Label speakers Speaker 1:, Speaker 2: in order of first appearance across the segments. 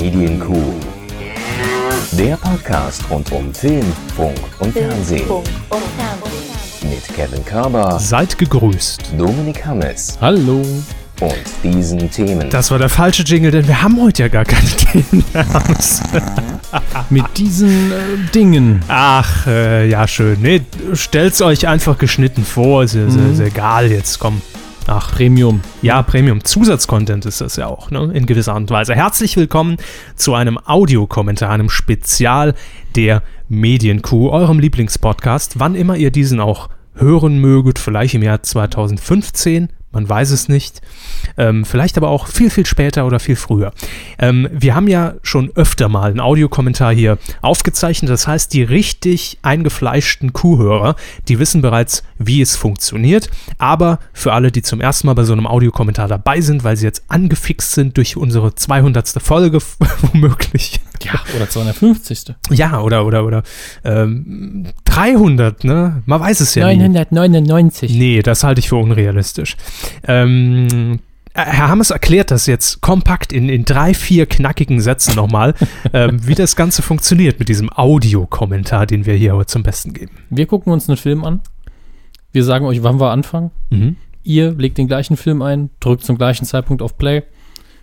Speaker 1: Medienkuh. Der Podcast rund um Film, Funk und Fernsehen. Mit Kevin Körber,
Speaker 2: Seid gegrüßt.
Speaker 1: Dominik Hammes
Speaker 2: Hallo.
Speaker 1: und diesen Themen.
Speaker 2: Das war der falsche Jingle, denn wir haben heute ja gar keine Themen.
Speaker 3: Mit diesen äh, Dingen.
Speaker 2: Ach, äh, ja, schön. Nee, stellt's euch einfach geschnitten vor. Ist, ja- ist, ist egal jetzt, komm. Ach,
Speaker 3: Premium.
Speaker 2: ja, Premium. Zusatzcontent ist das ja auch, ne? In gewisser Art und Weise. Herzlich willkommen zu einem Audiokommentar, einem Spezial der Medienkuh, eurem Lieblingspodcast. Wann immer ihr diesen auch hören möget, vielleicht im Jahr 2015, man weiß es nicht. Ähm, vielleicht aber auch viel, viel später oder viel früher. Ähm, wir haben ja schon öfter mal einen Audiokommentar hier aufgezeichnet. Das heißt, die richtig eingefleischten Kuhhörer, die wissen bereits, wie es funktioniert. Aber für alle, die zum ersten Mal bei so einem Audiokommentar dabei sind, weil sie jetzt angefixt sind durch unsere 200. Folge, womöglich.
Speaker 3: Ja, oder 250.
Speaker 2: Ja, oder, oder, oder ähm, 300, ne? Man weiß es ja nie.
Speaker 3: 999.
Speaker 2: Nee, das halte ich für unrealistisch. Ähm, äh, Herr Hammes erklärt das jetzt kompakt in, in drei, vier knackigen Sätzen nochmal, ähm, wie das Ganze funktioniert mit diesem Audiokommentar, den wir hier heute zum Besten geben.
Speaker 3: Wir gucken uns einen Film an. Wir sagen euch, wann wir anfangen.
Speaker 2: Mhm.
Speaker 3: Ihr legt den gleichen Film ein, drückt zum gleichen Zeitpunkt auf Play.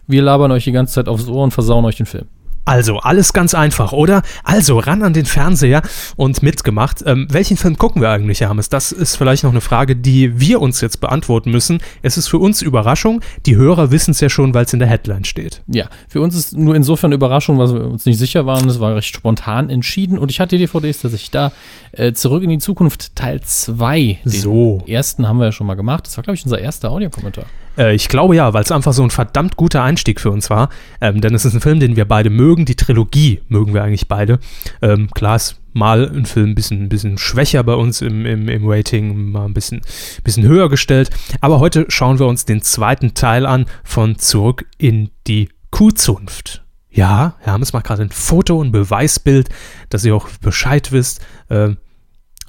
Speaker 3: Wir labern euch die ganze Zeit aufs Ohr und versauen euch den Film.
Speaker 2: Also, alles ganz einfach, oder? Also, ran an den Fernseher und mitgemacht. Ähm, welchen Film gucken wir eigentlich, Herr Hammes? Das ist vielleicht noch eine Frage, die wir uns jetzt beantworten müssen. Es ist für uns Überraschung. Die Hörer wissen es ja schon, weil es in der Headline steht.
Speaker 3: Ja, für uns ist nur insofern Überraschung, weil wir uns nicht sicher waren. Es war recht spontan entschieden. Und ich hatte die DVDs, dass ich da äh, Zurück in die Zukunft Teil 2. Den
Speaker 2: So.
Speaker 3: ersten haben wir ja schon mal gemacht. Das war, glaube ich, unser erster Audiokommentar.
Speaker 2: Äh, ich glaube ja, weil es einfach so ein verdammt guter Einstieg für uns war. Ähm, denn es ist ein Film, den wir beide mögen. Die Trilogie mögen wir eigentlich beide. Ähm, klar ist mal ein Film ein bisschen, bisschen schwächer bei uns im, im, im Rating, mal ein bisschen, bisschen höher gestellt. Aber heute schauen wir uns den zweiten Teil an von Zurück in die Kuhzunft. Ja, Herr Hammes macht gerade ein Foto, ein Beweisbild, dass ihr auch Bescheid wisst. Ähm,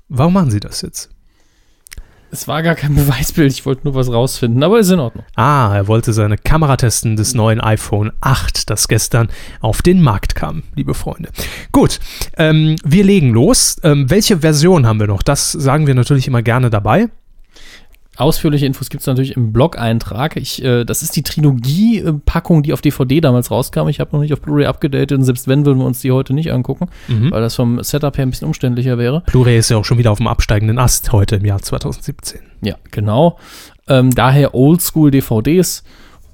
Speaker 2: warum machen Sie das jetzt?
Speaker 3: Es war gar kein Beweisbild, ich wollte nur was rausfinden, aber ist in Ordnung.
Speaker 2: Ah, er wollte seine Kamera testen des neuen iPhone 8, das gestern auf den Markt kam, liebe Freunde. Gut, ähm, wir legen los. Ähm, welche Version haben wir noch? Das sagen wir natürlich immer gerne dabei.
Speaker 3: Ausführliche Infos gibt es natürlich im Blog-Eintrag. Ich, äh, das ist die Trilogie-Packung, die auf DVD damals rauskam. Ich habe noch nicht auf Blu-ray abgedatet und selbst wenn, würden wir uns die heute nicht angucken, weil das vom Setup her ein bisschen umständlicher wäre.
Speaker 2: Blu-ray ist ja auch schon wieder auf dem absteigenden Ast heute im Jahr 2017.
Speaker 3: Ja, genau. Ähm, daher Oldschool-DVDs.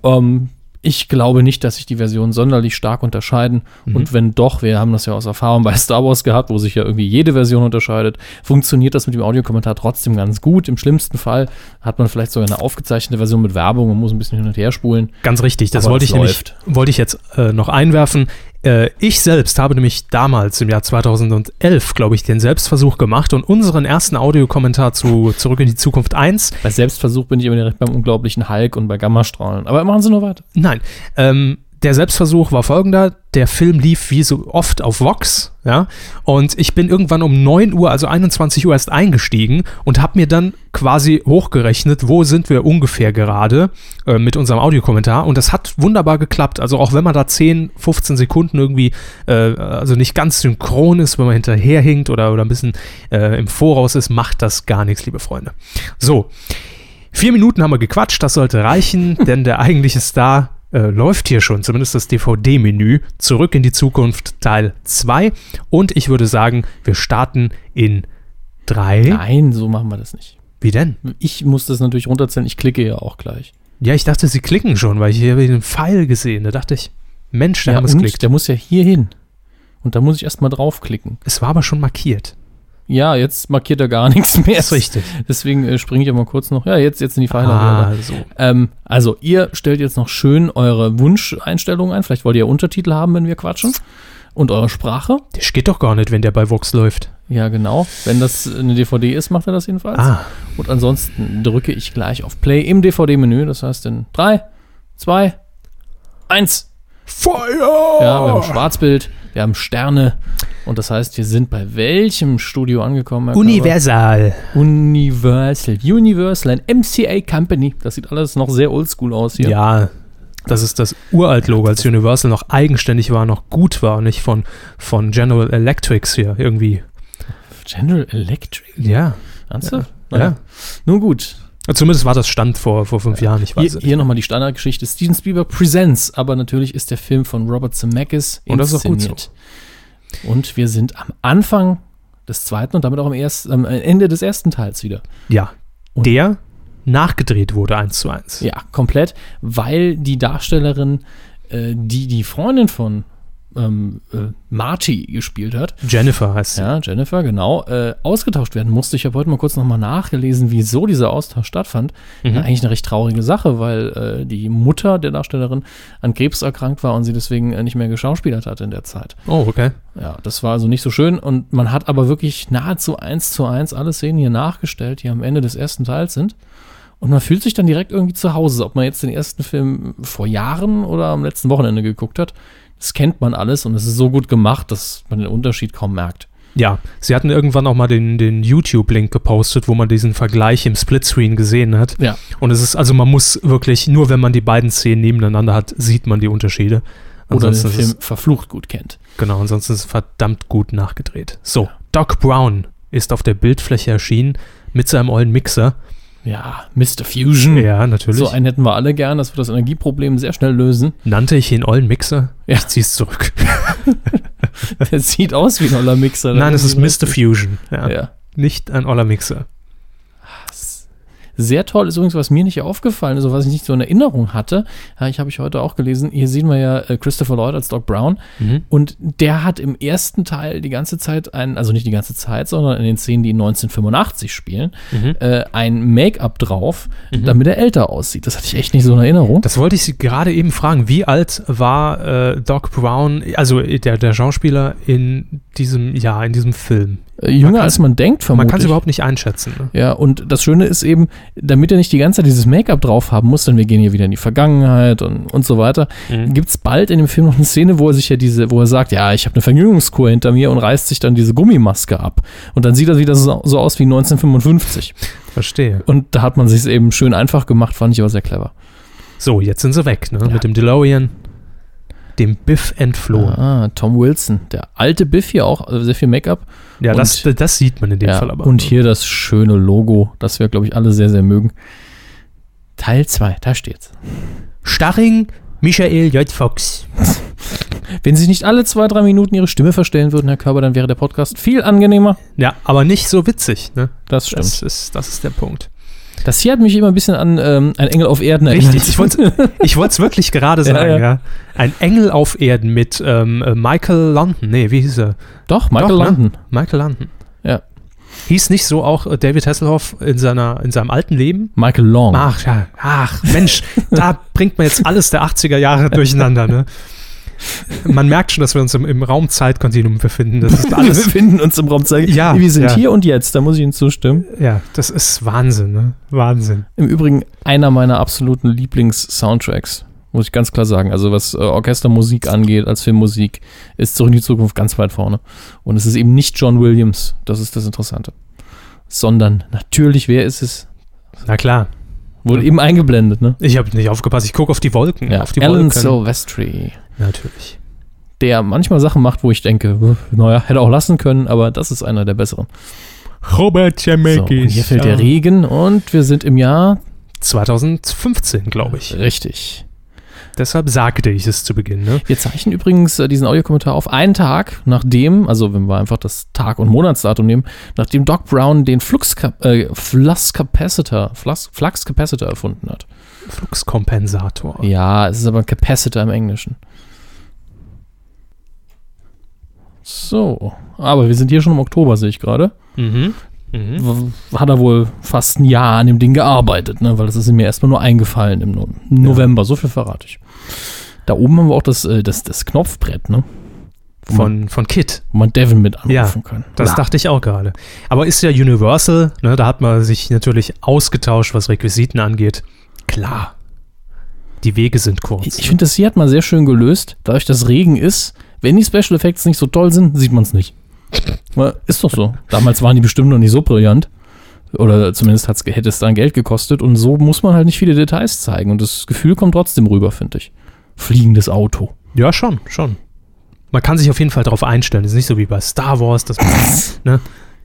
Speaker 3: Ähm, ich glaube nicht, dass sich die Versionen sonderlich stark unterscheiden. Und wenn doch, wir haben das ja aus Erfahrung bei Star Wars gehabt, wo sich ja irgendwie jede Version unterscheidet, funktioniert das mit dem Audiokommentar trotzdem ganz gut. Im schlimmsten Fall hat man vielleicht sogar eine aufgezeichnete Version mit Werbung und muss ein bisschen hin und her spulen.
Speaker 2: Ganz richtig, das
Speaker 3: Aber
Speaker 2: wollte
Speaker 3: es
Speaker 2: ich nämlich, wollte ich jetzt äh, noch einwerfen. Äh, ich selbst habe nämlich damals im Jahr 2011, glaube ich, den Selbstversuch gemacht und unseren ersten Audiokommentar zu Zurück in die Zukunft 1
Speaker 3: Bei Selbstversuch bin ich immer direkt beim unglaublichen Hulk und bei Gammastrahlen. Aber machen Sie nur weiter.
Speaker 2: Nein, ähm, der Selbstversuch war folgender. Der Film lief wie so oft auf Vox, ja, und ich bin irgendwann um 9 Uhr, also 21 Uhr erst eingestiegen und habe mir dann quasi hochgerechnet, wo sind wir ungefähr gerade äh, mit unserem Audiokommentar und das hat wunderbar geklappt. Also auch wenn man da 10, 15 Sekunden irgendwie, äh, also nicht ganz synchron ist, wenn man hinterherhinkt oder, oder ein bisschen äh, im Voraus ist, macht das gar nichts, liebe Freunde. So, Vier Minuten haben wir gequatscht, das sollte reichen, denn der eigentliche Star äh, läuft hier schon, zumindest das DVD-Menü. Zurück in die Zukunft Teil 2. Und ich würde sagen, wir starten in 3.
Speaker 3: Nein, so machen wir das nicht.
Speaker 2: Wie denn?
Speaker 3: Ich muss das natürlich runterzählen. Ich klicke ja auch gleich.
Speaker 2: Ja, ich dachte, sie klicken schon, weil ich hier den Pfeil gesehen. Da dachte ich, Mensch, der
Speaker 3: ja,
Speaker 2: haben es
Speaker 3: und
Speaker 2: klickt.
Speaker 3: der muss ja hier hin. Und da muss ich erstmal draufklicken.
Speaker 2: Es war aber schon markiert.
Speaker 3: Ja, jetzt markiert er gar nichts mehr.
Speaker 2: Ist richtig.
Speaker 3: Deswegen äh, springe ich aber kurz noch. Ja, jetzt, jetzt sind die Pfeile
Speaker 2: Ah, so.
Speaker 3: Ähm, also, ihr stellt jetzt noch schön eure Wunscheinstellungen ein. Vielleicht wollt ihr ja Untertitel haben, wenn wir quatschen. Und eure Sprache.
Speaker 2: Das geht doch gar nicht, wenn der bei Vox läuft.
Speaker 3: Ja, genau. Wenn das eine DVD ist, macht er das jedenfalls.
Speaker 2: Ah,
Speaker 3: Und ansonsten drücke ich gleich auf Play im DVD-Menü. Das heißt in 3, 2, 1.
Speaker 2: Feuer!
Speaker 3: Ja, wir haben Schwarzbild, wir haben Sterne. Und das heißt, wir sind bei welchem Studio angekommen? Herr Körber?
Speaker 2: Universal.
Speaker 3: Universal. Universal, ein MCA Company. Das sieht alles noch sehr oldschool aus hier.
Speaker 2: Ja, dass es das Uralt-Logo, als Universal noch eigenständig war, noch gut war und nicht von, von General Electrics hier irgendwie.
Speaker 3: General Electric?
Speaker 2: Ja.
Speaker 3: Ernsthaft?
Speaker 2: Ja.
Speaker 3: Naja. Nun gut.
Speaker 2: Zumindest war das Stand vor, vor fünf Jahren, ich weiß
Speaker 3: Hier, hier nochmal die Standardgeschichte. Steven Spielberg Presents, aber natürlich ist der Film von Robert Zemeckis
Speaker 2: Und das ist auch gut
Speaker 3: inszeniert. Und wir sind am Anfang des zweiten und damit auch am, ersten, am Ende des ersten Teils wieder.
Speaker 2: Ja.
Speaker 3: Und-
Speaker 2: Der nachgedreht wurde eins zu eins.
Speaker 3: Ja, komplett, weil die Darstellerin, äh, die die Freundin von ähm, äh, Marty gespielt hat,
Speaker 2: Jennifer heißt sie.
Speaker 3: ja, Jennifer, genau, äh, ausgetauscht werden musste. Ich habe heute mal kurz nochmal nachgelesen, wieso dieser Austausch stattfand.
Speaker 2: Mhm.
Speaker 3: Ja, eigentlich eine recht traurige Sache, weil äh, die Mutter der Darstellerin an Krebs erkrankt war und sie deswegen äh, nicht mehr geschauspielert hat in der Zeit.
Speaker 2: Oh, okay.
Speaker 3: Ja, das war also nicht so schön und man hat aber wirklich nahezu eins zu eins alle Szenen hier nachgestellt, die am Ende des ersten Teils sind. Und man fühlt sich dann direkt irgendwie zu Hause, ob man jetzt den ersten Film vor Jahren oder am letzten Wochenende geguckt hat. Das kennt man alles und es ist so gut gemacht, dass man den Unterschied kaum merkt.
Speaker 2: Ja, sie hatten irgendwann auch mal den, den YouTube-Link gepostet, wo man diesen Vergleich im Splitscreen gesehen hat.
Speaker 3: Ja.
Speaker 2: Und es ist, also man muss wirklich, nur wenn man die beiden Szenen nebeneinander hat, sieht man die Unterschiede.
Speaker 3: Oder den
Speaker 2: Ansonsten ist
Speaker 3: Film verflucht gut kennt.
Speaker 2: genau, ansonsten ist es verdammt gut nachgedreht. So, Doc Brown ist auf der Bildfläche erschienen mit seinem ollen Mixer.
Speaker 3: Ja, Mr. Fusion.
Speaker 2: Ja, natürlich.
Speaker 3: So einen hätten wir alle gern, das wird das Energieproblem sehr schnell lösen.
Speaker 2: Nannte ich ihn ollen Mixer?
Speaker 3: Ja.
Speaker 2: Ich zieh's zurück.
Speaker 3: Der sieht aus wie ein oller Mixer.
Speaker 2: Nein, es ist Mr. Fusion. Ja.
Speaker 3: Ja.
Speaker 2: Nicht ein oller Mixer.
Speaker 3: Sehr toll ist übrigens, was mir nicht aufgefallen ist, was ich nicht so in Erinnerung hatte. Ja, ich habe ich heute auch gelesen. Hier sehen wir ja äh, Christopher Lloyd als Doc Brown.
Speaker 2: Mhm.
Speaker 3: Und der hat im ersten Teil die ganze Zeit ein, also nicht die ganze Zeit, sondern in den Szenen, die 1985 spielen,
Speaker 2: Mhm.
Speaker 3: äh, ein Make-up drauf, damit er älter aussieht. Das hatte ich echt nicht so in Erinnerung.
Speaker 2: Das wollte ich gerade eben fragen. Wie alt war äh, Doc Brown, also der, der Schauspieler in diesem, ja, in diesem Film?
Speaker 3: Äh, jünger
Speaker 2: kann-
Speaker 3: als man denkt,
Speaker 2: Man
Speaker 3: vermutlich.
Speaker 2: kann es überhaupt nicht einschätzen. Ne?
Speaker 3: Ja, und das Schöne ist eben, damit er nicht die ganze Zeit dieses Make-up drauf haben muss, denn wir gehen hier wieder in die Vergangenheit und, und so weiter,
Speaker 2: Mhm.
Speaker 3: gibt es bald in dem Film noch eine Szene, wo er sich ja diese, wo er sagt, ja, ich habe eine Vergnügungskur hinter mir und reißt sich dann diese Gummimaske ab. Und dann sieht er wieder so, so aus wie 1955.
Speaker 2: Verstehe.
Speaker 3: Und da hat man sich eben schön einfach gemacht, fand ich aber sehr clever.
Speaker 2: So, jetzt sind sie weg, ne?
Speaker 3: Ja.
Speaker 2: Mit dem DeLorean, dem Biff entflohen.
Speaker 3: Ah, Tom Wilson, der alte Biff hier auch, also sehr viel Make-up.
Speaker 2: Ja,
Speaker 3: Und-
Speaker 2: das, das sieht man in dem
Speaker 3: Ja,
Speaker 2: Fall aber.
Speaker 3: und hier das schöne Logo, das wir, glaube ich, alle sehr, sehr mögen. Teil 2, da steht's.
Speaker 2: Starring Michael J. Fox.
Speaker 3: Wenn Sie nicht alle zwei, drei Minuten Ihre Stimme verstellen würden, Herr Körber, dann wäre der Podcast viel angenehmer.
Speaker 2: Ja, aber nicht so witzig, ne?
Speaker 3: Das stimmt.
Speaker 2: Das ist, das ist der Punkt.
Speaker 3: Das hier hat mich immer ein bisschen an ähm, ein Engel auf Erden erinnert.
Speaker 2: Richtig, ich wollte es wirklich gerade
Speaker 3: Ja,
Speaker 2: sagen,
Speaker 3: ja.
Speaker 2: ja, Ein Engel auf Erden mit ähm, äh, Michael London. Nee, wie hieß er?
Speaker 3: Doch, Michael
Speaker 2: Doch, ne?
Speaker 3: London.
Speaker 2: Michael London.
Speaker 3: Ja.
Speaker 2: Hieß nicht so auch äh, David Hasselhoff in, seiner, in seinem alten Leben?
Speaker 3: Michael Long.
Speaker 2: Ach, ja, ach, Mensch, da bringt man jetzt alles der 80er Jahre durcheinander, ne? Man merkt schon, dass wir uns im, im Raum-Zeit-Kontinuum befinden. Das ist
Speaker 3: wir
Speaker 2: alles,
Speaker 3: befinden uns im Raum zeigen.
Speaker 2: Ja,
Speaker 3: wir sind
Speaker 2: ja.
Speaker 3: hier und jetzt, da muss ich Ihnen zustimmen.
Speaker 2: ja, das ist Wahnsinn, ne? Wahnsinn.
Speaker 3: Im Übrigen einer meiner absoluten Lieblings-Soundtracks, muss ich ganz klar sagen. Also was äh, Orchestermusik angeht, als Filmmusik, ist Zurück in die Zukunft ganz weit vorne. Und es ist eben nicht John Williams, das ist das Interessante. Sondern natürlich, wer ist es?
Speaker 2: Na klar.
Speaker 3: Wurde eben eingeblendet, ne?
Speaker 2: Ich habe nicht aufgepasst. Ich gucke auf die Wolken.
Speaker 3: Ja,
Speaker 2: auf die
Speaker 3: Alan
Speaker 2: Wolken.
Speaker 3: Silvestri.
Speaker 2: Natürlich.
Speaker 3: Der manchmal Sachen macht, wo ich denke, naja, hätte auch lassen können, aber das ist einer der besseren.
Speaker 2: Robert
Speaker 3: So,
Speaker 2: Zemeckis.
Speaker 3: und hier fällt
Speaker 2: ja.
Speaker 3: der Regen und wir sind im Jahr
Speaker 2: 2015, glaube ich.
Speaker 3: richtig.
Speaker 2: Deshalb sagte ich es zu Beginn, ne?
Speaker 3: Wir zeichnen übrigens äh, diesen Audiokommentar auf einen Tag, nachdem, also wenn wir einfach das Tag- und Monatsdatum nehmen, nachdem Doc Brown den Flux, äh, Flux Capacitor, Flux, Flux Capacitor erfunden hat.
Speaker 2: Fluxkompensator.
Speaker 3: Ja, es ist aber Capacitor im Englischen. So, aber wir sind hier schon im Oktober, sehe ich gerade.
Speaker 2: Mhm. Mhm.
Speaker 3: Hat er wohl fast ein Jahr an dem Ding gearbeitet, ne? weil das ist mir erstmal nur eingefallen im No- November. So viel verrate ich. Da oben haben wir auch das, äh, das, das Knopfbrett, ne? Wo man,
Speaker 2: Von, von Kit.
Speaker 3: wo man Devin mit anrufen
Speaker 2: Ja,
Speaker 3: kann.
Speaker 2: Das
Speaker 3: Na,
Speaker 2: dachte ich auch gerade. Aber ist ja Universal, ne? Da hat man sich natürlich ausgetauscht, was Requisiten angeht. Klar. Die Wege sind kurz.
Speaker 3: ich ich finde, das hier hat man sehr schön gelöst. Dadurch, dass Regen ist, wenn die Special Effects nicht so toll sind, sieht man es nicht. Ist doch so. Damals waren die bestimmt noch nicht so brillant. Oder zumindest hat's, hätte es dann Geld gekostet. Und so muss man halt nicht viele Details zeigen. Und das Gefühl kommt trotzdem rüber, finde ich. Fliegendes Auto.
Speaker 2: Ja, schon, schon. Man kann sich auf jeden Fall darauf einstellen. Das ist nicht so wie bei Star Wars, dass man ne,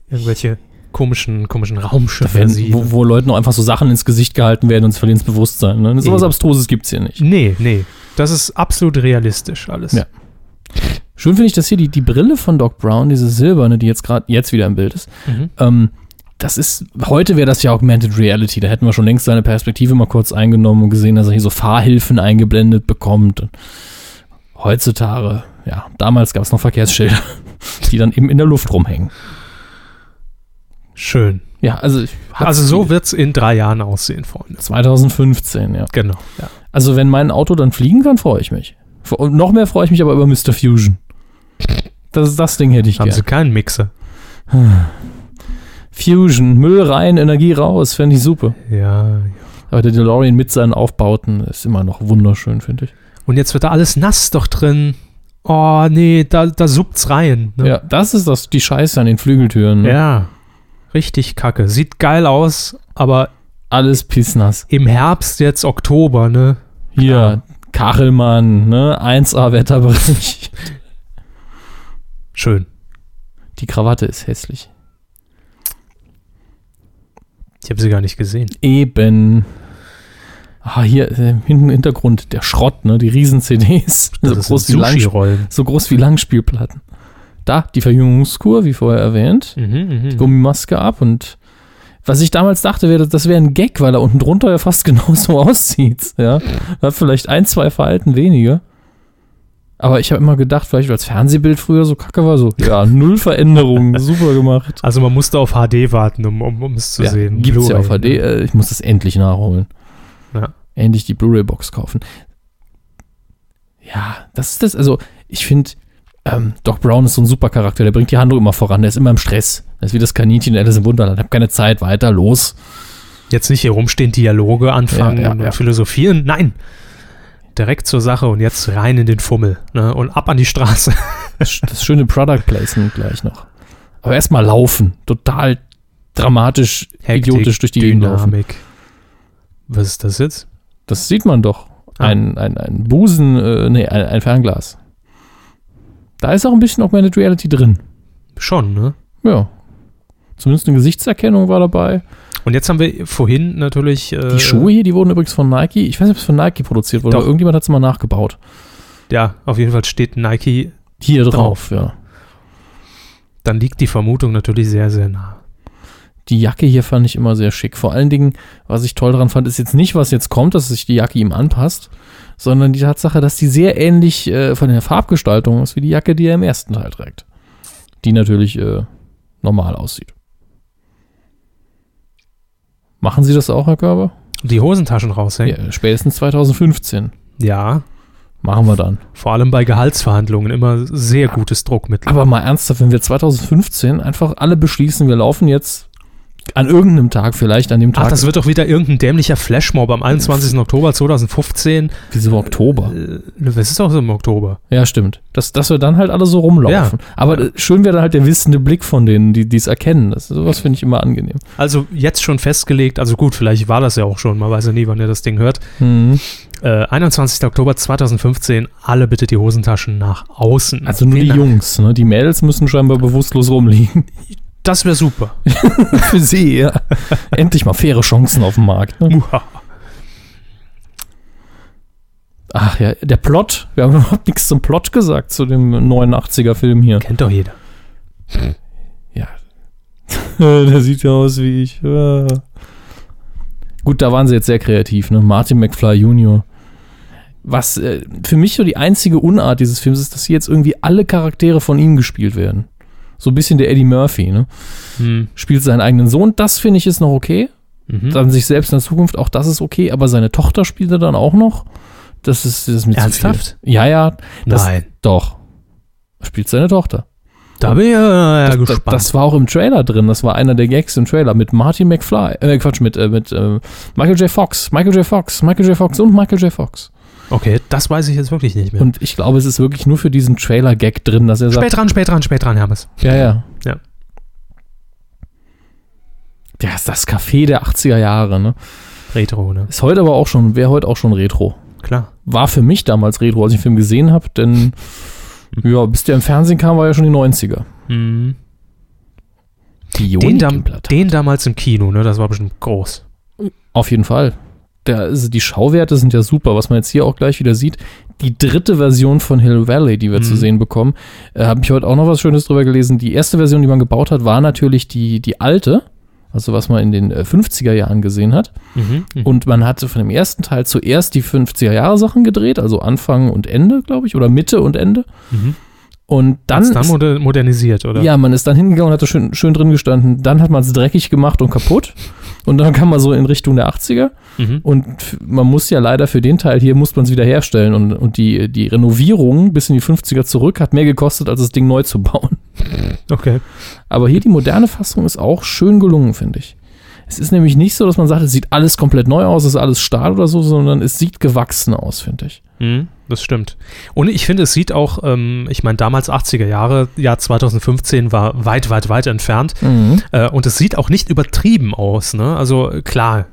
Speaker 2: irgendwelche komischen, komischen Raumschiffe
Speaker 3: Wenn,
Speaker 2: sieht.
Speaker 3: wo, wo Leuten noch einfach so Sachen ins Gesicht gehalten werden und sie verlieren das Bewusstsein. Ne? So was. Abstruses gibt es hier nicht.
Speaker 2: Nee, nee. Das ist absolut realistisch alles.
Speaker 3: Ja. Schön finde ich, dass hier die, die Brille von Doc Brown, diese silberne, die jetzt gerade jetzt wieder im Bild ist,
Speaker 2: Mhm.
Speaker 3: ähm, das ist, heute wäre das ja Augmented Reality. Da hätten wir schon längst seine Perspektive mal kurz eingenommen und gesehen, dass er hier so Fahrhilfen eingeblendet bekommt. Und heutzutage, ja, damals gab es noch Verkehrsschilder, die dann eben in der Luft rumhängen.
Speaker 2: Schön.
Speaker 3: Ja, also,
Speaker 2: Also so wird es in drei Jahren aussehen, Freunde.
Speaker 3: 2015, ja.
Speaker 2: Genau. Ja.
Speaker 3: Also, wenn mein Auto dann fliegen kann, freue ich mich. Und noch mehr freue ich mich aber über Mr. Fusion. Das, das Ding hätte ich
Speaker 2: Haben
Speaker 3: gerne.
Speaker 2: sie keinen Mixer.
Speaker 3: Fusion, Müll rein, Energie raus, fände ich super.
Speaker 2: Ja.
Speaker 3: Aber der DeLorean mit seinen Aufbauten ist immer noch wunderschön, finde ich.
Speaker 2: Und jetzt wird da alles nass doch drin. Oh, nee, da, da suppt's rein. Ne?
Speaker 3: Ja, das ist das, die Scheiße an den Flügeltüren. Ne?
Speaker 2: ja. Richtig kacke. Sieht geil aus, aber
Speaker 3: Alles pissnass.
Speaker 2: im Herbst, jetzt Oktober, ne?
Speaker 3: Hier,
Speaker 2: Ja.
Speaker 3: Kachelmann, ne? 1A Wetterbericht.
Speaker 2: Schön.
Speaker 3: Die Krawatte ist hässlich.
Speaker 2: Ich habe sie gar nicht gesehen.
Speaker 3: Eben. Ah, hier äh, hinten im Hintergrund der Schrott, ne? Die Riesen-CDs. So, so groß wie Langspielplatten. Da, die Verjüngungskur, wie vorher erwähnt.
Speaker 2: Mhm, mhm.
Speaker 3: Gummimaske ab und was ich damals dachte, wäre, das wäre ein Gag, weil er unten drunter ja fast genauso aussieht. Ja, hat vielleicht ein, zwei Verhalten weniger. Aber ich habe immer gedacht, vielleicht weil das Fernsehbild früher so kacke war, so, ja, null Veränderungen, super gemacht.
Speaker 2: Also man musste auf HD warten, um, um, um es zu
Speaker 3: ja,
Speaker 2: sehen.
Speaker 3: Gibt's ja
Speaker 2: Blu-ray,
Speaker 3: auf HD,
Speaker 2: ne?
Speaker 3: äh, ich muss das endlich nachholen.
Speaker 2: Ja.
Speaker 3: Endlich die Blu-ray-Box kaufen. Ja, das ist das, also ich finde, ähm, Doc Brown ist so ein super Charakter, der bringt die Handlung immer voran, der ist immer im Stress. Das ist wie das Kaninchen in Alice im Wunderland, hab keine Zeit, weiter, los.
Speaker 2: Jetzt nicht hier rumstehen, Dialoge anfangen
Speaker 3: Ja, ja,
Speaker 2: und
Speaker 3: ja.
Speaker 2: philosophieren. Nein. Direkt zur Sache und jetzt rein in den Fummel. Ne? Und ab an die Straße.
Speaker 3: Das, das schöne Product Placement gleich noch. Aber erstmal laufen. Total dramatisch, idiotisch durch die Gegend laufen.
Speaker 2: Was ist das jetzt?
Speaker 3: Das sieht man doch.
Speaker 2: Ah.
Speaker 3: Ein, ein, ein Busen, äh, nee, ein, ein Fernglas. Da ist auch ein bisschen Augmented Reality drin.
Speaker 2: Schon, ne?
Speaker 3: Ja. Zumindest eine Gesichtserkennung war dabei.
Speaker 2: Und jetzt haben wir vorhin natürlich. Äh,
Speaker 3: Die Schuhe hier, die wurden übrigens von Nike. Ich weiß nicht, ob es von Nike produziert wurde,
Speaker 2: Doch.
Speaker 3: aber irgendjemand hat es mal nachgebaut.
Speaker 2: Ja, auf jeden Fall steht Nike.
Speaker 3: Hier drauf,
Speaker 2: Drauf.
Speaker 3: ja.
Speaker 2: Dann liegt die Vermutung natürlich sehr, sehr nah.
Speaker 3: Die Jacke hier fand ich immer sehr schick. Vor allen Dingen, was ich toll daran fand, ist jetzt nicht, was jetzt kommt, dass sich die Jacke ihm anpasst, sondern die Tatsache, dass die sehr ähnlich äh, von der Farbgestaltung ist wie die Jacke, die er im ersten Teil trägt. Die natürlich äh, normal aussieht. Machen Sie das auch, Herr Körber?
Speaker 2: Die Hosentaschen raushängen.
Speaker 3: Ja, spätestens 2015.
Speaker 2: Ja.
Speaker 3: Machen wir dann.
Speaker 2: Vor allem bei Gehaltsverhandlungen immer sehr gutes Druckmittel.
Speaker 3: Aber mal ernsthaft, wenn wir 2015 einfach alle beschließen, wir laufen jetzt an irgendeinem Tag, vielleicht an dem Tag,
Speaker 2: Ach, das wird doch wieder irgendein dämlicher Flashmob am 21. Oktober 2015.
Speaker 3: wieso Oktober?
Speaker 2: Äh, das ist auch so im Oktober.
Speaker 3: Ja, stimmt. Dass, dass wir dann halt alle so rumlaufen. Aber
Speaker 2: Ja.
Speaker 3: äh, schön wäre dann halt der wissende Blick von denen, die es erkennen. Das, sowas finde ich immer angenehm.
Speaker 2: Also jetzt schon festgelegt, also gut, vielleicht war das ja auch schon, man weiß ja nie, wann ihr das Ding hört.
Speaker 3: Mhm.
Speaker 2: Äh, 21. Oktober 2015, alle bitte die Hosentaschen nach außen.
Speaker 3: Also nur die
Speaker 2: Vielen Dank.
Speaker 3: Jungs, ne? Die Mädels müssen scheinbar bewusstlos rumliegen.
Speaker 2: Das wäre super.
Speaker 3: Für sie, ja. Endlich mal faire Chancen auf dem Markt. Ne? Ach ja, der Plot. Wir haben überhaupt nichts zum Plot gesagt, zu dem 89er-Film hier.
Speaker 2: Kennt doch jeder.
Speaker 3: Ja. der sieht ja aus wie ich. Ja. Gut, da waren sie jetzt sehr kreativ, ne? Martin McFly Jr. Was äh, für mich so die einzige Unart dieses Films ist, dass hier jetzt irgendwie alle Charaktere von ihm gespielt werden. So ein bisschen der Eddie Murphy, ne?
Speaker 2: Hm.
Speaker 3: Spielt seinen eigenen Sohn, das finde ich ist noch okay.
Speaker 2: Mhm.
Speaker 3: Dann sich selbst in der Zukunft, auch das ist okay, aber seine Tochter spielt er dann auch noch. Das ist, das ist mir
Speaker 2: Ernsthaft?
Speaker 3: Ja, ja. Das,
Speaker 2: Nein.
Speaker 3: Doch. Spielt seine Tochter.
Speaker 2: Da bin ich ja, ja
Speaker 3: Das,
Speaker 2: gespannt.
Speaker 3: das, das war auch im Trailer drin. Das war einer der Gags im Trailer mit Martin McFly. Äh, Quatsch, mit, äh, mit äh, Michael J. Fox. Michael J. Fox. Michael J. Fox und Michael J. Fox.
Speaker 2: Okay, das weiß ich jetzt wirklich nicht mehr.
Speaker 3: Und ich glaube, es ist wirklich nur für diesen Trailer-Gag drin, dass er sagt.
Speaker 2: spät dran, spät dran, spät dran, Hermes.
Speaker 3: Ja, ja.
Speaker 2: Ja.
Speaker 3: Ja, ist das Café der 80er Jahre, ne?
Speaker 2: Retro, ne?
Speaker 3: Ist heute aber auch schon, wäre heute auch schon Retro.
Speaker 2: Klar.
Speaker 3: War für mich damals Retro, als ich den Film gesehen habe, denn ja, bis der im Fernsehen kam, war ja schon die 90er.
Speaker 2: Mhm.
Speaker 3: Die
Speaker 2: Den, dam den damals im Kino, ne? Das war bestimmt groß.
Speaker 3: Auf jeden Fall. Der, also die Schauwerte sind ja super, was man jetzt hier auch gleich wieder sieht. Die dritte Version von Hill Valley, die wir
Speaker 2: Mhm.
Speaker 3: zu sehen bekommen, äh, habe ich heute auch noch was Schönes drüber gelesen. Die erste Version, die man gebaut hat, war natürlich die, die alte, also was man in den äh, 50er Jahren gesehen hat.
Speaker 2: Mhm.
Speaker 3: Und man hatte von dem ersten Teil zuerst die 50er Jahre Sachen gedreht, also Anfang und Ende, glaube ich, oder Mitte und Ende.
Speaker 2: Mhm.
Speaker 3: Und dann,
Speaker 2: Dann, dann
Speaker 3: ist,
Speaker 2: moder modernisiert, oder?
Speaker 3: ja, man ist dann hingegangen und hat da schön, schön drin gestanden. Dann hat man es dreckig gemacht und kaputt. Und dann kam man so in Richtung der 80er.
Speaker 2: Mhm.
Speaker 3: Und man muss ja leider für den Teil hier, muss man es wieder herstellen. Und, und die, die Renovierung bis in die 50er zurück hat mehr gekostet, als das Ding neu zu bauen.
Speaker 2: Okay.
Speaker 3: Aber hier die moderne Fassung ist auch schön gelungen, finde ich. Es ist nämlich nicht so, dass man sagt, es sieht alles komplett neu aus, es ist alles Stahl oder so, sondern es sieht gewachsen aus, finde ich.
Speaker 2: Mhm, das stimmt. Und ich finde, es sieht auch, ähm, ich meine, damals 80er Jahre, Jahr 2015 war weit, weit, weit entfernt. Äh, und es sieht auch nicht übertrieben aus, ne? Also klar,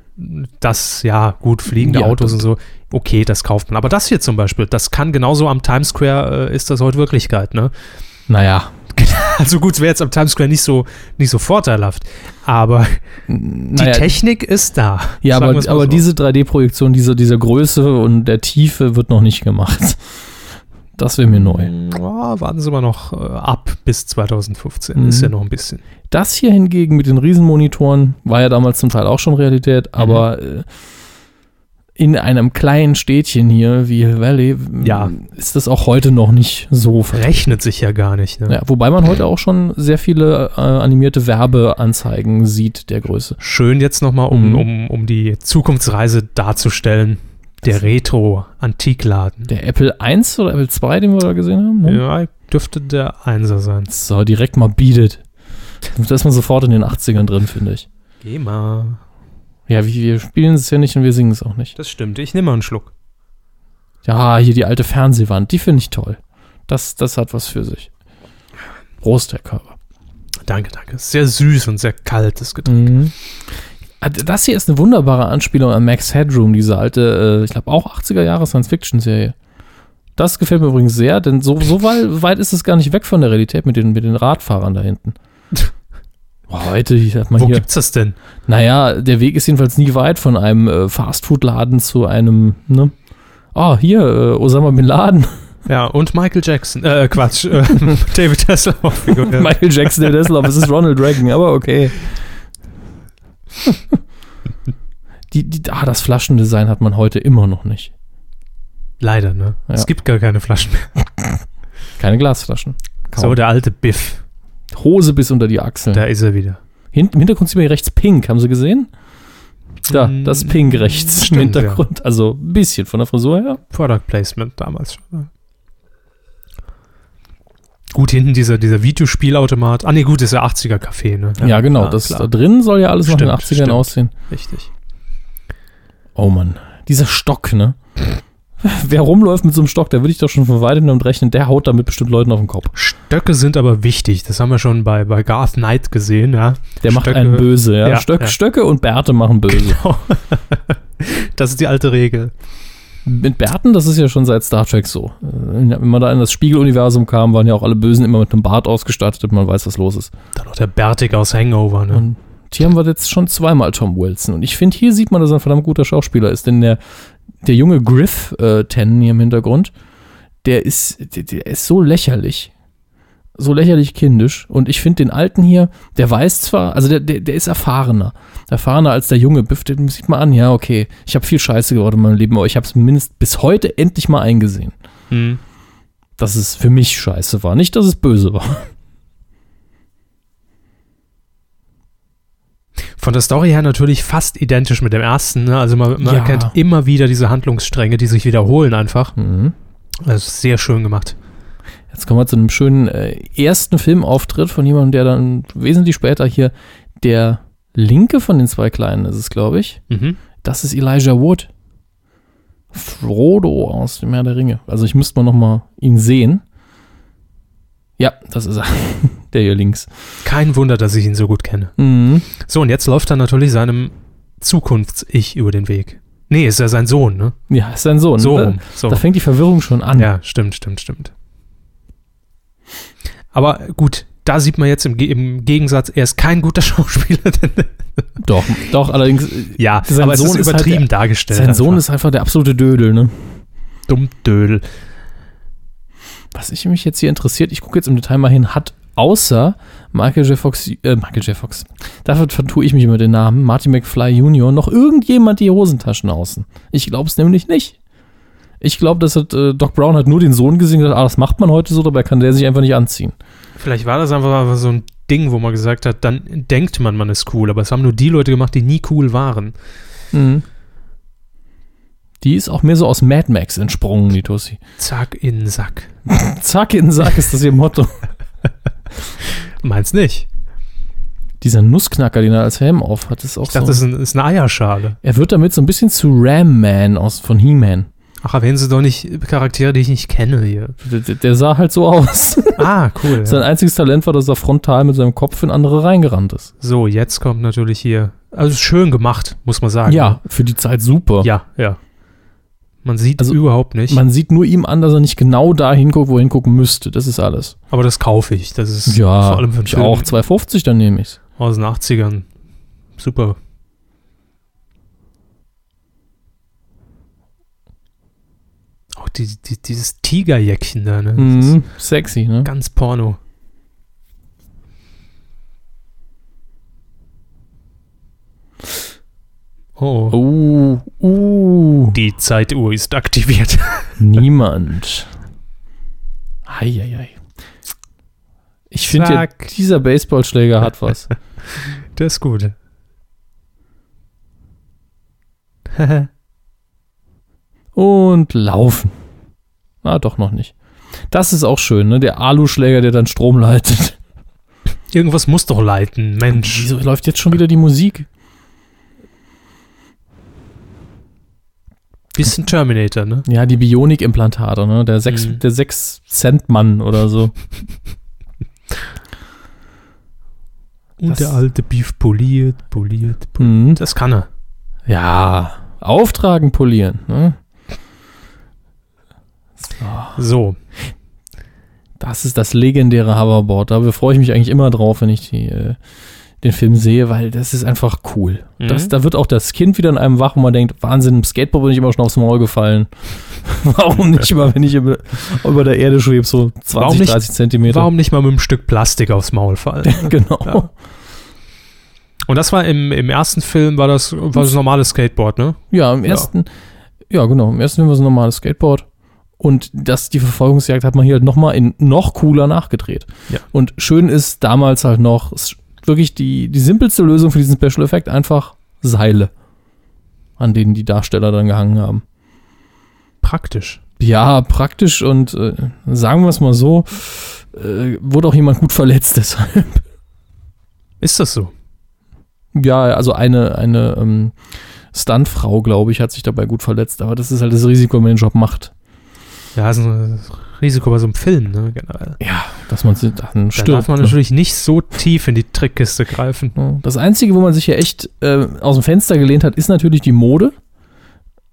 Speaker 2: das, ja, gut, fliegende
Speaker 3: Ja,
Speaker 2: Autos und so, okay, das kauft man. Aber das hier zum Beispiel, das kann genauso am Times Square, äh, ist das heute Wirklichkeit, ne?
Speaker 3: Naja,
Speaker 2: Also gut, es wäre jetzt am Times Square nicht so, nicht so vorteilhaft. Aber die
Speaker 3: naja,
Speaker 2: Technik ist da.
Speaker 3: Ja, aber, aber
Speaker 2: so.
Speaker 3: diese 3D-Projektion, diese, dieser Größe und der Tiefe wird noch nicht gemacht. Das wäre mir neu.
Speaker 2: Ja, warten Sie mal noch äh, ab bis 2015.
Speaker 3: Mhm.
Speaker 2: Ist ja noch ein bisschen.
Speaker 3: Das hier hingegen mit den Riesenmonitoren war ja damals zum Teil auch schon Realität,
Speaker 2: Mhm.
Speaker 3: aber äh, in einem kleinen Städtchen hier wie Hill Valley
Speaker 2: Ja.
Speaker 3: ist das auch heute noch nicht so ver-
Speaker 2: Rechnet sich ja gar nicht. Ne?
Speaker 3: ja, Wobei man heute auch schon sehr viele äh, animierte Werbeanzeigen sieht der Größe.
Speaker 2: Schön jetzt nochmal, um,
Speaker 3: Mhm.
Speaker 2: um, um die Zukunftsreise darzustellen. Der Retro-Antikladen.
Speaker 3: Der Apple 1 oder Apple 2, den wir da gesehen haben? ne?
Speaker 2: Ja, dürfte der Einser sein.
Speaker 3: So, direkt mal bietet. Da ist man sofort in den 80ern drin, finde ich.
Speaker 2: Geh mal.
Speaker 3: Ja, wir spielen es ja nicht und wir singen es auch nicht.
Speaker 2: Das stimmt. Ich nehme mal einen Schluck.
Speaker 3: Ja, hier die alte Fernsehwand, die finde ich toll. Das, das hat was für sich. Prost, Herr Körber.
Speaker 2: Danke, danke. Sehr süß und sehr kaltes Getränk.
Speaker 3: Mhm. Ah, Das hier ist eine wunderbare Anspielung an Max Headroom, diese alte, äh, ich glaube auch 80er Jahre Science-Fiction-Serie. Das gefällt mir übrigens sehr, denn so, so weit, weit ist es gar nicht weg von der Realität mit den, mit den Radfahrern da hinten. Boah, heute hat man
Speaker 2: Wo
Speaker 3: hier.
Speaker 2: gibt's das denn?
Speaker 3: Naja, der Weg ist jedenfalls nie weit von einem äh, Fastfood-Laden zu einem, ne? Ah, hier, äh, Osama Bin Laden.
Speaker 2: Ja, und Michael Jackson. Äh, Quatsch. Äh, David Hasselhoff.
Speaker 3: Michael Jackson, der Desselhoff, es ist Ronald Reagan, aber okay. die, die, ah, das Flaschendesign hat man heute immer noch nicht.
Speaker 2: Leider, ne?
Speaker 3: Ja.
Speaker 2: Es gibt gar keine Flaschen mehr.
Speaker 3: Keine Glasflaschen. Kaum.
Speaker 2: So, der alte Biff.
Speaker 3: Hose bis unter die Achseln.
Speaker 2: Da ist er wieder.
Speaker 3: Hint, Im Hintergrund sieht man hier rechts pink, haben Sie gesehen? Da,
Speaker 2: Mm,
Speaker 3: das Pink rechts
Speaker 2: stimmt,
Speaker 3: im Hintergrund. Also ein bisschen von der Frisur her.
Speaker 2: Product Placement damals schon. Gut, hinten dieser, dieser Videospielautomat. Ah, nee, gut, das ist ja 80er-Café, ne?
Speaker 3: Ja, genau. das
Speaker 2: klar.
Speaker 3: da drin soll ja alles noch in den
Speaker 2: Stimmt,
Speaker 3: 80ern
Speaker 2: stimmt.
Speaker 3: aussehen.
Speaker 2: Richtig.
Speaker 3: Oh Mann, dieser Stock, ne? Wer rumläuft mit so einem Stock, der würde ich doch schon von weitem damit rechnen, der haut damit bestimmt Leuten auf den Kopf.
Speaker 2: Stöcke sind aber wichtig. Das haben wir schon bei, bei Garth Knight gesehen, ja.
Speaker 3: Der macht
Speaker 2: Stöcke-
Speaker 3: einen böse, ja.
Speaker 2: Ja,
Speaker 3: Stöck,
Speaker 2: ja.
Speaker 3: Stöcke und Bärte machen böse.
Speaker 2: Das ist die alte Regel.
Speaker 3: Mit Bärten, das ist ja schon seit Star Trek so. Äh, Wenn man da in das Spiegeluniversum kam, waren ja auch alle Bösen immer mit einem Bart ausgestattet und man weiß, was los ist.
Speaker 2: Dann noch der Bärtig aus Hangover, ne?
Speaker 3: Und hier haben wir jetzt schon zweimal Tom Wilson. Und ich finde, hier sieht man, dass er ein verdammt guter Schauspieler ist, denn der, der junge Griff äh, hier im Hintergrund, der ist, der, der ist so lächerlich. So lächerlich kindisch. Und ich finde den Alten hier, der weiß zwar, also der, der, der ist erfahrener. Erfahrener als der junge Biff, den sieht man an, ja, okay, ich habe viel Scheiße geworden in meinem Leben, aber ich habe es mindestens bis heute endlich mal eingesehen,
Speaker 2: Hm.
Speaker 3: dass es für mich scheiße war. Nicht, dass es böse war.
Speaker 2: Von der Story her natürlich fast identisch mit dem ersten. Ne? Also man, man
Speaker 3: Ja.
Speaker 2: erkennt immer wieder diese Handlungsstränge, die sich wiederholen einfach.
Speaker 3: Mhm.
Speaker 2: Das ist sehr schön gemacht.
Speaker 3: Jetzt kommen wir zu einem schönen äh, ersten Filmauftritt von jemandem, der dann wesentlich später hier der linke von den zwei Kleinen ist es, glaube ich.
Speaker 2: Mhm.
Speaker 3: Das ist Elijah Wood. Frodo aus dem Herr der Ringe. Also ich müsste mal noch mal ihn sehen. Ja, das ist er. der hier links.
Speaker 2: Kein Wunder, dass ich ihn so gut kenne.
Speaker 3: Mhm.
Speaker 2: So, und jetzt läuft er natürlich seinem Zukunfts-Ich über den Weg. Nee, ist ja sein Sohn, ne?
Speaker 3: Ja, ist sein Sohn.
Speaker 2: So rum. So.
Speaker 3: Da fängt die Verwirrung schon an.
Speaker 2: Ja, stimmt, stimmt, stimmt. Aber gut, da sieht man jetzt im, im Gegensatz, er ist kein guter Schauspieler.
Speaker 3: Doch, doch, allerdings, äh,
Speaker 2: ja,
Speaker 3: Sein
Speaker 2: aber
Speaker 3: Sohn ist halt
Speaker 2: übertrieben
Speaker 3: der-
Speaker 2: dargestellt.
Speaker 3: sein Sohn
Speaker 2: einfach.
Speaker 3: ist einfach der absolute Dödel, ne?
Speaker 2: Dummdödel.
Speaker 3: Was ich mich jetzt hier interessiert, ich gucke jetzt im Detail mal hin, hat außer Michael J. Fox, äh, Michael J. Fox, dafür vertue ich mich immer den Namen, Marty McFly Jr., noch irgendjemand die Hosentaschen außen? Ich glaube es nämlich nicht. Ich glaube, dass hat, äh, Doc Brown hat nur den Sohn gesehen und gesagt, ah, das macht man heute so, dabei kann der sich einfach nicht anziehen.
Speaker 2: Vielleicht war das einfach so ein Ding, wo man gesagt hat, dann denkt man, man ist cool. Aber es haben nur die Leute gemacht, die nie cool waren.
Speaker 3: Mhm. Die ist auch mehr so aus Mad Max entsprungen, die Tussi.
Speaker 2: Zack, in den Sack.
Speaker 3: Zack, in den Sack ist das ihr Motto.
Speaker 2: Meinst nicht?
Speaker 3: Dieser Nussknacker, den er als Helm auf hat, ist auch
Speaker 2: Ich dachte,
Speaker 3: so.
Speaker 2: das ist, ein, ist eine Eierschale.
Speaker 3: Er wird damit so ein bisschen zu Ram Man aus von He-Man.
Speaker 2: Ach, erwähnen Sie doch nicht Charaktere, die ich nicht kenne hier.
Speaker 3: Der, der- sah halt so aus.
Speaker 2: Ah, cool.
Speaker 3: Sein
Speaker 2: Ja.
Speaker 3: einziges Talent war, dass er frontal mit seinem Kopf in andere reingerannt ist.
Speaker 2: So, jetzt kommt natürlich hier. Also schön gemacht, muss man sagen.
Speaker 3: Ja, für die Zeit super.
Speaker 2: Ja, ja. Man sieht
Speaker 3: Also,
Speaker 2: überhaupt nicht.
Speaker 3: Man sieht nur ihm an, dass er nicht genau da hinguckt, wo er hingucken müsste. Das ist alles.
Speaker 2: aber das kaufe ich. Das ist
Speaker 3: Ja,
Speaker 2: vor allem für
Speaker 3: ich
Speaker 2: Film
Speaker 3: auch. 2,50, dann nehme ich's.
Speaker 2: aus den 80ern. Super. Auch die, die, dieses Tigerjäckchen da, ne?
Speaker 3: Mhm. Sexy, ne?
Speaker 2: ganz Porno. Oh.
Speaker 3: Uh, uh.
Speaker 2: Die Zeituhr ist aktiviert.
Speaker 3: Niemand. Eieiei. Ich finde, ja, dieser Baseballschläger hat was.
Speaker 2: Das ist gut.
Speaker 3: Und laufen. Na, doch noch nicht. Das ist auch schön, ne? Der Aluschläger, der dann Strom leitet.
Speaker 2: Irgendwas muss doch leiten, Mensch.
Speaker 3: Wieso läuft jetzt schon wieder die Musik?
Speaker 2: Bisschen Terminator, ne?
Speaker 3: Ja, die Bionic-Implantate, ne? Der 6
Speaker 2: Mhm.
Speaker 3: der sechs Cent Mann oder so.
Speaker 2: Und
Speaker 3: Das-
Speaker 2: der alte Beef poliert, poliert, poliert.
Speaker 3: Mhm.
Speaker 2: Das kann er.
Speaker 3: Ja, auftragen, polieren, ne?
Speaker 2: So.
Speaker 3: Das ist das legendäre Hoverboard. Da freue ich mich eigentlich immer drauf, wenn ich die, äh, den Film sehe, weil das ist einfach cool.
Speaker 2: Mhm.
Speaker 3: Das, da wird auch das Kind wieder in einem wach, wo man denkt, Wahnsinn, im Skateboard bin ich immer schon aufs Maul gefallen. Warum nicht mal, wenn ich über, über der Erde schwebe, so 20,
Speaker 2: Warum nicht-
Speaker 3: 30 Zentimeter.
Speaker 2: Warum nicht mal mit einem Stück Plastik aufs Maul fallen?
Speaker 3: genau.
Speaker 2: Ja. Und das war im, im ersten Film, war das, war das normales Skateboard, ne?
Speaker 3: Ja, im ersten, ja. genau, im ersten Film war es ein normales Skateboard. Und das, die Verfolgungsjagd hat man hier halt nochmal in noch cooler nachgedreht.
Speaker 2: Ja.
Speaker 3: Und schön ist damals halt noch wirklich die, die simpelste Lösung für diesen Special Effekt einfach Seile, an denen die Darsteller dann gehangen haben.
Speaker 2: Praktisch.
Speaker 3: Ja, praktisch und äh, sagen wir es mal so, äh, wurde auch jemand gut verletzt deshalb.
Speaker 2: Ist das so?
Speaker 3: Ja, also eine, eine ähm, Stuntfrau, glaube ich, hat sich dabei gut verletzt, aber das ist halt das Risiko, wenn man den Job macht.
Speaker 2: Ja, ist ein Risiko bei so einem Film, ne? Generell.
Speaker 3: Ja, dass man sich dann
Speaker 2: Da
Speaker 3: stirbt.
Speaker 2: darf man
Speaker 3: ne?
Speaker 2: natürlich nicht so tief in die Trickkiste greifen.
Speaker 3: Das Einzige, wo man sich ja echt äh, aus dem Fenster gelehnt hat, ist natürlich die Mode.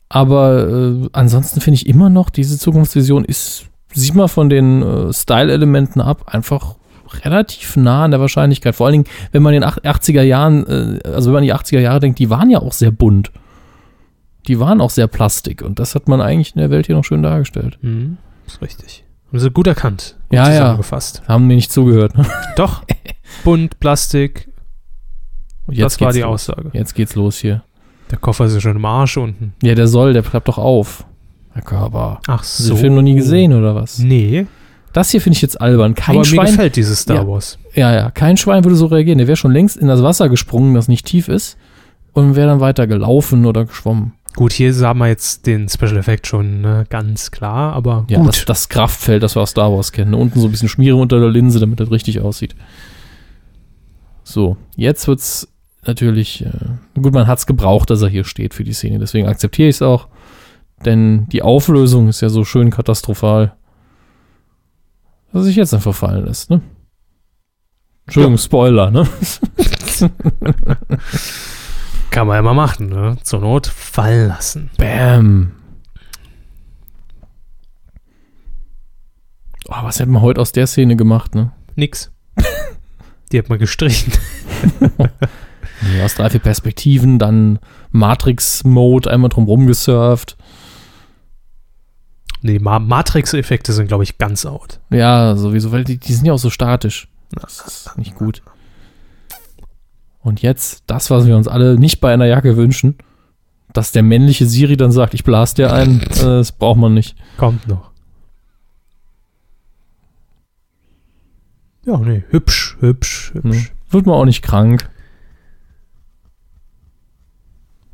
Speaker 3: Aber äh, ansonsten finde ich immer noch, diese Zukunftsvision ist, sieht man von den äh, Style-Elementen ab, einfach relativ nah an der Wahrscheinlichkeit. Vor allen Dingen, wenn man in den ach- 80er Jahren, äh, also wenn man an die 80er Jahre denkt, die waren ja auch sehr bunt. Die waren auch sehr plastik und das hat man eigentlich in der Welt hier noch schön dargestellt.
Speaker 2: Mhm. Ist richtig. Haben sie gut erkannt. Gut
Speaker 3: Ja, ja.
Speaker 2: zusammengefasst.
Speaker 3: Haben mir nicht zugehört. Ne?
Speaker 2: Doch. Bunt, Plastik,
Speaker 3: Und
Speaker 2: das war die
Speaker 3: los.
Speaker 2: Aussage.
Speaker 3: Jetzt geht's los hier.
Speaker 2: Der Koffer ist ja schon im Arsch unten.
Speaker 3: Ja, der soll, der klappt doch auf. Herr Körper.
Speaker 2: Ach
Speaker 3: Hast du den Film noch nie gesehen oder was?
Speaker 2: Nee,
Speaker 3: Das hier finde ich jetzt albern. Kein
Speaker 2: aber mir
Speaker 3: Schwein,
Speaker 2: gefällt dieses Star
Speaker 3: Ja.
Speaker 2: Wars.
Speaker 3: ja, ja, kein Schwein würde so reagieren. Der wäre schon längst in das Wasser gesprungen, das nicht tief ist, und wäre dann weiter gelaufen oder geschwommen.
Speaker 2: Gut, hier sah man jetzt den Special Effekt schon ne, ganz klar, aber
Speaker 3: Ja,
Speaker 2: gut.
Speaker 3: Das, das Kraftfeld, das wir aus Star Wars kennen. Unten so ein bisschen Schmiere unter der Linse, damit das richtig aussieht. So, jetzt wird's natürlich, äh, gut, man hat's gebraucht, dass er hier steht für die Szene, deswegen akzeptiere ich es auch. Denn die Auflösung ist ja so schön katastrophal, dass er sich jetzt einfach fallen lässt, ne? Entschuldigung, Spoiler, ne?
Speaker 2: Kann man ja mal machen, ne? Zur Not fallen lassen.
Speaker 3: Bam. Oh, was hätten wir heute aus der Szene gemacht, ne?
Speaker 2: Nix. Die hat man gestrichen.
Speaker 3: Nee, aus drei, vier Perspektiven, dann Matrix-Mode, einmal drum rumgesurft.
Speaker 2: Nee, Ma Matrix-Effekte sind, glaube ich, ganz out.
Speaker 3: Ja, sowieso, weil die, die sind ja auch so statisch. Das ist nicht gut. Und jetzt das, was wir uns alle nicht bei einer Jacke wünschen, dass der männliche Siri dann sagt, ich blas dir ein, äh, das braucht man nicht.
Speaker 2: Kommt noch. Ja, nee, hübsch, hübsch, hübsch.
Speaker 3: Wird man auch nicht krank.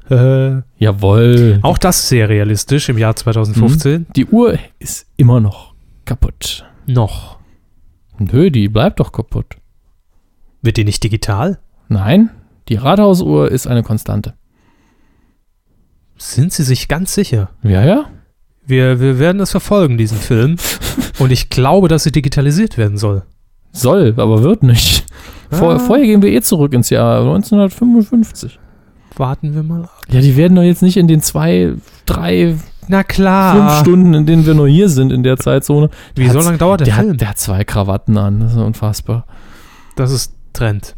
Speaker 2: Äh,
Speaker 3: Jawohl.
Speaker 2: auch das sehr realistisch im Jahr 2015.
Speaker 3: Die Uhr ist immer noch kaputt.
Speaker 2: Noch.
Speaker 3: Nö, die bleibt doch kaputt.
Speaker 2: Wird die nicht digital?
Speaker 3: Nein, die Rathausuhr ist eine Konstante.
Speaker 2: Sind Sie sich ganz sicher?
Speaker 3: Ja, ja.
Speaker 2: Wir, wir werden es verfolgen, diesen Film. Und ich glaube, dass sie digitalisiert werden soll.
Speaker 3: Soll, aber wird nicht. Vor,
Speaker 2: Ah.
Speaker 3: Vorher gehen wir eh zurück ins Jahr 1955.
Speaker 2: Warten wir mal ab.
Speaker 3: Ja, die werden doch jetzt nicht in den zwei, drei,
Speaker 2: Na klar.
Speaker 3: fünf Stunden, in denen wir nur hier sind in der Zeitzone.
Speaker 2: Wie
Speaker 3: Der
Speaker 2: so lange dauert der,
Speaker 3: Der
Speaker 2: Film?
Speaker 3: hat, der hat zwei Krawatten an, das ist unfassbar.
Speaker 2: das ist Trend.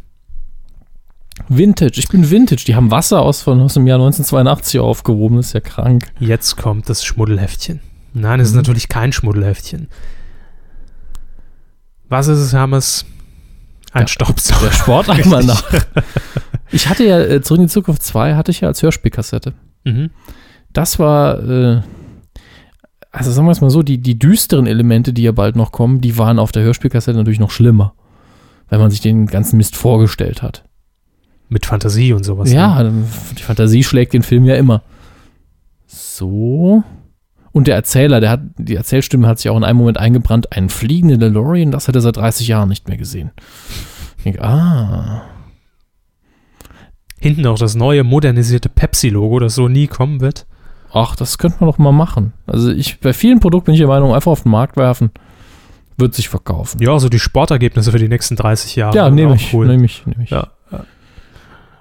Speaker 3: Vintage, ich bin Vintage. Die haben Wasser aus, von, aus dem Jahr 1982 aufgehoben, das ist ja krank.
Speaker 2: Jetzt kommt das Schmuddelheftchen. Nein, es ist
Speaker 3: Mhm.
Speaker 2: natürlich kein Schmuddelheftchen. Was ist es, Hermes? Ein
Speaker 3: Ja,
Speaker 2: Staubsauger.
Speaker 3: Der Sport einmal nach. Ich hatte ja, äh, Zurück in die Zukunft 2 hatte ich ja als Hörspielkassette.
Speaker 2: Mhm.
Speaker 3: Das war, äh, also sagen wir es mal so, die, die düsteren Elemente, die ja bald noch kommen, die waren auf der Hörspielkassette natürlich noch schlimmer. Wenn man sich den ganzen Mist vorgestellt hat.
Speaker 2: Mit Fantasie und sowas.
Speaker 3: ja,
Speaker 2: Ne?
Speaker 3: die Fantasie schlägt den Film ja immer. So. Und der Erzähler, der hat, die Erzählstimme hat sich auch in einem Moment eingebrannt. Einen fliegenden DeLorean, das hat er seit 30 Jahren nicht mehr gesehen. Ich denke, ah.
Speaker 2: Hinten auch das neue modernisierte Pepsi-Logo, das so nie kommen wird.
Speaker 3: Ach, das könnte man doch mal machen. Also ich, bei vielen Produkten bin ich der Meinung, einfach auf den Markt werfen, wird sich verkaufen.
Speaker 2: Ja, so die Sportergebnisse für die nächsten 30 Jahre.
Speaker 3: Ja, nehme ich,
Speaker 2: Cool.
Speaker 3: nehme ich, nehme ich.
Speaker 2: Ja.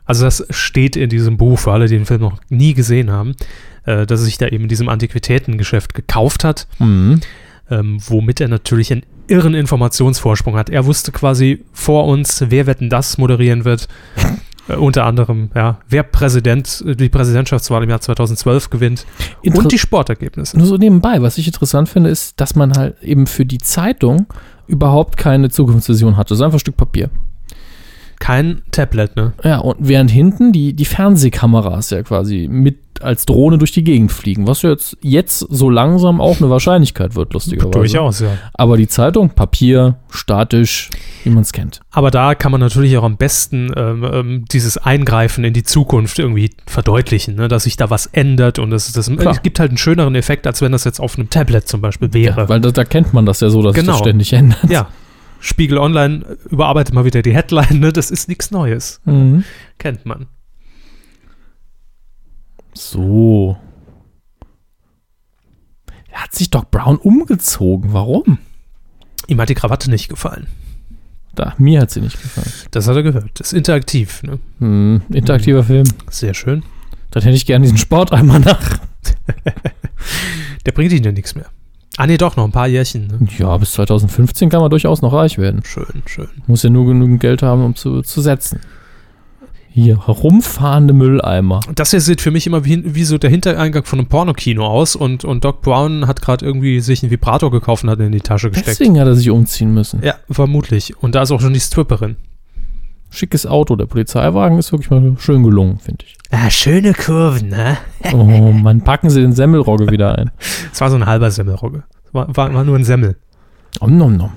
Speaker 2: Also das steht in diesem Buch, für alle, die den Film noch nie gesehen haben, äh, dass er sich da eben in diesem Antiquitätengeschäft gekauft hat,
Speaker 3: Mhm.
Speaker 2: ähm, womit er natürlich einen irren Informationsvorsprung hat. Er wusste quasi vor uns, wer Wetten das moderieren wird. Äh, unter anderem, ja, wer Präsident, äh, die Präsidentschaftswahl im Jahr 2012 gewinnt
Speaker 3: Inter
Speaker 2: und die Sportergebnisse.
Speaker 3: Nur so nebenbei, was ich interessant finde, ist, dass man halt eben für die Zeitung überhaupt keine Zukunftsvision hatte. So einfach ein Stück Papier.
Speaker 2: Kein Tablet, ne?
Speaker 3: Ja, und während hinten die, die Fernsehkameras ja quasi mit als Drohne durch die Gegend fliegen, was jetzt, jetzt so langsam auch eine Wahrscheinlichkeit wird, lustigerweise.
Speaker 2: Durchaus, ja.
Speaker 3: Aber die Zeitung, Papier, statisch, wie man es kennt.
Speaker 2: Aber da kann man natürlich auch am besten ähm, ähm, dieses Eingreifen in die Zukunft irgendwie verdeutlichen, ne? dass sich da was ändert und das, das es gibt halt einen schöneren Effekt, als wenn das jetzt auf einem Tablet zum Beispiel wäre.
Speaker 3: Ja, weil da, da kennt man das ja so, dass sich
Speaker 2: Genau.
Speaker 3: das ständig ändert.
Speaker 2: Ja. Spiegel Online überarbeitet mal wieder die Headline, ne? das ist nichts Neues.
Speaker 3: Mhm.
Speaker 2: Kennt man.
Speaker 3: So. Hat sich Doc Brown umgezogen. Warum?
Speaker 2: Ihm hat die Krawatte nicht gefallen.
Speaker 3: Da, mir hat sie nicht gefallen.
Speaker 2: Das hat er gehört. Das ist interaktiv. Ne?
Speaker 3: Hm, interaktiver Film.
Speaker 2: Sehr schön.
Speaker 3: Dann hätte ich gerne diesen Sport einmal nach.
Speaker 2: Der bringt ihn ja nichts mehr. Ah, nee, doch, noch ein paar Jährchen. Ne?
Speaker 3: Ja, bis 2015 kann man durchaus noch reich werden.
Speaker 2: Schön, schön.
Speaker 3: Muss ja nur genügend Geld haben, um zu, zu setzen. Hier, herumfahrende Mülleimer.
Speaker 2: Das hier sieht für mich immer wie, wie so der Hintereingang von einem Pornokino aus und, und Doc Brown hat gerade irgendwie sich einen Vibrator gekauft und hat ihn in die Tasche gesteckt.
Speaker 3: Deswegen hat er sich umziehen müssen.
Speaker 2: Ja, vermutlich. Und da ist auch schon die Stripperin.
Speaker 3: Schickes Auto. Der Polizeiwagen ist wirklich mal schön gelungen, finde ich.
Speaker 2: Ah, schöne Kurven, ne?
Speaker 3: Oh Mann, packen Sie den Semmelrogge wieder ein.
Speaker 2: Es war so ein halber Semmelrogge. War, war, war nur ein Semmel.
Speaker 3: Om nom nom.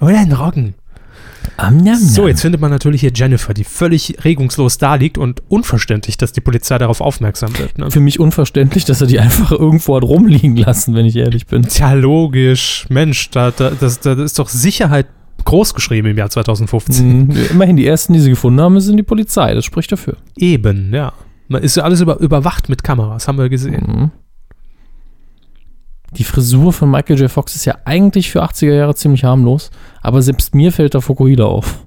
Speaker 2: Oder ein Roggen.
Speaker 3: Am nam,
Speaker 2: So,
Speaker 3: nam.
Speaker 2: jetzt findet man natürlich hier Jennifer, die völlig regungslos da liegt und unverständlich, dass die Polizei darauf aufmerksam wird. Ne?
Speaker 3: Für mich unverständlich, dass er die einfach irgendwo hat rumliegen lassen, wenn ich ehrlich bin.
Speaker 2: Tja, logisch. Mensch, da, da, das, da ist doch Sicherheit groß geschrieben im Jahr 2015.
Speaker 3: Mhm. Immerhin, die ersten, die sie gefunden haben, sind die Polizei. Das spricht dafür.
Speaker 2: Eben, ja. Man ist ja alles über, überwacht mit Kameras, haben wir gesehen.
Speaker 3: Mhm. Die Frisur von Michael J. Fox ist ja eigentlich für 80er Jahre ziemlich harmlos, aber selbst mir fällt da Fukuhila auf.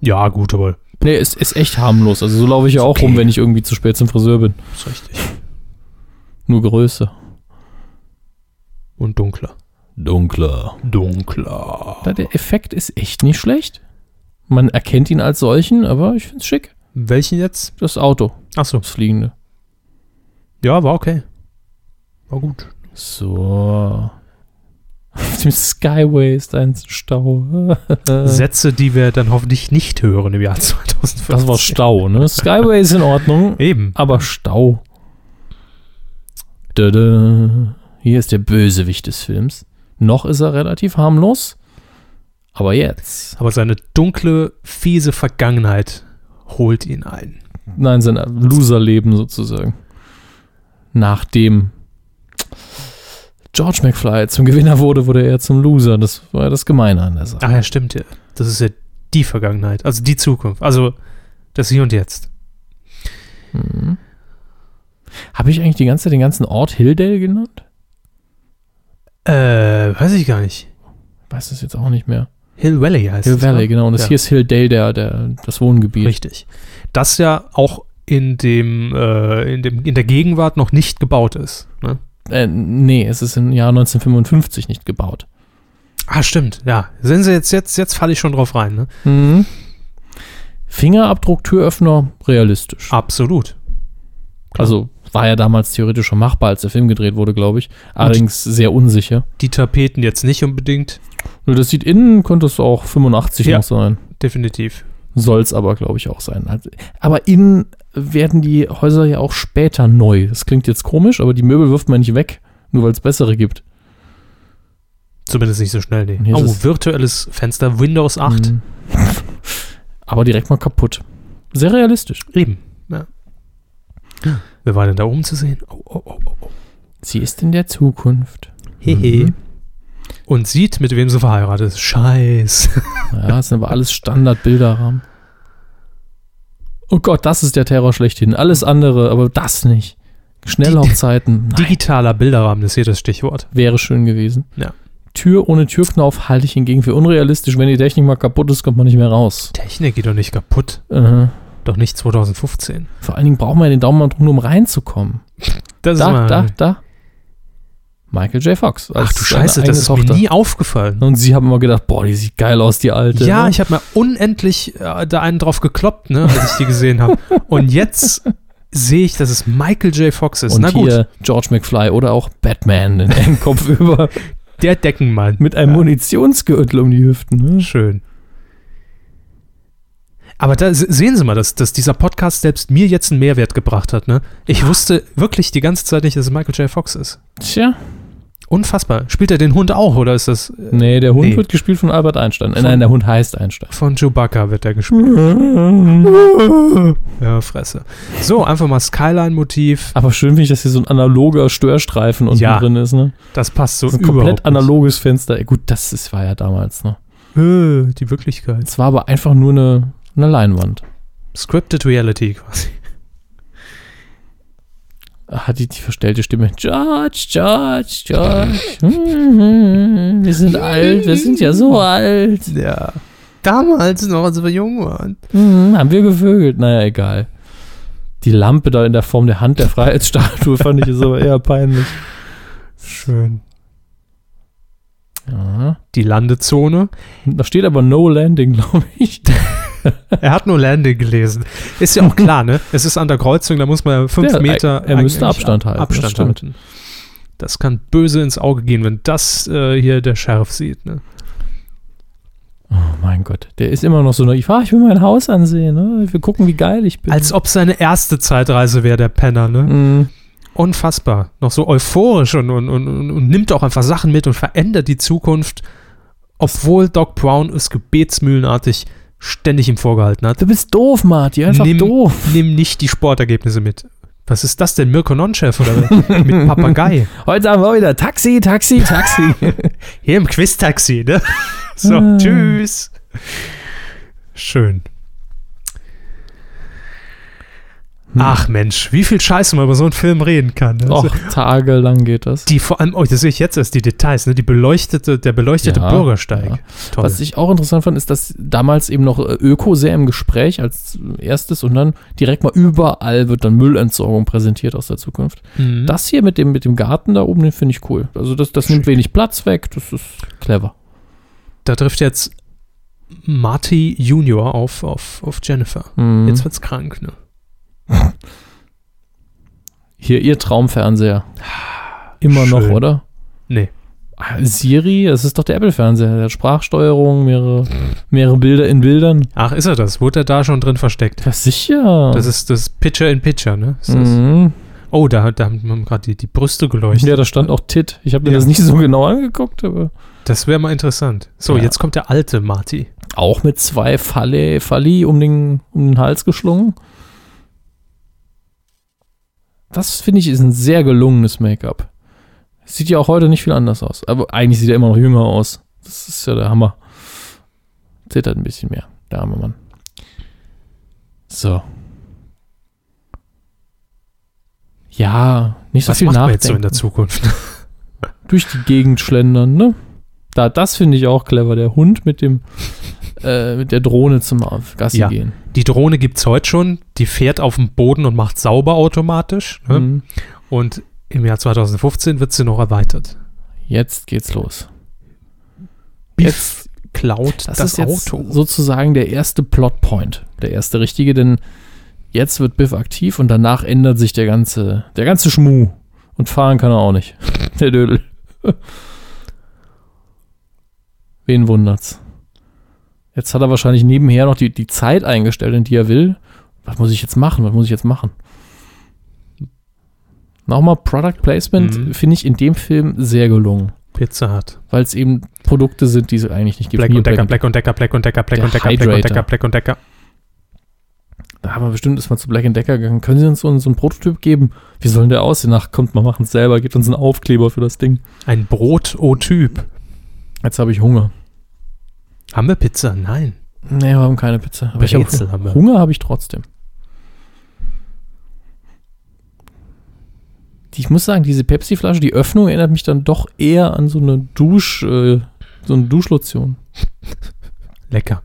Speaker 2: Ja, gut, aber
Speaker 3: Nee, ist, ist echt harmlos. Also so laufe ich ja auch
Speaker 2: okay.
Speaker 3: rum, wenn ich irgendwie zu spät zum Friseur bin.
Speaker 2: ist richtig.
Speaker 3: Nur Größe.
Speaker 2: Und dunkler.
Speaker 3: Dunkler.
Speaker 2: Dunkler.
Speaker 3: Da der Effekt ist echt nicht schlecht. Man erkennt ihn als solchen, aber ich finde es schick.
Speaker 2: Welchen jetzt?
Speaker 3: Das Auto,
Speaker 2: Achso.
Speaker 3: das Fliegende.
Speaker 2: Ja, war okay. War gut.
Speaker 3: So. Auf dem Skyway ist ein Stau.
Speaker 2: Sätze, die wir dann hoffentlich nicht hören im Jahr 2015.
Speaker 3: Das war Stau, ne? Skyway ist in Ordnung,
Speaker 2: Eben.
Speaker 3: aber Stau. Dada. Hier ist der Bösewicht des Films. Noch ist er relativ harmlos. Aber jetzt.
Speaker 2: Aber seine dunkle, fiese Vergangenheit holt ihn ein.
Speaker 3: Nein, sein Loserleben sozusagen. Nachdem George McFly zum Gewinner wurde, wurde er zum Loser. Das war ja das Gemeine an der Sache.
Speaker 2: Ach ja, stimmt ja. Das ist ja die Vergangenheit, also die Zukunft. Also das Hier und Jetzt.
Speaker 3: Mhm. Habe ich eigentlich die ganze Zeit den ganzen Ort Hilldale genannt?
Speaker 2: Äh, weiß ich gar nicht.
Speaker 3: Weiß es jetzt auch nicht mehr.
Speaker 2: Hill Valley heißt
Speaker 3: Hill
Speaker 2: es.
Speaker 3: Valley,
Speaker 2: ne?
Speaker 3: genau. Und das
Speaker 2: Ja.
Speaker 3: hier ist Hilldale, der, der, das Wohngebiet.
Speaker 2: Richtig. Das ja auch in dem, äh, in dem, in der Gegenwart noch nicht gebaut ist. Ne?
Speaker 3: Äh, nee, es ist im Jahr 1955 nicht gebaut.
Speaker 2: Ah, stimmt, ja. Sehen Sie jetzt, jetzt, jetzt falle ich schon drauf rein, ne?
Speaker 3: Mhm. Fingerabdruck, Türöffner, realistisch.
Speaker 2: Absolut.
Speaker 3: Also war ja damals theoretisch schon machbar, als der Film gedreht wurde, glaube ich. Allerdings sehr unsicher.
Speaker 2: Die Tapeten jetzt nicht unbedingt.
Speaker 3: Nur das sieht innen, könnte es auch 85
Speaker 2: Ja.
Speaker 3: noch sein.
Speaker 2: Definitiv.
Speaker 3: Soll es aber, glaube ich, auch sein. Also, aber innen werden die Häuser ja auch später neu. Das klingt jetzt komisch, aber die Möbel wirft man nicht weg, nur weil es bessere gibt.
Speaker 2: Zumindest nicht so schnell, nee. Oh,
Speaker 3: es-
Speaker 2: virtuelles Fenster, Windows 8.
Speaker 3: Mhm. aber direkt mal kaputt. Sehr realistisch.
Speaker 2: Eben. Ja. Wer war denn da oben zu sehen? Oh, oh, oh, oh. oh.
Speaker 3: Sie ist in der Zukunft.
Speaker 2: Hehe.
Speaker 3: Mhm.
Speaker 2: Und sieht, mit wem sie verheiratet ist. Scheiß.
Speaker 3: Ja, das sind aber alles Standardbilderrahmen. Oh Gott, das ist der Terror schlechthin. Alles andere, aber das nicht. Schnellhochzeiten. Nein,
Speaker 2: Digitaler Bilderrahmen ist hier das Stichwort.
Speaker 3: wäre schön gewesen.
Speaker 2: Ja.
Speaker 3: Tür ohne Türknauf halte ich hingegen für unrealistisch. Wenn die Technik mal kaputt ist, kommt man nicht mehr raus.
Speaker 2: Technik geht doch nicht kaputt.
Speaker 3: Äh,
Speaker 2: Doch nicht 2015.
Speaker 3: vor allen Dingen braucht man ja den Daumenabdruck nur, um reinzukommen.
Speaker 2: Das
Speaker 3: Da,
Speaker 2: mal-
Speaker 3: da, da. Michael J. Fox.
Speaker 2: Ach du Scheiße, das ist mir nie aufgefallen.
Speaker 3: Und sie haben immer gedacht, boah, die sieht geil aus, die alte.
Speaker 2: Ja,
Speaker 3: ne?
Speaker 2: ich habe mir unendlich äh, da einen drauf gekloppt, ne, als ich die gesehen habe. Und jetzt sehe ich, dass es Michael J. Fox ist.
Speaker 3: Und
Speaker 2: Na gut,
Speaker 3: hier George McFly oder auch Batman, den Kopf über,
Speaker 2: der Deckenmann.
Speaker 3: mit einem
Speaker 2: Ja.
Speaker 3: Munitionsgürtel um die Hüften. Ne?
Speaker 2: Schön. Aber da se- sehen Sie mal, dass, dass dieser Podcast selbst mir jetzt einen Mehrwert gebracht hat. Ne? Ich wusste wirklich die ganze Zeit nicht, dass es Michael J. Fox ist.
Speaker 3: Tja.
Speaker 2: Unfassbar. Spielt er den Hund auch oder ist das äh,
Speaker 3: Nee, der Hund
Speaker 2: Nee.
Speaker 3: wird gespielt von Albert Einstein. Äh,
Speaker 2: Von-
Speaker 3: Nein, der Hund heißt Einstein.
Speaker 2: von Chewbacca wird er gespielt? Ja, Fresse. So, einfach mal Skyline-Motiv.
Speaker 3: Aber schön finde ich, dass hier so ein analoger Störstreifen unten
Speaker 2: Ja.
Speaker 3: drin ist. Ne?
Speaker 2: Das passt so
Speaker 3: Das ist ein komplett analoges Fenster. Gut, das ist, war ja damals. Ne?
Speaker 2: Äh, Die Wirklichkeit.
Speaker 3: Es war aber einfach nur eine, eine Leinwand.
Speaker 2: Scripted Reality quasi.
Speaker 3: Hat die, die verstellte Stimme. George, George, George. Mhm, Wir sind alt, wir sind ja so alt.
Speaker 2: Ja. Damals noch, als wir jung waren.
Speaker 3: Mhm, haben wir gevögelt. Naja, egal. Die Lampe da in der Form der Hand der Freiheitsstatue fand ich so eher peinlich.
Speaker 2: Schön.
Speaker 3: Ja.
Speaker 2: Die Landezone.
Speaker 3: Da steht aber No Landing, glaube ich.
Speaker 2: Er hat nur Landing gelesen. Ist ja auch klar, ne? Es ist an der Kreuzung, da muss man ja fünf
Speaker 3: Ja,
Speaker 2: Meter.
Speaker 3: er müsste Abstand halten, das
Speaker 2: Abstand
Speaker 3: stimmt.
Speaker 2: halten. Das kann böse ins Auge gehen, wenn das äh, hier der Sheriff sieht, ne?
Speaker 3: Oh mein Gott, der ist immer noch so naiv. Ah, ich will mein Haus ansehen. Ne? Wir gucken, wie geil ich bin.
Speaker 2: Als ob seine erste Zeitreise wäre, der Penner, ne?
Speaker 3: Mhm.
Speaker 2: Unfassbar. Noch so euphorisch und, und, und, und, und nimmt auch einfach Sachen mit und verändert die Zukunft, obwohl Doc Brown es gebetsmühlenartig ständig ihm vorgehalten hat.
Speaker 3: Du bist doof, Marty. Einfach
Speaker 2: nimm,
Speaker 3: doof.
Speaker 2: Nimm nicht die Sportergebnisse mit. Was ist das denn? Mirko Nonchef oder mit Papagei?
Speaker 3: Heute haben wir wieder Taxi, Taxi, Taxi.
Speaker 2: Hier im Quiz-Taxi, ne? So,
Speaker 3: Ah.
Speaker 2: tschüss. Schön. Ach Mensch, wie viel Scheiße man über so einen Film reden kann. ne?
Speaker 3: Och, tagelang geht das.
Speaker 2: Die vor allem, oh, das sehe ich jetzt erst, die Details, ne? Die beleuchtete, der beleuchtete
Speaker 3: Ja,
Speaker 2: Bürgersteig.
Speaker 3: ja.
Speaker 2: Toll.
Speaker 3: Was ich auch interessant fand, ist, dass damals eben noch äh, Öko sehr im Gespräch als erstes und dann direkt mal überall wird dann Müllentsorgung präsentiert aus der Zukunft.
Speaker 2: Mhm.
Speaker 3: Das hier mit dem, mit dem Garten da oben, den finde ich cool. Also das, das nimmt wenig Platz weg, das ist clever.
Speaker 2: da trifft jetzt Marty Junior auf, auf, auf Jennifer.
Speaker 3: Mhm.
Speaker 2: Jetzt wird's krank, ne?
Speaker 3: Hier ihr Traumfernseher. Immer noch,
Speaker 2: Schön.
Speaker 3: oder?
Speaker 2: Nee.
Speaker 3: Ah, Siri, das ist doch der Apple-Fernseher. Der hat Sprachsteuerung, mehrere, mehrere Bilder in Bildern.
Speaker 2: Ach, ist er das? Wurde er da schon drin versteckt?
Speaker 3: Ja, sicher.
Speaker 2: Das ist das Pitcher in Pitcher, ne?
Speaker 3: Mhm.
Speaker 2: Oh, da, da haben gerade die, die Brüste geleuchtet.
Speaker 3: Ja, da stand auch Tit. Ich habe mir
Speaker 2: Ja.
Speaker 3: das nicht so genau angeguckt, aber
Speaker 2: Das wäre mal interessant. So,
Speaker 3: Ja.
Speaker 2: jetzt kommt der alte Marty.
Speaker 3: auch mit zwei Falle, Falli um den, um den Hals geschlungen. Das finde ich ist ein sehr gelungenes Make-up. Sieht ja auch heute nicht viel anders aus. Aber eigentlich sieht er immer noch jünger aus. Das ist ja der Hammer. Zittert ein bisschen mehr, der arme Mann. So. Ja, nicht so
Speaker 2: Was
Speaker 3: viel
Speaker 2: macht man
Speaker 3: nachdenken.
Speaker 2: jetzt so in der Zukunft?
Speaker 3: Durch die Gegend schlendern, ne? Da, das finde ich auch clever. Der Hund mit dem, äh, mit der Drohne zum Gassi
Speaker 2: Ja.
Speaker 3: gehen.
Speaker 2: Die Drohne gibt's heute schon. Die fährt auf dem Boden und macht sauber automatisch. Ne?
Speaker 3: Mhm.
Speaker 2: Und im Jahr 2015 wird sie noch erweitert.
Speaker 3: Jetzt geht's los.
Speaker 2: Biff klaut
Speaker 3: Das,
Speaker 2: das,
Speaker 3: ist jetzt
Speaker 2: Auto.
Speaker 3: sozusagen der erste Plotpoint, der erste richtige, denn jetzt wird Biff aktiv und danach ändert sich der ganze, der ganze Schmuh. Und fahren kann er auch nicht. Der Dödel. Wen wundert's? Jetzt hat er wahrscheinlich nebenher noch die, die Zeit eingestellt, in die er will. Was muss ich jetzt machen? Was muss ich jetzt machen? Nochmal Product Placement
Speaker 2: Mhm.
Speaker 3: finde ich in dem Film sehr gelungen,
Speaker 2: Pizza hat.
Speaker 3: weil es eben Produkte sind, die es eigentlich nicht gibt.
Speaker 2: Black und Decker,
Speaker 3: Black
Speaker 2: und Decker, Black und Decker, Black und Decker, Black und. Decker, Black und Decker.
Speaker 3: Da haben wir bestimmt ist mal zu Black Decker gegangen. Können Sie uns so, einen- so einen Prototyp geben? Wie soll denn der aussehen? Ach, kommt, wir machen es selber. Gebt uns einen Aufkleber für das Ding.
Speaker 2: Ein Brot-O-Typ.
Speaker 3: Jetzt habe ich Hunger.
Speaker 2: Haben wir Pizza? Nein.
Speaker 3: Nee, wir haben keine Pizza. Aber ich
Speaker 2: Brezel
Speaker 3: hab,
Speaker 2: haben wir.
Speaker 3: Hunger habe ich trotzdem. Ich muss sagen, diese Pepsi-Flasche, die Öffnung erinnert mich dann doch eher an so eine Dusch, äh, so eine Duschlotion.
Speaker 2: Lecker.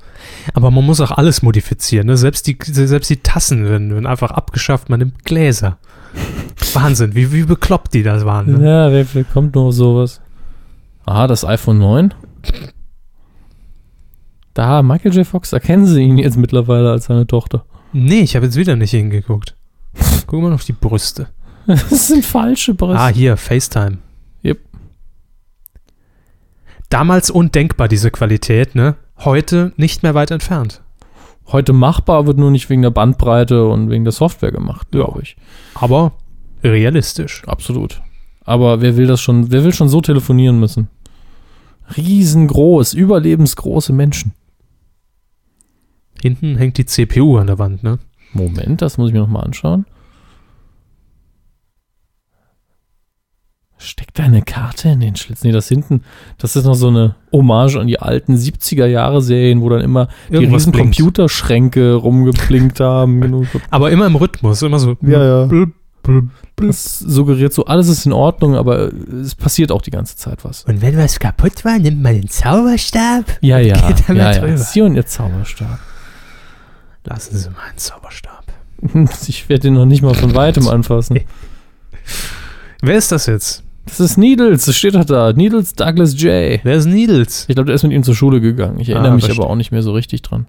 Speaker 2: Aber man muss auch alles modifizieren. Ne? Selbst, die, selbst die Tassen werden, werden einfach abgeschafft. Man nimmt Gläser. Wahnsinn, wie, wie bekloppt die das waren. Ne?
Speaker 3: Ja, wer, wer kommt nur auf sowas? Aha, das iPhone 9. Da, Michael J. Fox, erkennen Sie ihn jetzt mittlerweile als seine Tochter.
Speaker 2: Nee, ich habe jetzt wieder nicht hingeguckt. Guck mal auf die Brüste.
Speaker 3: Das sind falsche Brüste.
Speaker 2: Ah, hier, FaceTime.
Speaker 3: Yep.
Speaker 2: Damals undenkbar, diese Qualität, ne? Heute nicht mehr weit entfernt.
Speaker 3: Heute machbar, wird nur nicht wegen der Bandbreite und wegen der Software gemacht, glaube ich.
Speaker 2: Aber realistisch.
Speaker 3: Absolut. Aber wer will das schon, wer will schon so telefonieren müssen? Riesengroß, überlebensgroße Menschen.
Speaker 2: Hinten hängt die CPU an der Wand, ne?
Speaker 3: Moment, das muss ich mir nochmal anschauen. Steckt da eine Karte in den Schlitz? Nee, das hinten, das ist noch so eine Hommage an die alten 70er-Jahre-Serien, wo dann immer die
Speaker 2: Irgendwas
Speaker 3: riesen
Speaker 2: blinkt.
Speaker 3: Computerschränke rumgeblinkt haben. Genau.
Speaker 2: Aber immer im Rhythmus, immer so.
Speaker 3: Ja, ja. Das suggeriert so, alles ist in Ordnung, aber es passiert auch die ganze Zeit was.
Speaker 2: Und wenn was kaputt war, nimmt man den Zauberstab.
Speaker 3: Ja, ja.
Speaker 2: Geht damit
Speaker 3: ja, ja. Sie und ihr Zauberstab.
Speaker 2: Lassen Sie meinen Zauberstab.
Speaker 3: Ich werde den noch nicht mal von weitem anfassen.
Speaker 2: Wer ist das jetzt?
Speaker 3: Das ist Needles, das steht doch da. Needles Douglas J.
Speaker 2: Wer ist Needles?
Speaker 3: Ich glaube, der ist mit ihm zur Schule gegangen. Ich erinnere
Speaker 2: Ah,
Speaker 3: mich
Speaker 2: verstehe.
Speaker 3: aber auch nicht mehr so richtig dran.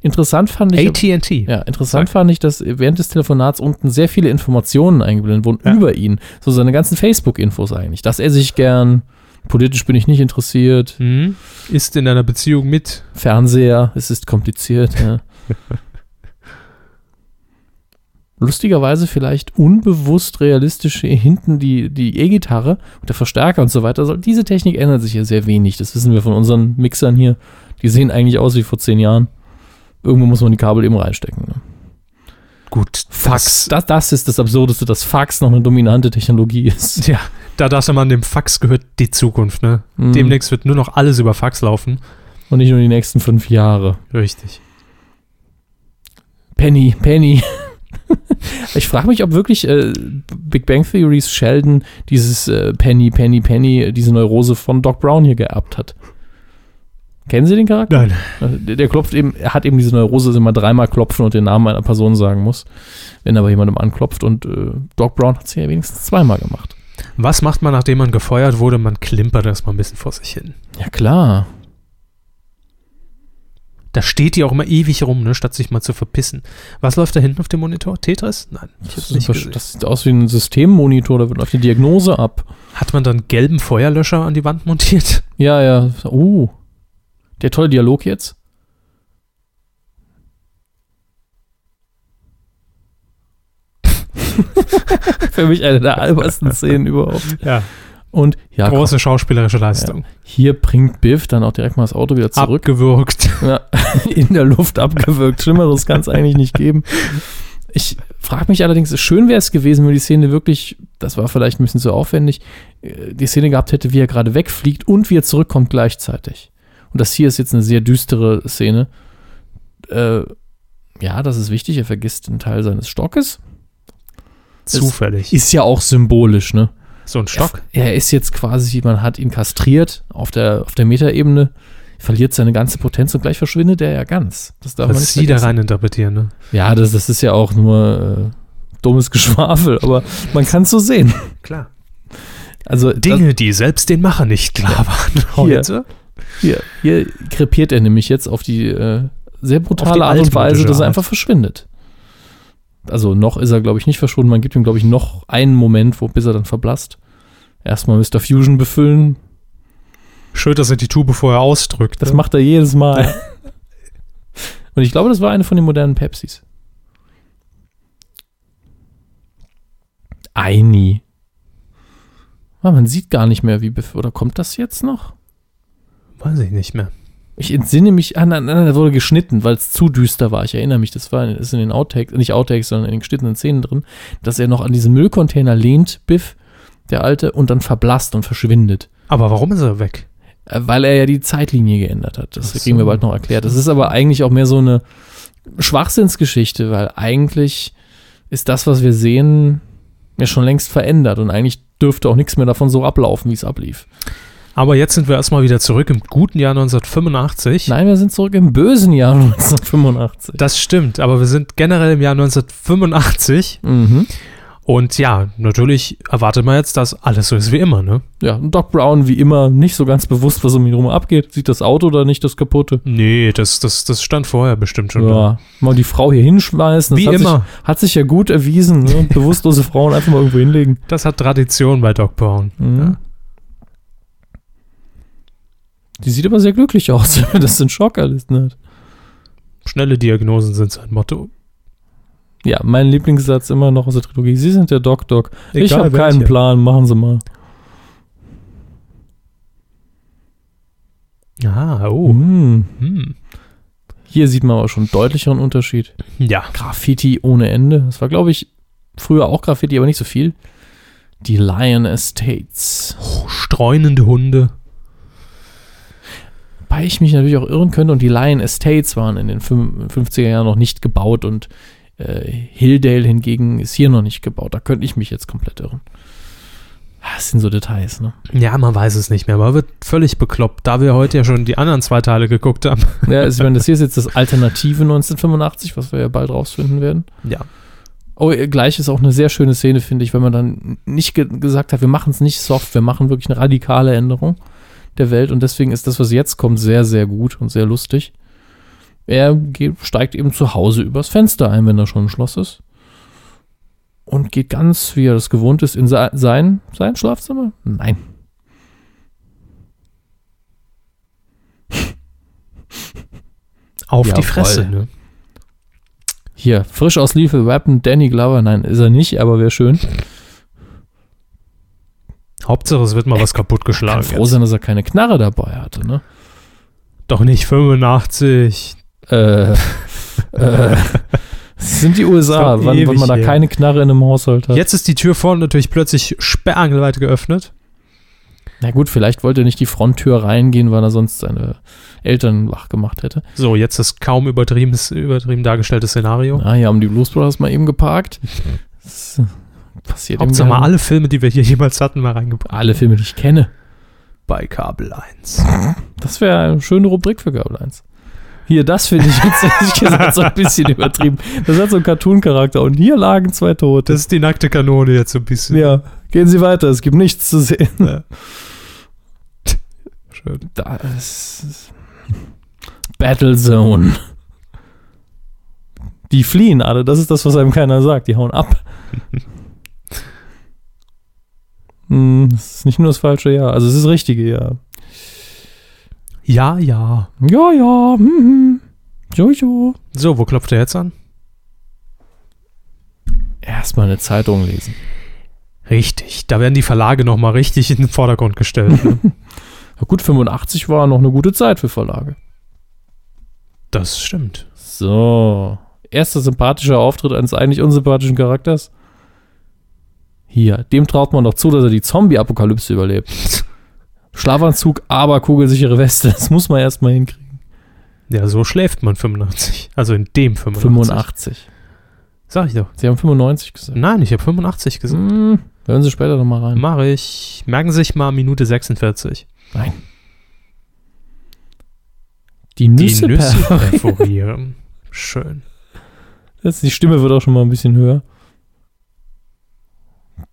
Speaker 3: Interessant fand ich.
Speaker 2: AT&T.
Speaker 3: Ja, interessant
Speaker 2: Sag.
Speaker 3: fand ich, dass während des Telefonats unten sehr viele Informationen eingeblendet wurden
Speaker 2: Ja.
Speaker 3: über ihn. So seine ganzen Facebook-Infos eigentlich. Dass er sich gern, politisch bin ich nicht interessiert,
Speaker 2: Hm? Ist in einer Beziehung mit.
Speaker 3: Fernseher, es ist kompliziert. Ja. Lustigerweise vielleicht unbewusst realistisch hinten die die E-Gitarre und der Verstärker und so weiter. Also diese Technik ändert sich ja sehr wenig. Das wissen wir von unseren Mixern hier. Die sehen eigentlich aus wie vor zehn Jahren. Irgendwo muss man die Kabel eben reinstecken. Ne?
Speaker 2: Gut.
Speaker 3: Fax. Das, das ist das Absurdeste, dass Fax noch eine dominante Technologie ist.
Speaker 2: Ja, da dachte man, dem Fax gehört die Zukunft, ne?
Speaker 3: Mhm.
Speaker 2: Demnächst wird nur noch alles über Fax laufen.
Speaker 3: Und nicht nur die nächsten fünf Jahre.
Speaker 2: Richtig.
Speaker 3: Penny, Penny. Ich frage mich, ob wirklich äh, Big Bang Theories Sheldon dieses äh, Penny, Penny, Penny, diese Neurose von Doc Brown hier geerbt hat. Kennen Sie den Charakter?
Speaker 2: Nein.
Speaker 3: Also, Der, der klopft eben, er hat eben diese Neurose, dass er immer dreimal klopfen und den Namen einer Person sagen muss, wenn er bei jemandem anklopft. Und äh, Doc Brown hat es ja wenigstens zweimal gemacht.
Speaker 2: Was macht man, nachdem man gefeuert wurde? Man klimpert erstmal ein bisschen vor sich hin.
Speaker 3: Ja, klar.
Speaker 2: Da steht die auch immer ewig rum, ne, statt sich mal zu verpissen. Was läuft da hinten auf dem Monitor? Tetris? Nein, ich
Speaker 3: Das,
Speaker 2: nicht
Speaker 3: das sieht aus wie ein Systemmonitor, da wird auf die Diagnose ab.
Speaker 2: Hat man dann gelben Feuerlöscher an die Wand montiert?
Speaker 3: Ja, ja. Uh. Der tolle Dialog jetzt. Für mich eine der albersten Szenen überhaupt.
Speaker 2: Ja.
Speaker 3: Und ja,
Speaker 2: Große schauspielerische Leistung.
Speaker 3: hier bringt Biff dann auch direkt mal das Auto wieder zurück.
Speaker 2: Abgewürgt.
Speaker 3: Ja, in der Luft abgewürgt. Schlimmeres kann es eigentlich nicht geben. Ich frage mich allerdings, schön wäre es gewesen, wenn die Szene wirklich, das war vielleicht ein bisschen zu aufwendig, äh, die Szene gehabt hätte, wie er gerade wegfliegt und wie er zurückkommt gleichzeitig. Und das hier ist jetzt eine sehr düstere Szene. Äh, ja, das ist wichtig, er vergisst einen Teil seines Stockes.
Speaker 2: Zufällig.
Speaker 3: Ist ja auch symbolisch, ne?
Speaker 2: So ein Stock.
Speaker 3: Er ist jetzt quasi, man hat ihn kastriert auf der, auf der Metaebene, verliert seine ganze Potenz und gleich verschwindet er ja ganz. Das darf man
Speaker 2: Was
Speaker 3: nicht
Speaker 2: Sie da rein interpretieren, ne?
Speaker 3: Ja, das, das ist ja auch nur äh, dummes Geschwafel, aber man kann es so sehen.
Speaker 2: Klar.
Speaker 3: Also
Speaker 2: Dinge, die selbst den Macher nicht klar waren.
Speaker 3: Hier.
Speaker 2: Heute.
Speaker 3: Das, hier, hier krepiert er nämlich jetzt auf die äh, sehr brutale Art und Weise, dass er einfach verschwindet. Also noch ist er, glaube ich, nicht verschwunden. Man gibt ihm, glaube ich, noch einen Moment, wo bis er dann verblasst. Erstmal Mr. Fusion befüllen.
Speaker 2: Schön, dass er die Tube vorher ausdrückt.
Speaker 3: Das macht er jedes Mal. und ich glaube, das war eine von den modernen Pepsis. Eini. Ah, man sieht gar nicht mehr, wie oder kommt das jetzt noch?
Speaker 2: Weiß ich nicht mehr.
Speaker 3: Ich entsinne mich, ah, nein, nein, da wurde geschnitten, weil es zu düster war. Ich erinnere mich, das war das ist in den Outtakes, nicht Outtakes, sondern in den geschnittenen Szenen drin, dass er noch an diesen Müllcontainer lehnt, Biff, der Alte, und dann verblasst und verschwindet.
Speaker 2: Aber warum ist er weg?
Speaker 3: Äh, Weil er ja die Zeitlinie geändert hat. Das
Speaker 2: so.
Speaker 3: kriegen wir bald noch erklärt. Das ist aber eigentlich auch mehr so eine Schwachsinnsgeschichte, weil eigentlich ist das, was wir sehen, ja schon längst verändert und eigentlich dürfte auch nichts mehr davon so ablaufen, wie es ablief.
Speaker 2: Aber jetzt sind wir erstmal wieder zurück im guten Jahr 1985.
Speaker 3: Nein, wir sind zurück im bösen Jahr 1985.
Speaker 2: Das stimmt, aber wir sind generell im Jahr 1985.
Speaker 3: Mhm.
Speaker 2: Und ja, natürlich erwartet man jetzt, dass alles so ist wie immer, ne?
Speaker 3: Ja, und Doc Brown, wie immer, nicht so ganz bewusst, was um ihn herum abgeht. Sieht das Auto da nicht, das kaputte?
Speaker 2: Nee, das, das, das stand vorher bestimmt schon da.
Speaker 3: Ja, mal die Frau hier hinschmeißen.
Speaker 2: Wie
Speaker 3: hat
Speaker 2: immer.
Speaker 3: Sich, hat sich ja gut erwiesen. Ne? Bewusstlose Frauen einfach mal irgendwo hinlegen.
Speaker 2: Das hat Tradition bei Doc Brown.
Speaker 3: Mhm.
Speaker 2: Ja.
Speaker 3: Die sieht aber sehr glücklich aus, wenn das in Schockerlisten hat.
Speaker 2: Schnelle Diagnosen sind sein Motto.
Speaker 3: Ja, mein Lieblingssatz immer noch aus der Trilogie. Sie sind der Doc Doc. ich
Speaker 2: Egal
Speaker 3: habe keinen. Plan, machen Sie mal.
Speaker 2: Ah, oh.
Speaker 3: Mhm.
Speaker 2: Hm.
Speaker 3: Hier sieht man aber schon einen deutlicheren Unterschied.
Speaker 2: Ja.
Speaker 3: Graffiti ohne Ende. Das war, glaube ich, früher auch Graffiti, aber nicht so viel. Die Lion Estates.
Speaker 2: Oh, streunende Hunde.
Speaker 3: Wobei ich mich natürlich auch irren könnte und die Lion Estates waren in den fün- 50er Jahren noch nicht gebaut und äh, Hilldale hingegen ist hier noch nicht gebaut. Da könnte ich mich jetzt komplett irren. Ah, Das sind so Details, ne?
Speaker 2: Ja, man weiß es nicht mehr. Man wird völlig bekloppt, da wir heute ja schon die anderen zwei Teile geguckt haben.
Speaker 3: Ja, also, wenn das hier ist jetzt das alternative 1985, was wir ja bald rausfinden werden.
Speaker 2: Ja.
Speaker 3: Oh, gleich ist auch eine sehr schöne Szene, finde ich, wenn man dann nicht ge gesagt hat, wir machen es nicht soft, wir machen wirklich eine radikale Änderung der Welt und deswegen ist das, was jetzt kommt, sehr, sehr gut und sehr lustig. Er geht, steigt eben zu Hause übers Fenster ein, wenn er schon im Schloss ist. Und geht ganz, wie er das gewohnt ist, in se sein, sein Schlafzimmer? Nein.
Speaker 2: Auf
Speaker 3: Ja,
Speaker 2: die Fresse,
Speaker 3: voll.
Speaker 2: ne?
Speaker 3: Hier, frisch aus Lethal Weapon, Danny Glover. Nein, ist er nicht, aber wäre schön.
Speaker 2: Hauptsache, es wird mal was
Speaker 3: Kann
Speaker 2: kaputtgeschlagen.
Speaker 3: froh
Speaker 2: jetzt.
Speaker 3: sein, dass er keine Knarre dabei hatte, ne?
Speaker 2: Doch nicht 85.
Speaker 3: Äh, äh, sind die USA, wann, wann man da keine Knarre in einem Haushalt hat.
Speaker 2: Jetzt ist die Tür vorne natürlich plötzlich sperrangelweit geöffnet.
Speaker 3: Na gut, vielleicht wollte er nicht die Fronttür reingehen, weil er sonst seine Eltern wach gemacht hätte.
Speaker 2: So, jetzt das kaum übertrieben, übertrieben dargestellte Szenario.
Speaker 3: Ah, hier haben die Blues Brothers mal eben geparkt. Das passiert
Speaker 2: Hauptsache mal alle Filme, die wir hier jemals hatten, mal reingebracht.
Speaker 3: alle Filme, die ich kenne.
Speaker 2: Bei Kabel 1.
Speaker 3: Das wäre eine schöne Rubrik für Kabel 1. Hier, das finde ich jetzt ehrlich gesagt so ein bisschen übertrieben. Das hat so einen Cartoon-Charakter und hier lagen zwei Tote.
Speaker 2: Das ist die nackte Kanone jetzt so ein bisschen.
Speaker 3: ja, gehen Sie weiter, es gibt nichts zu sehen.
Speaker 2: Schön.
Speaker 3: Das Battlezone. Die fliehen alle, das ist das, was einem keiner sagt. Die hauen ab. Hm, das ist nicht nur das falsche Jahr, also es ist das richtige Jahr.
Speaker 2: Ja, ja.
Speaker 3: Ja, ja, hm, hm. Jojo.
Speaker 2: So, wo klopft er jetzt an?
Speaker 3: Erstmal eine Zeitung lesen.
Speaker 2: Richtig. Da werden die Verlage nochmal richtig in den Vordergrund gestellt. ne?
Speaker 3: Ja, gut, 85 war noch eine gute Zeit für Verlage.
Speaker 2: das stimmt.
Speaker 3: So. Erster sympathischer Auftritt eines eigentlich unsympathischen Charakters. Hier, dem traut man doch zu, dass er die Zombie-Apokalypse überlebt. Schlafanzug, aber kugelsichere Weste. Das muss man erstmal hinkriegen.
Speaker 2: Ja, so schläft man 85. Also in dem 85.
Speaker 3: 85.
Speaker 2: Sag ich doch.
Speaker 3: Sie haben 95 gesagt.
Speaker 2: Nein, ich habe 85 gesagt.
Speaker 3: Hm, hören Sie später nochmal rein.
Speaker 2: Mach ich. Merken Sie sich mal Minute 46.
Speaker 3: Nein. Die
Speaker 2: Die
Speaker 3: Nüsse,
Speaker 2: Nüsse
Speaker 3: per-
Speaker 2: perforieren. Schön.
Speaker 3: Jetzt, Die Stimme wird auch schon mal ein bisschen höher.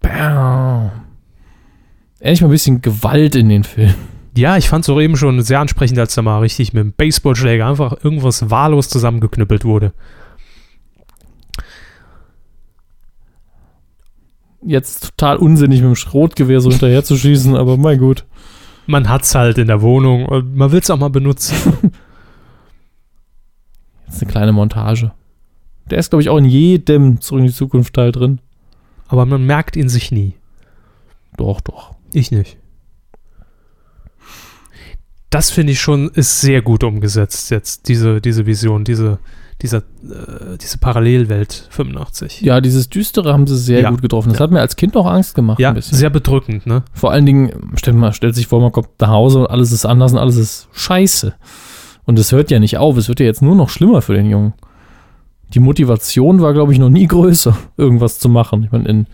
Speaker 3: Bam. Endlich mal ein bisschen Gewalt in den Film.
Speaker 2: Ja, ich fand es auch eben schon sehr ansprechend, als da mal richtig mit dem Baseballschläger einfach irgendwas wahllos zusammengeknüppelt wurde.
Speaker 3: Jetzt total unsinnig mit dem Schrotgewehr so hinterher zu schießen, aber mein gut.
Speaker 2: Man hat's halt in der Wohnung und man will es auch mal benutzen.
Speaker 3: Jetzt eine kleine Montage. Der ist, glaube ich, auch in jedem Zurück in die Zukunft Teil drin.
Speaker 2: Aber man merkt ihn sich nie.
Speaker 3: Doch, doch.
Speaker 2: Ich nicht. Das finde ich schon, ist sehr gut umgesetzt jetzt, diese, diese Vision, diese, dieser, äh, diese Parallelwelt 85.
Speaker 3: Ja, dieses Düstere haben sie sehr
Speaker 2: Ja.
Speaker 3: gut getroffen. Das
Speaker 2: Ja.
Speaker 3: hat mir als Kind auch Angst gemacht.
Speaker 2: Ja, sehr bedrückend, ne?
Speaker 3: Vor allen Dingen, stellt, mal, stellt sich vor, man kommt nach Hause und alles ist anders und alles ist scheiße. Und es hört ja nicht auf. Es wird ja jetzt nur noch schlimmer für den Jungen. Die Motivation war, glaube ich, noch nie größer, irgendwas zu machen. Ich meine, in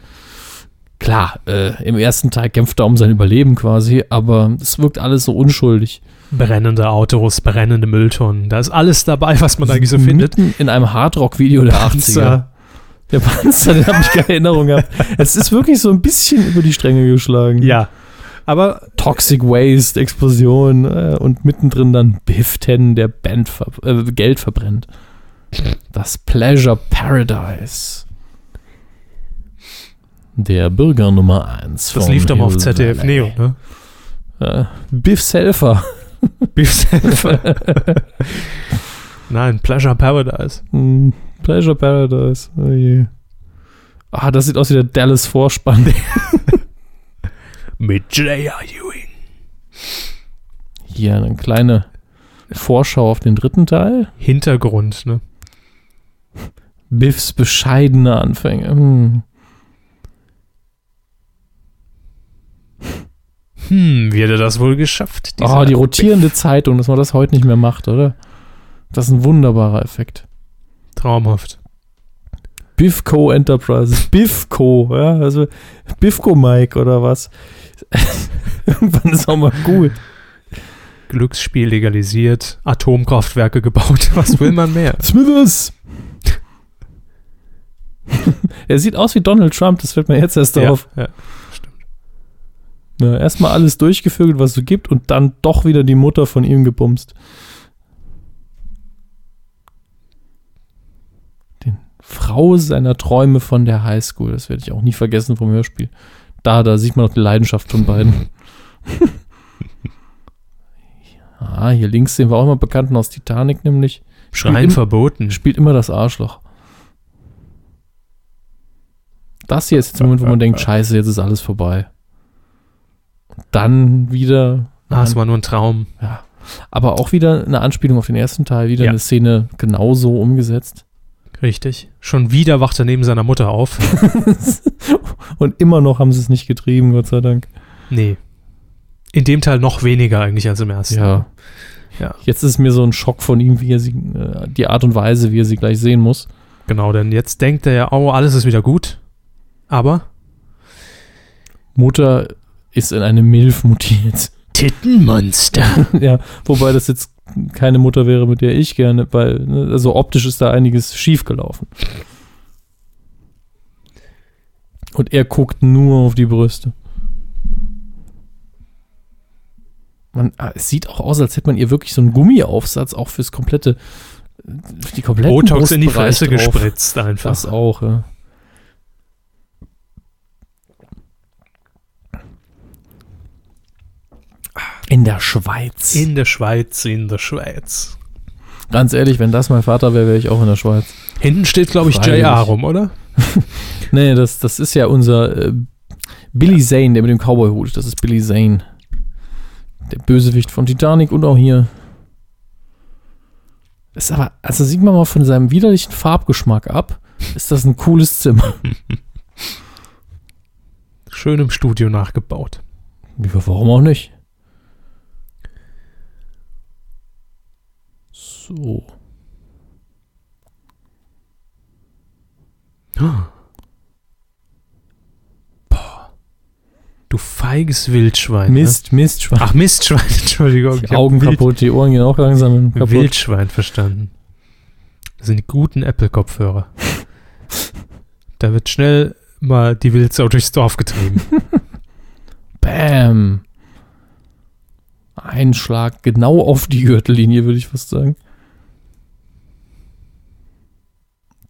Speaker 3: klar, äh, im ersten Teil kämpft er um sein Überleben quasi, aber es wirkt alles so unschuldig.
Speaker 2: Brennende Autos, brennende Mülltonnen, da ist alles dabei, was man eigentlich so findet.
Speaker 3: Mitten in einem Hardrock-Video der 80er. Der Panzer, den habe ich keine Erinnerung gehabt. Es ist wirklich so ein bisschen über die Stränge geschlagen.
Speaker 2: Ja. Aber
Speaker 3: Toxic Waste, Explosion äh, und mittendrin dann Biff Ten, der Band ver äh, Geld verbrennt. Das Pleasure Paradise. Der Bürger Nummer 1.
Speaker 2: das lief doch mal auf ZDF Neo, ne?
Speaker 3: Äh, Biffs Helfer.
Speaker 2: Beef Selfer. Nein, Pleasure Paradise.
Speaker 3: Hm, Pleasure Paradise. Oh je. Ah, das sieht aus wie der Dallas Vorspann.
Speaker 2: Mit J.R. Ewing.
Speaker 3: Hier eine kleine Vorschau auf den dritten Teil.
Speaker 2: Hintergrund, ne?
Speaker 3: Biffs bescheidene Anfänge. Hm.
Speaker 2: Hm, wie hat er das wohl geschafft?
Speaker 3: Oh, die rotierende Zeitung, dass man das heute nicht mehr macht, oder? Das ist ein wunderbarer Effekt.
Speaker 2: Traumhaft.
Speaker 3: Biffco Enterprises. Biffco, ja, also Biffco Mike oder was. Irgendwann ist auch mal gut.
Speaker 2: Glücksspiel legalisiert, Atomkraftwerke gebaut. Was will man mehr?
Speaker 3: Smithers! er sieht aus wie Donald Trump, das fällt mir jetzt erst auf.
Speaker 2: ja.
Speaker 3: Ja, Erstmal alles durchgevögelt, was es so gibt, und dann doch wieder die Mutter von ihm gebumst. Den Frau seiner Träume von der Highschool, das werde ich auch nie vergessen vom Hörspiel. Da, da sieht man noch die Leidenschaft von beiden. ah, hier links sehen wir auch mal Bekannten aus Titanic, nämlich.
Speaker 2: Schreien
Speaker 3: im-
Speaker 2: verboten.
Speaker 3: spielt immer das Arschloch. Das hier ist jetzt der Moment, wo man denkt, scheiße, jetzt ist alles vorbei. Dann wieder,
Speaker 2: Ah, es war nur ein Traum.
Speaker 3: ja, aber auch wieder eine Anspielung auf den ersten Teil, wieder
Speaker 2: Ja.
Speaker 3: eine Szene genauso umgesetzt.
Speaker 2: Richtig. Schon wieder wacht er neben seiner Mutter auf.
Speaker 3: Und immer noch haben sie es nicht getrieben, Gott sei Dank.
Speaker 2: Nee. In dem Teil noch weniger eigentlich als im ersten.
Speaker 3: Ja.
Speaker 2: Ja.
Speaker 3: Jetzt ist mir so ein Schock von ihm, wie er sie, äh, die Art und Weise, wie er sie gleich sehen muss.
Speaker 2: Genau, denn jetzt denkt er ja, oh, alles ist wieder gut. Aber
Speaker 3: Mutter ist in eine Milf mutiert.
Speaker 2: Tittenmonster.
Speaker 3: ja, wobei das jetzt keine Mutter wäre, mit der ich gerne, weil, ne, also optisch ist da einiges schief gelaufen. Und er guckt nur auf die Brüste. Man, ah, es sieht auch aus, als hätte man ihr wirklich so einen Gummiaufsatz auch fürs komplette, für die komplette
Speaker 2: Botox in die Fresse gespritzt einfach.
Speaker 3: Das auch, ja. In der Schweiz.
Speaker 2: In der Schweiz, in der Schweiz.
Speaker 3: Ganz ehrlich, wenn das mein Vater wäre, wäre ich auch in der Schweiz.
Speaker 2: Hinten steht, glaube ich. JR rum, oder?
Speaker 3: Nee, das, das ist ja unser äh, Billy Zane, der mit dem Cowboy-Hut. Das ist Billy Zane. Der Bösewicht von Titanic und auch hier. Ist aber, also sieht man mal von seinem widerlichen Farbgeschmack ab, ist das ein cooles Zimmer.
Speaker 2: Schön im Studio nachgebaut.
Speaker 3: Ja, warum auch nicht? So.
Speaker 2: Du feiges Wildschwein.
Speaker 3: Mist, Mistschwein.
Speaker 2: Ne? Ach, Mistschwein, Entschuldigung.
Speaker 3: die Augen kaputt, die Ohren gehen auch langsam kaputt.
Speaker 2: Wildschwein verstanden. Das sind die guten Apple-Kopfhörer. da wird schnell mal die Wildsau durchs Dorf getrieben.
Speaker 3: Bam. Ein Schlag genau auf die Gürtellinie, würde ich fast sagen.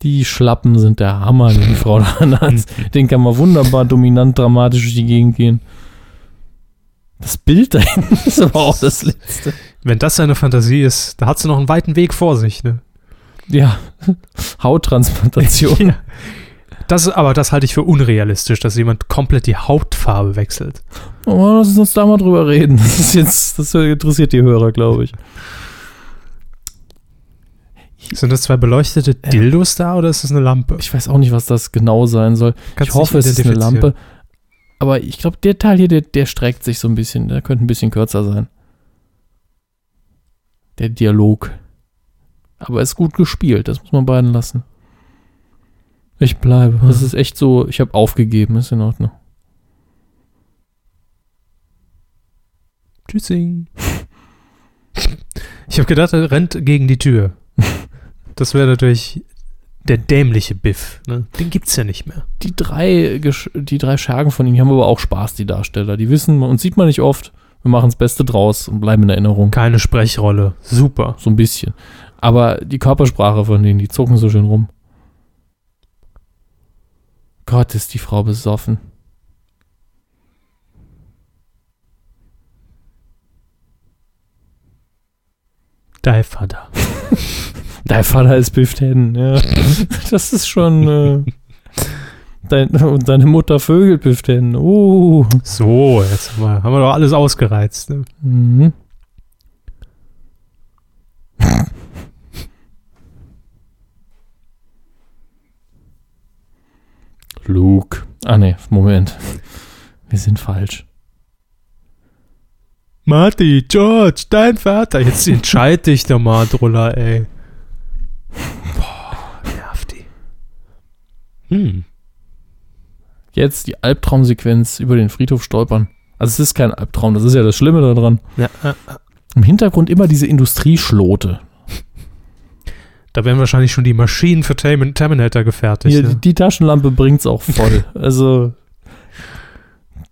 Speaker 3: Die Schlappen sind der Hammer, die Frau anhat. Den kann man wunderbar dominant dramatisch durch die Gegend gehen. Das Bild da hinten ist aber auch das letzte.
Speaker 2: Wenn das seine Fantasie ist, da hat sie noch einen weiten Weg vor sich. Ne?
Speaker 3: Ja, Hauttransplantation.
Speaker 2: Ja. Das, aber das halte ich für unrealistisch, dass jemand komplett die Hautfarbe wechselt.
Speaker 3: Oh, lass uns da mal drüber reden. Das ist jetzt, das interessiert die Hörer, glaube ich.
Speaker 2: Sind das zwei beleuchtete Dildos da oder ist das eine Lampe?
Speaker 3: Ich weiß auch nicht, was das genau sein soll.
Speaker 2: Kannst
Speaker 3: ich hoffe, es ist eine. Lampe. Aber ich glaube, der Teil hier, der, der streckt sich so ein bisschen. Der könnte ein bisschen kürzer sein. Der Dialog. Aber ist gut gespielt, das muss man beiden lassen. Ich bleibe. Das ist echt so, ich habe aufgegeben, ist in Ordnung.
Speaker 2: Tschüssing. Ich habe gedacht, er rennt gegen die Tür. Das wäre natürlich der dämliche Biff. Ne? Den gibt's ja nicht mehr.
Speaker 3: Die drei, die drei Schergen von ihnen die haben aber auch Spaß, die Darsteller. Die wissen, uns sieht man nicht oft. Wir machen das Beste draus und bleiben in Erinnerung.
Speaker 2: Keine Sprechrolle. Super.
Speaker 3: So ein bisschen. Aber die Körpersprache von denen, die zucken so schön rum. Gott, ist die Frau besoffen.
Speaker 2: Dein Vater.
Speaker 3: Dein Vater ist Biff Tannen, ja. Das ist schon. Äh, dein, und deine Mutter vögelt Biff Tannen. Uh.
Speaker 2: So, jetzt haben wir, haben wir doch alles ausgereizt. Ne?
Speaker 3: Mhm. Luke. Ah ne, Moment. Wir sind falsch.
Speaker 2: Marty, George, dein Vater. Jetzt entscheid dich doch mal, Druller, ey. Boah, nervt die. Hm.
Speaker 3: Jetzt die Albtraumsequenz über den Friedhof stolpern. Also es ist kein Albtraum, das ist ja das Schlimme daran.
Speaker 2: Ja,
Speaker 3: Im Hintergrund immer diese Industrieschlote.
Speaker 2: da werden wahrscheinlich schon die Maschinen für Termin Terminator gefertigt.
Speaker 3: Hier,
Speaker 2: ne?
Speaker 3: die, die Taschenlampe bringt's auch voll. also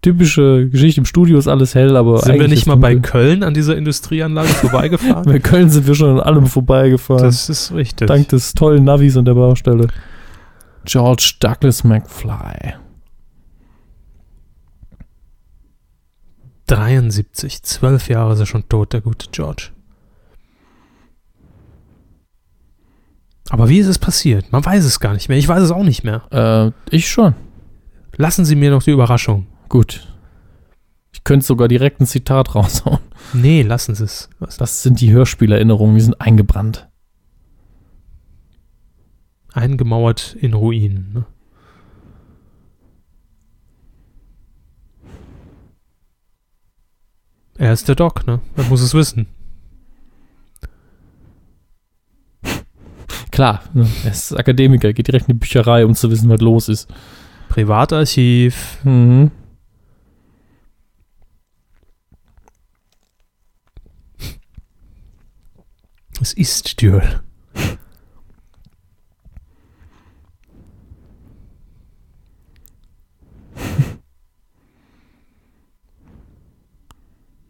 Speaker 3: typische Geschichte im Studio ist alles hell, aber
Speaker 2: Sind wir nicht mal bei. Köln an dieser Industrieanlage vorbeigefahren?
Speaker 3: Bei Köln sind wir schon an allem vorbeigefahren.
Speaker 2: das ist richtig.
Speaker 3: Dank des tollen Navis an der Baustelle. George Douglas McFly.
Speaker 2: 73, zwölf Jahre ist er schon tot, der gute George. Aber wie ist es passiert? Man weiß es gar nicht mehr. Ich weiß es auch nicht mehr.
Speaker 3: Äh, ich schon.
Speaker 2: Lassen Sie mir noch die Überraschung.
Speaker 3: Gut. Ich könnte sogar direkt ein Zitat raushauen.
Speaker 2: Nee, lassen Sie es. Was?
Speaker 3: Das sind die Hörspielerinnerungen, die sind eingebrannt.
Speaker 2: Eingemauert in Ruinen. Ne? Er ist der Doc, ne? Er muss es wissen.
Speaker 3: Klar, ne? er ist Akademiker, geht direkt in die Bücherei, um zu wissen, was los ist.
Speaker 2: Privatarchiv.
Speaker 3: Mhm.
Speaker 2: Es ist die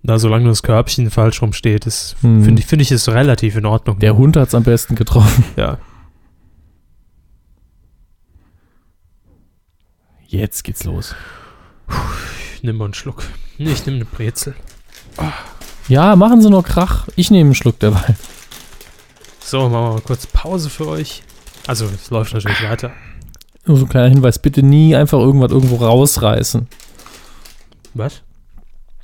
Speaker 2: Na, solange das Körbchen falsch rumsteht, ist,
Speaker 3: Hm.
Speaker 2: finde ich, finde ich, ist relativ in Ordnung.
Speaker 3: Der Hund hat es am besten getroffen.
Speaker 2: Ja.
Speaker 3: Jetzt geht's los.
Speaker 2: Ich nehme mal einen Schluck. Nee, ich nehme eine Brezel.
Speaker 3: Ja, machen Sie nur Krach. Ich nehme einen Schluck dabei.
Speaker 2: So, machen wir mal kurz Pause für euch. Also, es läuft natürlich weiter.
Speaker 3: Nur so ein kleiner Hinweis, bitte nie einfach irgendwas irgendwo rausreißen.
Speaker 2: Was?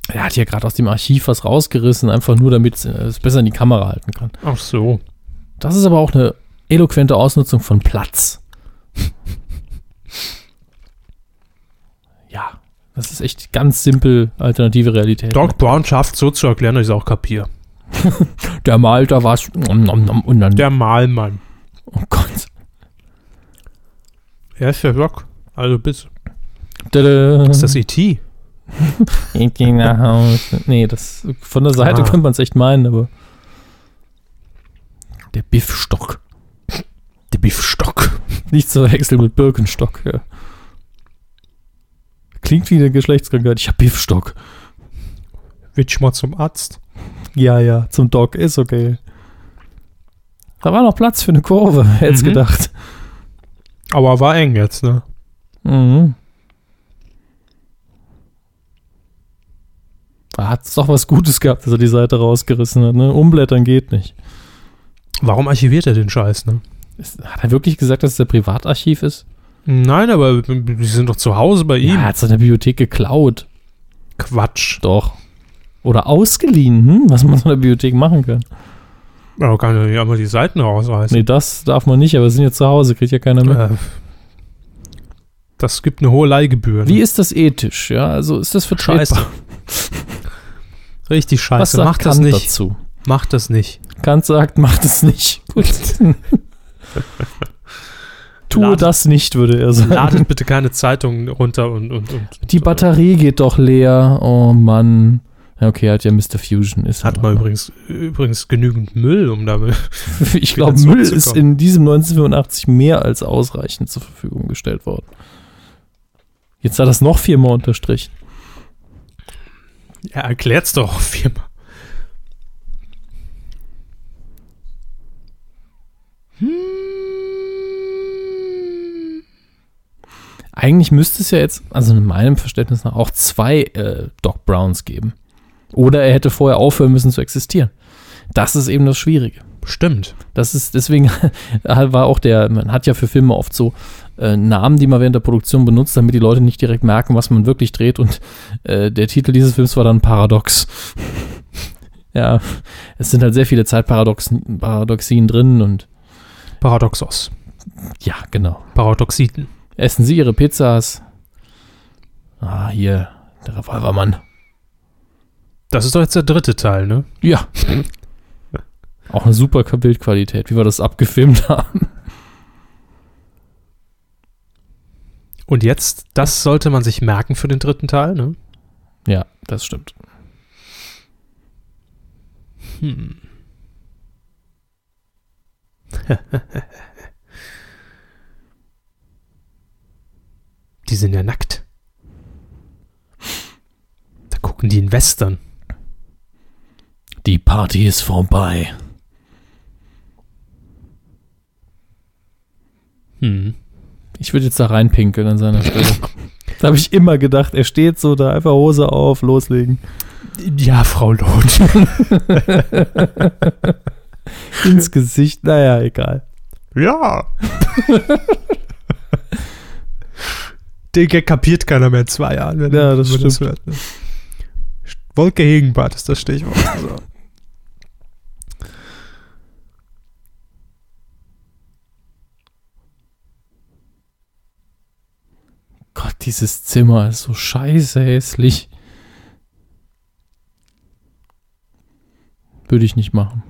Speaker 3: Er hat hier gerade aus dem Archiv was rausgerissen, einfach nur damit äh, es besser in die Kamera halten kann.
Speaker 2: Ach so.
Speaker 3: Das ist aber auch eine eloquente Ausnutzung von Platz. ja, das ist echt ganz simpel alternative Realität.
Speaker 2: Doc Brown schafft so zu erklären, dass ich es auch kapiere.
Speaker 3: Der malt da und dann,
Speaker 2: Der Malmann.
Speaker 3: oh Gott.
Speaker 2: Er ist der Doc. Also bitte.
Speaker 3: Tada.
Speaker 2: Ist das E.T.?
Speaker 3: Ich geh nach Hause. Nee, das von der Seite
Speaker 2: Ah.
Speaker 3: könnte man es echt meinen, aber. Der Biffstock.
Speaker 2: Der Biffstock.
Speaker 3: Nicht zu verwechseln mit Birkenstock. Ja. Klingt wie eine Geschlechtskrankheit. Ich hab Biffstock.
Speaker 2: Will ich mal zum Arzt?
Speaker 3: Ja, ja, zum Doc ist okay. Da war noch Platz für eine Kurve, hätt's
Speaker 2: Mhm.
Speaker 3: gedacht.
Speaker 2: Aber war eng jetzt, ne?
Speaker 3: Mhm. Da hat's doch was Gutes gehabt, dass er die Seite rausgerissen hat. Ne? Umblättern geht nicht.
Speaker 2: Warum archiviert er den Scheiß, ne?
Speaker 3: Ist, hat er wirklich gesagt, dass es der Privatarchiv ist?
Speaker 2: Nein, aber die sind doch zu Hause bei
Speaker 3: Ja,
Speaker 2: ihm.
Speaker 3: er hat es in der Bibliothek geklaut.
Speaker 2: Quatsch.
Speaker 3: Doch. Oder ausgeliehen, hm? was man so in der Bibliothek machen kann.
Speaker 2: Aber kann ja mal die Seiten rausreißen.
Speaker 3: Nee, das darf man nicht, aber wir sind ja zu Hause, kriegt ja keiner mit.
Speaker 2: Äh, das gibt eine hohe Leihgebühr. ne?
Speaker 3: Wie ist das ethisch? Ja, also ist das vertretbar?
Speaker 2: Scheiße. Richtig
Speaker 3: Was
Speaker 2: scheiße.
Speaker 3: sagt
Speaker 2: Mach das
Speaker 3: Kant
Speaker 2: nicht.
Speaker 3: dazu?
Speaker 2: Mach das nicht.
Speaker 3: Kant sagt, macht es nicht. Gut. Tue
Speaker 2: Ladet-
Speaker 3: das nicht, würde er sagen.
Speaker 2: Ladet bitte keine Zeitungen runter und, und, und
Speaker 3: Die Batterie geht doch leer. Oh Mann. Ja, okay, er hat ja Mr. Fusion. Ist
Speaker 2: hat man übrigens, übrigens genügend Müll, um da.
Speaker 3: Ich glaube, Müll ist in diesem 1985 mehr als ausreichend zur Verfügung gestellt worden. Jetzt hat er es noch viermal unterstrichen.
Speaker 2: Er erklärt's doch auf viermal.
Speaker 3: Eigentlich müsste es ja jetzt, also in meinem Verständnis nach, auch zwei äh, Doc Browns geben. Oder er hätte vorher aufhören müssen zu existieren. Das ist eben das Schwierige.
Speaker 2: Stimmt.
Speaker 3: Das ist deswegen war auch der, man hat ja für Filme oft so äh, Namen, die man während der Produktion benutzt, damit die Leute nicht direkt merken, was man wirklich dreht. Und äh, der Titel dieses Films war dann Paradox. ja, es sind halt sehr viele Zeitparadoxien Paradoxien drin und
Speaker 2: Paradoxos.
Speaker 3: ja, genau.
Speaker 2: Paradoxiten.
Speaker 3: Essen Sie Ihre Pizzas. Ah, hier, der Revolvermann.
Speaker 2: Das ist doch jetzt der dritte Teil, ne?
Speaker 3: Ja. Auch eine super Bildqualität, wie wir das abgefilmt haben.
Speaker 2: Und jetzt, das sollte man sich merken für den dritten Teil, ne?
Speaker 3: Ja, das stimmt.
Speaker 2: Hm. die sind ja nackt. Da gucken die in Western.
Speaker 3: Die Party ist vorbei.
Speaker 2: Hm.
Speaker 3: Ich würde jetzt da reinpinkeln an seiner Stelle. da habe ich immer gedacht, er steht so da, einfach Hose auf, loslegen.
Speaker 2: Ja, Frau Loth.
Speaker 3: Ins Gesicht, naja, egal.
Speaker 2: Ja. Den Gag kapiert keiner mehr in zwei Jahren, wenn,
Speaker 3: Ja, das stimmt.
Speaker 2: hört. Ne? Wolke Hegenbart ist das Stichwort. So.
Speaker 3: Gott, dieses Zimmer ist so scheiße hässlich. Würde ich nicht machen.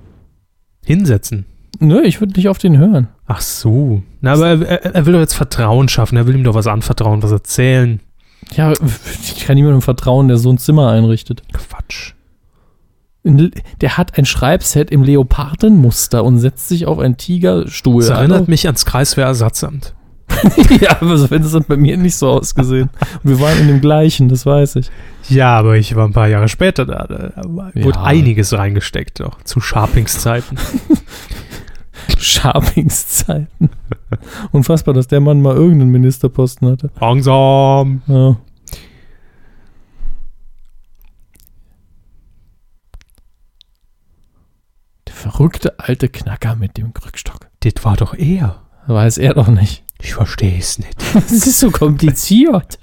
Speaker 2: Hinsetzen.
Speaker 3: Nö, ich würde nicht auf den hören.
Speaker 2: Ach so. Na, aber er, er, er will doch jetzt Vertrauen schaffen. Er will ihm doch was anvertrauen, was erzählen.
Speaker 3: Ja, ich kann niemandem vertrauen, der so ein Zimmer einrichtet.
Speaker 2: Quatsch.
Speaker 3: Der hat ein Schreibset im Leopardenmuster und setzt sich auf einen Tigerstuhl.
Speaker 2: Das erinnert mich ans Kreiswehrersatzamt.
Speaker 3: ja, aber so, wenn das hat bei mir nicht so ausgesehen. Und wir waren in dem gleichen, das weiß ich.
Speaker 2: Ja, aber ich war ein paar Jahre später da. Da wurde
Speaker 3: Ja.
Speaker 2: einiges reingesteckt, doch. Zu Sharpings-Zeiten.
Speaker 3: Sharpings-Zeiten. Unfassbar, dass der Mann mal irgendeinen Ministerposten hatte.
Speaker 2: Langsam.
Speaker 3: Ja. Der verrückte alte Knacker mit dem Krückstock.
Speaker 2: Das war doch er.
Speaker 3: Weiß er doch nicht.
Speaker 2: Ich verstehe es nicht.
Speaker 3: Das ist so kompliziert.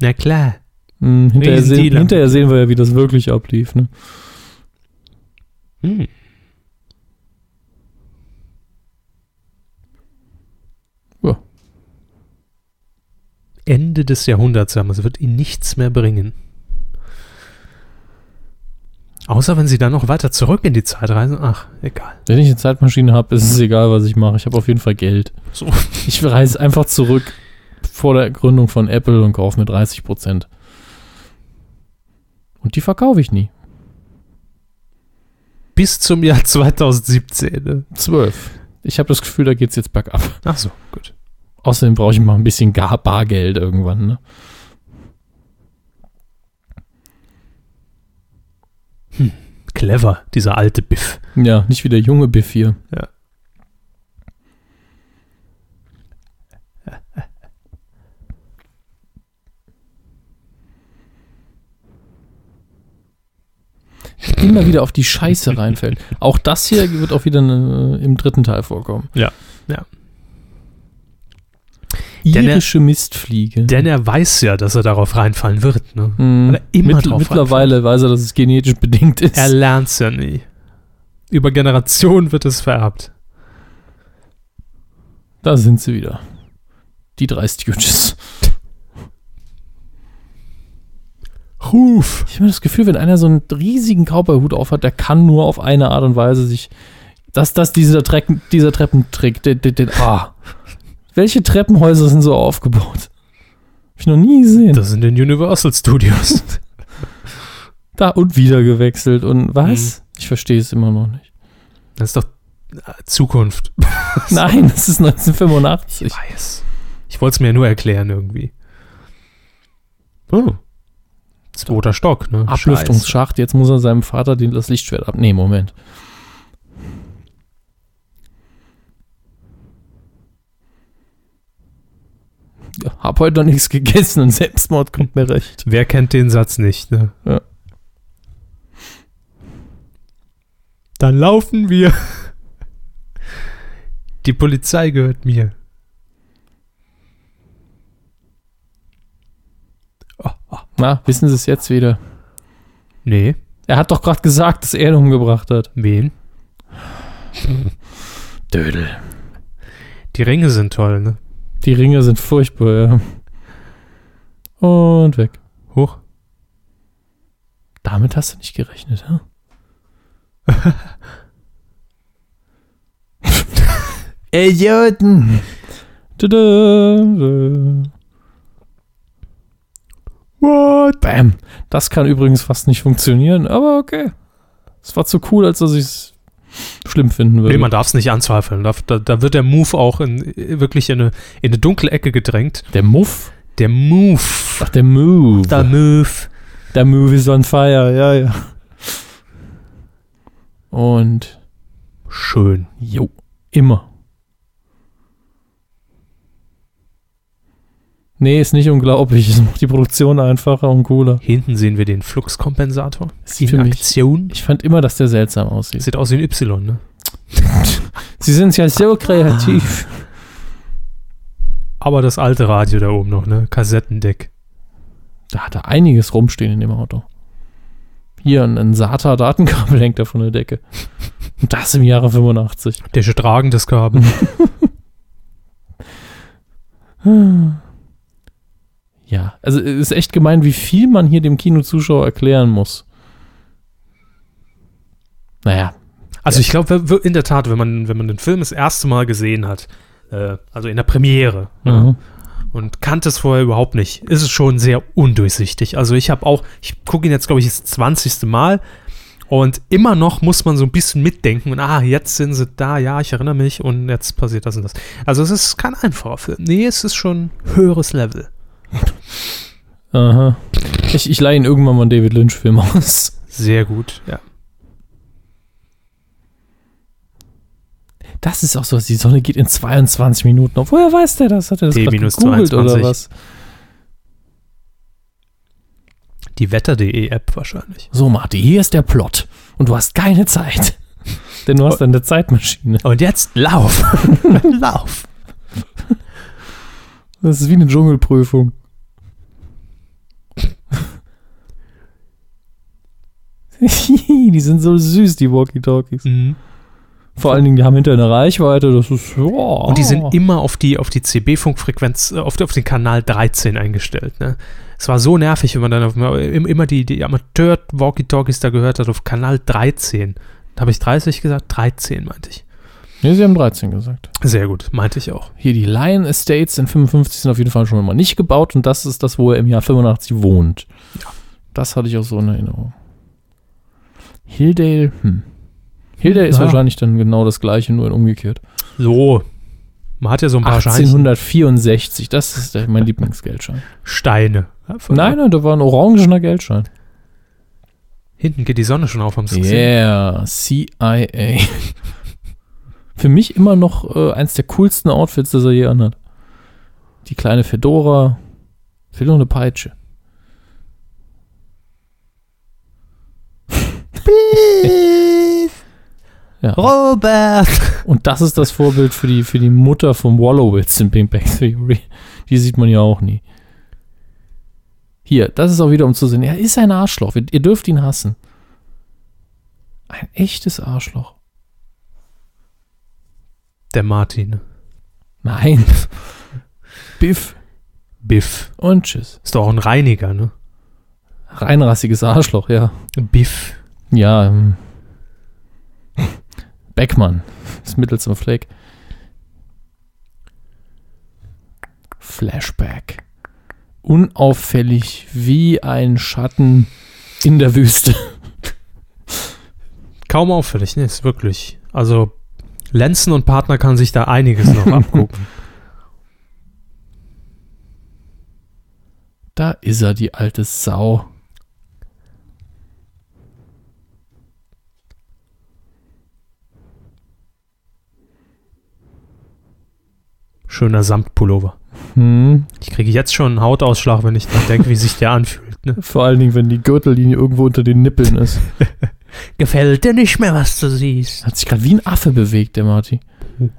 Speaker 2: Na klar.
Speaker 3: Hm, hinterher, sehen, hinterher sehen wir ja, wie das wirklich ablief. Ne?
Speaker 2: Hm.
Speaker 3: Ja.
Speaker 2: Ende des Jahrhunderts haben. Es wird ihn nichts mehr bringen. Außer wenn sie dann noch weiter zurück in die Zeit reisen. Ach, egal.
Speaker 3: Wenn ich eine Zeitmaschine habe, ist es egal, was ich mache. Ich habe auf jeden Fall Geld.
Speaker 2: So.
Speaker 3: Ich reise einfach zurück vor der Gründung von Apple und kaufe mir 30 Prozent. Und die verkaufe ich nie.
Speaker 2: Bis zum Jahr 2017. Ne?
Speaker 3: 12. Ich habe das Gefühl, da geht es jetzt bergab.
Speaker 2: Ach so, gut.
Speaker 3: Außerdem brauche ich mal ein bisschen Gar Bargeld irgendwann. Ne?
Speaker 2: Clever, dieser alte Biff.
Speaker 3: Ja, nicht wie der junge Biff hier.
Speaker 2: Ja.
Speaker 3: Immer wieder auf die Scheiße reinfällt. Auch das hier wird auch wieder äh, im dritten Teil vorkommen.
Speaker 2: Ja, ja. Denn er-
Speaker 3: Irische Mistfliege.
Speaker 2: Denn er weiß ja, dass er darauf reinfallen wird. Ne? Weil er immer
Speaker 3: Mittl-
Speaker 2: drauf
Speaker 3: mittlerweile weiß er, dass es genetisch bedingt ist.
Speaker 2: Er lernt's ja nie. Über Generationen wird es vererbt.
Speaker 3: Da sind sie wieder. Die drei Stooges.
Speaker 2: Ruf.
Speaker 3: Ich habe das Gefühl, wenn einer so einen riesigen Cowboy-Hut aufhat, der kann nur auf eine Art und Weise sich. Dass das dieser, Trecken, dieser Treppentrick, den, den, den, ah. Welche Treppenhäuser sind so aufgebaut? Hab ich noch nie gesehen.
Speaker 2: Das sind den Universal Studios.
Speaker 3: da und wieder gewechselt und was? Ich verstehe es immer noch nicht.
Speaker 2: Das ist doch äh, Zukunft.
Speaker 3: Nein, das ist 1985.
Speaker 2: Ich weiß. Ich wollte es mir nur erklären irgendwie. Oh. Zweiter Stock, ne?
Speaker 3: Ablüftungsschacht, jetzt muss er seinem Vater den, das Lichtschwert ab. Nee, Moment. Ja, hab heute noch nichts gegessen und Selbstmord kommt mir recht.
Speaker 2: Wer kennt den Satz nicht, ne?
Speaker 3: Ja.
Speaker 2: Dann laufen wir. Die Polizei gehört mir.
Speaker 3: Na, wissen Sie es jetzt wieder?
Speaker 2: Nee.
Speaker 3: Er hat doch gerade gesagt, dass er ihn umgebracht hat.
Speaker 2: Wen?
Speaker 3: Dödel.
Speaker 2: Die Ringe sind toll, ne?
Speaker 3: Die Ringe sind furchtbar, ja. Und weg.
Speaker 2: Hoch.
Speaker 3: Damit hast du nicht gerechnet, ha? Idioten!
Speaker 2: What?
Speaker 3: Bam. Das kann übrigens fast nicht funktionieren, aber okay. Es war zu cool, als dass ich es schlimm finden würde.
Speaker 2: Nee, man darf es nicht anzweifeln. Da, da, da wird der Move auch in, wirklich in eine, in eine dunkle Ecke gedrängt.
Speaker 3: der Muff?
Speaker 2: Der Move.
Speaker 3: Ach, der Move.
Speaker 2: Der Move.
Speaker 3: Der Move is on fire, ja, ja. Und
Speaker 2: Schön.
Speaker 3: jo, immer. Nee, ist nicht unglaublich. Es macht die Produktion einfacher und cooler.
Speaker 2: Hinten sehen wir den Fluxkompensator.
Speaker 3: Sieht
Speaker 2: in
Speaker 3: mich-
Speaker 2: Aktion.
Speaker 3: Ich fand immer, dass der seltsam aussieht.
Speaker 2: Sieht aus wie ein Y, ne?
Speaker 3: Sie sind ja so kreativ.
Speaker 2: Aber das alte Radio da oben noch, ne? Kassettendeck.
Speaker 3: Da hat er einiges rumstehen in dem Auto. Hier ein, ein SATA-Datenkabel hängt da von der Decke. Und das im Jahre 85.
Speaker 2: Der tragendes Kabel.
Speaker 3: Ja, also es ist echt gemein, wie viel man hier dem Kinozuschauer erklären muss. Naja,
Speaker 2: Also ich glaube in der Tat, wenn man, wenn man den Film das erste Mal gesehen hat, äh, also in der Premiere, ja,
Speaker 3: Mhm.
Speaker 2: und kannte es vorher überhaupt nicht, ist es schon sehr undurchsichtig. Also ich habe auch, ich gucke ihn jetzt, glaube ich, das 20. Mal und immer noch muss man so ein bisschen mitdenken und ah, jetzt sind sie da, ja, ich erinnere mich und jetzt passiert das und das. Also es ist kein einfacher Film. Nee, es ist schon höheres Level.
Speaker 3: aha. Ich, ich leihe ihn irgendwann mal einen David Lynch-Film aus.
Speaker 2: Sehr gut, ja.
Speaker 3: Das ist auch so, die Sonne geht in 22 Minuten auf. Woher weiß der das? Hat er das
Speaker 2: minus
Speaker 3: gegoogelt oder
Speaker 2: 22.
Speaker 3: was?
Speaker 2: Die Wetter.de App wahrscheinlich.
Speaker 3: So, Marty, hier ist der Plot. Und du hast keine Zeit. Denn du hast eine Zeitmaschine.
Speaker 2: Und jetzt lauf. lauf.
Speaker 3: Das ist wie eine Dschungelprüfung. die sind so süß, die Walkie-Talkies.
Speaker 2: Mhm.
Speaker 3: Vor allen Dingen, die haben hinterher eine Reichweite, das ist, ja.
Speaker 2: Und die sind immer auf die, auf die CB-Funkfrequenz, auf, auf den Kanal 13 eingestellt. Ne? Es war so nervig, wenn man dann auf, im- immer die, die Amateur-Walkie-Talkies da gehört hat, auf Kanal 13. Habe ich 30 gesagt? 13 meinte ich.
Speaker 3: Nee, sie haben 13 gesagt.
Speaker 2: Sehr gut, meinte ich auch.
Speaker 3: Hier die Lion Estates in 55 sind auf jeden Fall schon mal nicht gebaut und das ist das, wo er im Jahr 85 wohnt.
Speaker 2: Ja.
Speaker 3: Das hatte ich auch so in Erinnerung. Hildale, hm. Hildale ist
Speaker 2: Ja.
Speaker 3: wahrscheinlich dann genau das gleiche, nur in umgekehrt.
Speaker 2: So. Man hat ja so ein paar Scheinchen-
Speaker 3: 1864, das ist der, mein Lieblingsgeldschein.
Speaker 2: Steine.
Speaker 3: Nein, nein, da war ein orangener Geldschein.
Speaker 2: Hinten geht die Sonne schon auf, haben sie gesehen.
Speaker 3: Yeah, CIA. Für mich immer noch äh, eins der coolsten Outfits, das er je anhat. Die kleine Fedora. Fehlt noch eine Peitsche. ja.
Speaker 2: Robert!
Speaker 3: Und das ist das Vorbild für die, für die Mutter von Wallowitz in Pink Bang Theory. Die sieht man ja auch nie. Hier, das ist auch wieder um zu sehen. Er ist ein Arschloch. Ihr ihr dürft ihn hassen. Ein echtes Arschloch.
Speaker 2: Der Martin.
Speaker 3: Nein. Biff
Speaker 2: Biff.
Speaker 3: und tschüss.
Speaker 2: Ist doch auch ein Reiniger, ne?
Speaker 3: Reinrassiges Arschloch, ja.
Speaker 2: Biff.
Speaker 3: Ja. Ähm. Beckmann. Das Mittel zum Fleck. Flashback. Unauffällig wie ein Schatten in der Wüste.
Speaker 2: Kaum auffällig, ne? Ist wirklich. Also, Lenzen und Partner kann sich da einiges noch abgucken.
Speaker 3: Da ist er, die alte Sau.
Speaker 2: Schöner Samtpullover.
Speaker 3: Hm.
Speaker 2: Ich kriege jetzt schon einen Hautausschlag, wenn ich dran denke, wie sich der anfühlt. Ne?
Speaker 3: Vor allen Dingen, wenn die Gürtellinie irgendwo unter den Nippeln ist.
Speaker 2: Gefällt dir nicht mehr, was du siehst.
Speaker 3: Hat sich gerade wie ein Affe bewegt, der Marty.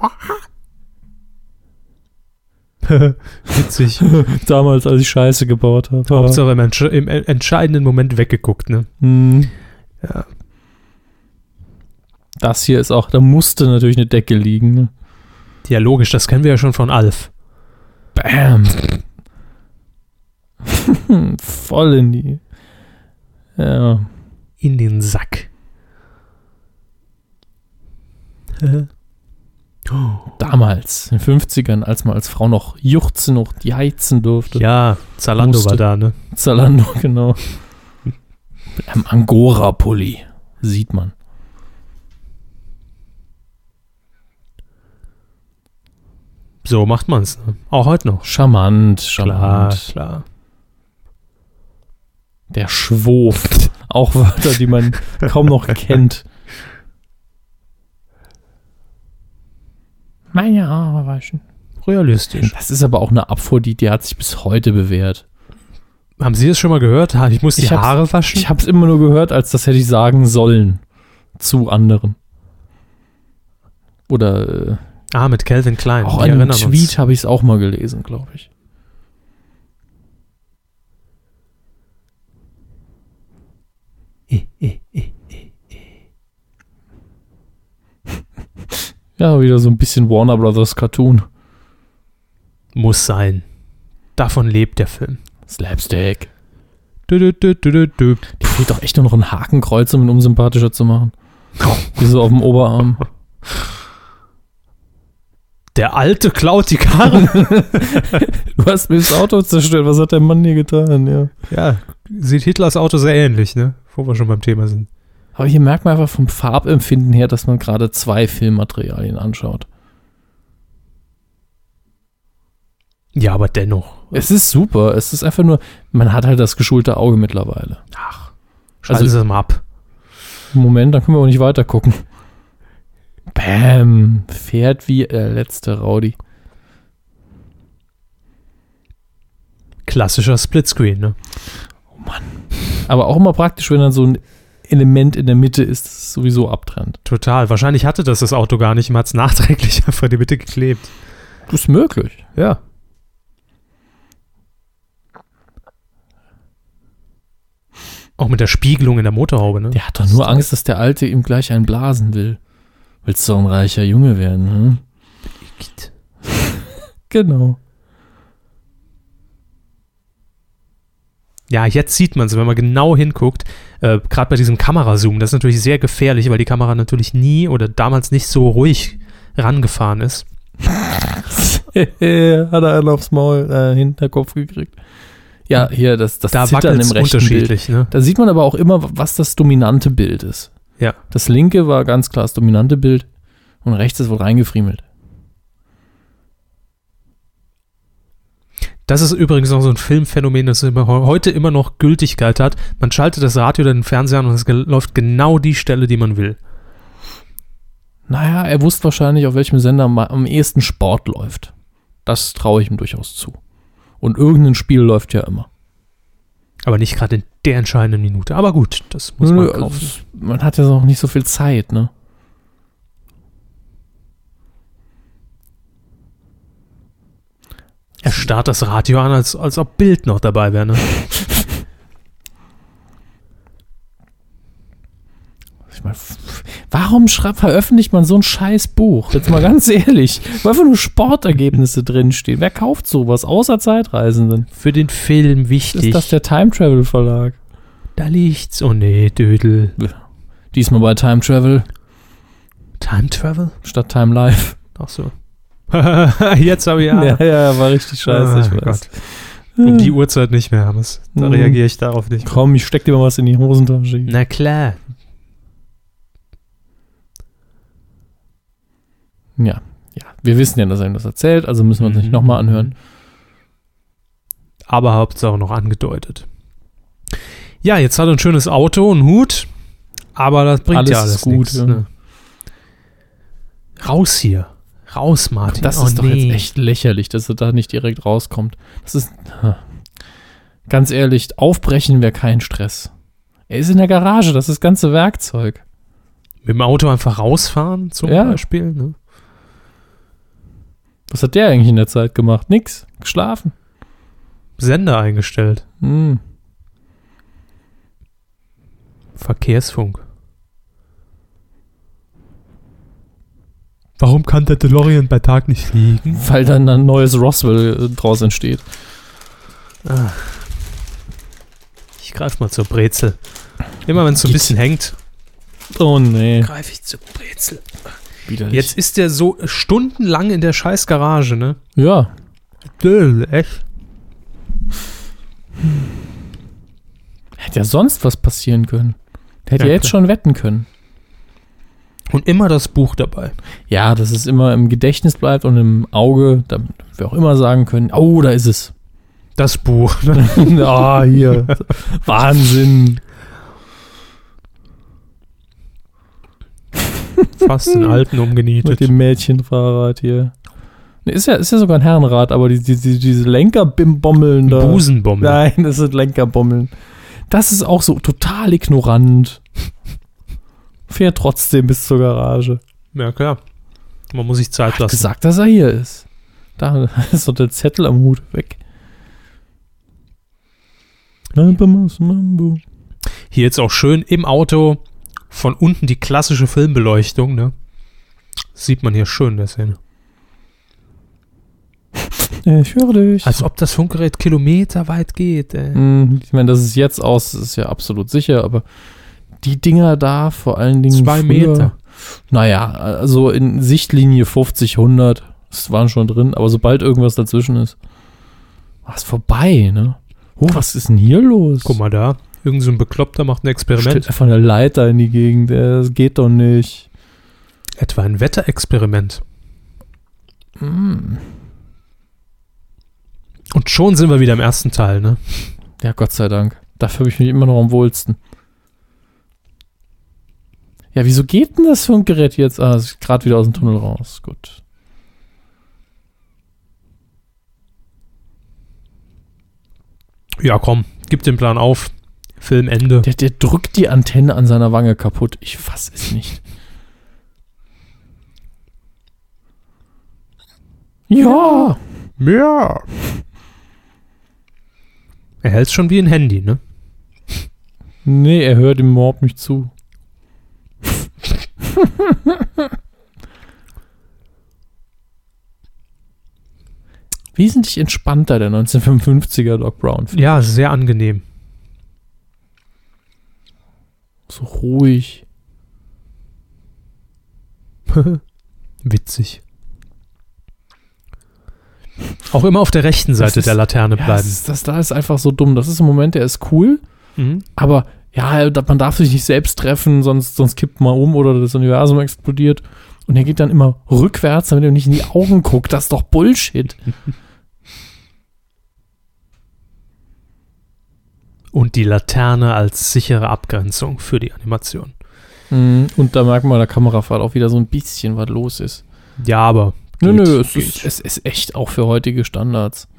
Speaker 2: Witzig.
Speaker 3: Damals, als ich Scheiße gebaut habe.
Speaker 2: Hauptsache im, entsch im entscheidenden Moment weggeguckt, ne?
Speaker 3: Hm.
Speaker 2: Ja.
Speaker 3: Das hier ist auch, da musste natürlich eine Decke liegen. Ne?
Speaker 2: Ja, logisch, das kennen wir ja schon von Alf.
Speaker 3: Bam. Voll in die. Ja.
Speaker 2: In den Sack.
Speaker 3: Damals, in den 50ern, als man als Frau noch juchzen, noch die heizen durfte.
Speaker 2: Ja, Zalando
Speaker 3: Musste.
Speaker 2: war da, ne?
Speaker 3: Zalando, genau. Mit einem Angora-Pulli. Sieht man.
Speaker 2: So macht man's, ne? Auch heute noch.
Speaker 3: Charmant,
Speaker 2: Klar,
Speaker 3: charmant.
Speaker 2: klar.
Speaker 3: Der Schwof. Auch Wörter, die man kaum noch kennt. Meine Arme waschen.
Speaker 2: Realistisch.
Speaker 3: Das ist aber auch eine Abfuhr, die, die hat sich bis heute bewährt.
Speaker 2: Haben Sie das schon mal gehört? Ich muss die
Speaker 3: Ich
Speaker 2: Haare waschen?
Speaker 3: Ich habe es immer nur gehört, als das hätte ich sagen sollen. Zu anderen. Oder äh,
Speaker 2: ah, mit Calvin Klein.
Speaker 3: auch an einem Tweet habe ich es auch mal gelesen, glaube ich. Ja, wieder so ein bisschen Warner Brothers Cartoon.
Speaker 2: Muss sein. Davon lebt der Film.
Speaker 3: Slapstick.
Speaker 2: Dü, dü, dü.
Speaker 3: Die fehlt doch echt nur noch ein Hakenkreuz, um ihn unsympathischer zu machen. Wie so auf dem Oberarm.
Speaker 2: Der Alte klaut die Karre.
Speaker 3: Du hast mir das Auto zerstört. Was hat der Mann hier getan? Ja.
Speaker 2: ja, sieht Hitlers Auto sehr ähnlich, ne? Wo wir schon beim Thema sind.
Speaker 3: Aber hier merkt man einfach vom Farbempfinden her, dass man gerade zwei Filmmaterialien anschaut.
Speaker 2: Ja, aber dennoch.
Speaker 3: Es ist super. Es ist einfach nur, man hat halt das geschulte Auge mittlerweile.
Speaker 2: Ach, schalten
Speaker 3: Also-
Speaker 2: Sie es mal ab.
Speaker 3: Moment, dann können wir auch nicht weiter gucken. Bam. Fährt wie der letzte Rowdy.
Speaker 2: Klassischer Splitscreen, ne?
Speaker 3: Aber auch immer praktisch, wenn dann so ein Element in der Mitte ist, das es sowieso abtrennt.
Speaker 2: Total. Wahrscheinlich hatte das das Auto gar nicht, man hat es nachträglich einfach in die Mitte geklebt.
Speaker 3: Das ist möglich.
Speaker 2: Ja. Auch mit der Spiegelung in der Motorhaube, ne?
Speaker 3: Der hat doch nur Angst, dass der Alte ihm gleich einen blasen will. Willst du ein reicher Junge werden, hm? Genau.
Speaker 2: Ja, jetzt sieht man es, wenn man genau hinguckt, äh, gerade bei diesem Kamerazoom, das ist natürlich sehr gefährlich, weil die Kamera natürlich nie oder damals nicht so ruhig rangefahren ist.
Speaker 3: hat er einen aufs Maul, äh, Hinterkopf gekriegt. Ja, hier, das, das
Speaker 2: Da
Speaker 3: Zittern im rechten Bild.
Speaker 2: unterschiedlich, ne?
Speaker 3: Da sieht man aber auch immer, was das dominante Bild ist.
Speaker 2: Ja.
Speaker 3: Das linke war ganz klar das dominante Bild und rechts ist wohl reingefriemelt.
Speaker 2: Das ist übrigens noch so ein Filmphänomen, das immer, heute immer noch Gültigkeit hat. Man schaltet das Radio oder den Fernseher an und es ge läuft genau die Stelle, die man will.
Speaker 3: Naja, er wusste wahrscheinlich, auf welchem Sender am ehesten Sport läuft. Das traue ich ihm durchaus zu. Und irgendein Spiel läuft ja immer.
Speaker 2: Aber nicht gerade in der entscheidenden Minute. Aber gut, das muss man kaufen.
Speaker 3: man hat ja noch nicht so viel Zeit, ne?
Speaker 2: Er starrt das Radio an, als, als ob Bild noch dabei wäre, ne?
Speaker 3: Ich mein, f- warum schreibt, veröffentlicht man so ein scheiß Buch? Jetzt mal ganz ehrlich, wo einfach nur Sportergebnisse drinstehen. Wer kauft sowas, außer Zeitreisenden?
Speaker 2: Für den Film wichtig.
Speaker 3: Ist das der Time Travel Verlag?
Speaker 2: da liegt's. Oh nee, Dödel.
Speaker 3: Diesmal bei Time Travel
Speaker 2: Time Travel?
Speaker 3: statt Time Life.
Speaker 2: Ach so. Jetzt habe ich ja.
Speaker 3: ja, ja, war richtig scheiße, ich
Speaker 2: Ah,
Speaker 3: weiß.
Speaker 2: Gott. Um die Uhrzeit nicht mehr, Hammes. Da
Speaker 3: Mhm.
Speaker 2: reagiere ich darauf nicht.
Speaker 3: Komm, ich steck dir mal was in die Hosentasche.
Speaker 2: Na klar.
Speaker 3: Ja, ja. Wir wissen ja, dass er ihm das erzählt, also müssen wir uns nicht
Speaker 2: Mhm.
Speaker 3: nochmal anhören.
Speaker 2: Aber Hauptsache noch angedeutet. Ja, jetzt hat er ein schönes Auto, einen Hut, aber das bringt
Speaker 3: Alles
Speaker 2: ja alles
Speaker 3: gut,
Speaker 2: nichts,
Speaker 3: ja.
Speaker 2: Ne? Raus hier. Raus, Martin.
Speaker 3: Das
Speaker 2: Oh,
Speaker 3: ist doch
Speaker 2: nee.
Speaker 3: jetzt echt lächerlich, dass er da nicht direkt rauskommt. Das ist. Ganz ehrlich, aufbrechen wäre kein Stress. Er ist in der Garage, das ist das ganze Werkzeug.
Speaker 2: Mit dem Auto einfach rausfahren, zum
Speaker 3: Ja.
Speaker 2: Beispiel. Ne?
Speaker 3: Was hat der eigentlich in der Zeit gemacht? Nix. Geschlafen.
Speaker 2: Sender eingestellt.
Speaker 3: Hm.
Speaker 2: Verkehrsfunk. Warum kann der DeLorean bei Tag nicht fliegen?
Speaker 3: Weil dann ein neues Roswell äh, draus entsteht.
Speaker 2: Ich greife mal zur Brezel. Immer wenn es so ein bisschen hängt,
Speaker 3: Oh nee.
Speaker 2: greife ich zur Brezel.
Speaker 3: Widerlich.
Speaker 2: Jetzt ist der so stundenlang in der scheiß Garage, ne?
Speaker 3: Ja.
Speaker 2: Döll, echt?
Speaker 3: Hätte ja sonst was passieren können. Der hätte
Speaker 2: Ja,
Speaker 3: ja, jetzt
Speaker 2: klar.
Speaker 3: schon wetten können.
Speaker 2: Und immer das Buch dabei.
Speaker 3: Ja, dass es immer im Gedächtnis bleibt und im Auge, damit wir auch immer sagen können, oh, da ist es.
Speaker 2: Das Buch.
Speaker 3: ah, hier. Wahnsinn.
Speaker 2: Fast den alten
Speaker 3: Mit
Speaker 2: umgenietet.
Speaker 3: dem Mädchenfahrrad hier. Ist ja, ist ja sogar ein Herrenrad, aber die, die, die, diese Lenkerbommeln da.
Speaker 2: Busenbommel.
Speaker 3: Nein, das sind Lenkerbommeln. Das ist auch so total ignorant. Fährt trotzdem bis zur Garage.
Speaker 2: Ja, klar. Man muss sich Zeit
Speaker 3: Hat
Speaker 2: lassen.
Speaker 3: gesagt, dass er hier ist. Da ist doch der Zettel am Hut weg.
Speaker 2: Hier jetzt auch schön im Auto von unten die klassische Filmbeleuchtung, ne? Sieht man hier schön in der Szene.
Speaker 3: Ich höre dich.
Speaker 2: Als ob das Funkgerät kilometerweit geht. Ey.
Speaker 3: Hm, Ich meine, das ist jetzt aus, das ist ja absolut sicher, aber die Dinger da vor allen Dingen.
Speaker 2: Zwei
Speaker 3: früher-
Speaker 2: Meter.
Speaker 3: Naja, also in Sichtlinie 50, 100, das waren schon drin, aber sobald irgendwas dazwischen ist, war es vorbei, ne? Oh, was ist denn hier los?
Speaker 2: Guck mal da. Irgend so ein Bekloppter macht ein Experiment.
Speaker 3: einfach eine Leiter in die Gegend, das geht doch nicht.
Speaker 2: Etwa ein Wetterexperiment.
Speaker 3: Hm.
Speaker 2: Und schon sind wir wieder im ersten Teil, ne?
Speaker 3: Ja, Gott sei Dank. Dafür habe ich mich immer noch am wohlsten. Ja, wieso geht denn das Funkgerät jetzt? Ah, es ist gerade wieder aus dem Tunnel raus. Gut.
Speaker 2: Ja, komm, gib den Plan auf. Filmende.
Speaker 3: Der, der drückt die Antenne an seiner Wange kaputt. Ich fass es nicht. Ja.
Speaker 2: Ja. Er hält schon wie ein Handy, ne?
Speaker 3: Nee, er hört ihm überhaupt nicht zu. Wesentlich entspannter der 1955er Doc Brown.
Speaker 2: Ja, sehr angenehm.
Speaker 3: So ruhig.
Speaker 2: Witzig. Auch immer auf der rechten Seite
Speaker 3: ist-
Speaker 2: der Laterne
Speaker 3: Ja,
Speaker 2: bleiben.
Speaker 3: das, ist, das da ist einfach so dumm. Das ist ein Moment, der ist cool,
Speaker 2: Mhm.
Speaker 3: aber ja, man darf sich nicht selbst treffen, sonst, sonst kippt man um oder das Universum explodiert. Und er geht dann immer rückwärts, damit er nicht in die Augen guckt. Das ist doch Bullshit.
Speaker 2: Und die Laterne als sichere Abgrenzung für die Animation.
Speaker 3: Mhm. Und da merkt man, der Kamerafahrt auch wieder so ein bisschen, was los ist.
Speaker 2: Ja, aber.
Speaker 3: Nö,
Speaker 2: geht,
Speaker 3: nö, es
Speaker 2: geht.
Speaker 3: ist, es ist echt auch für heutige Standards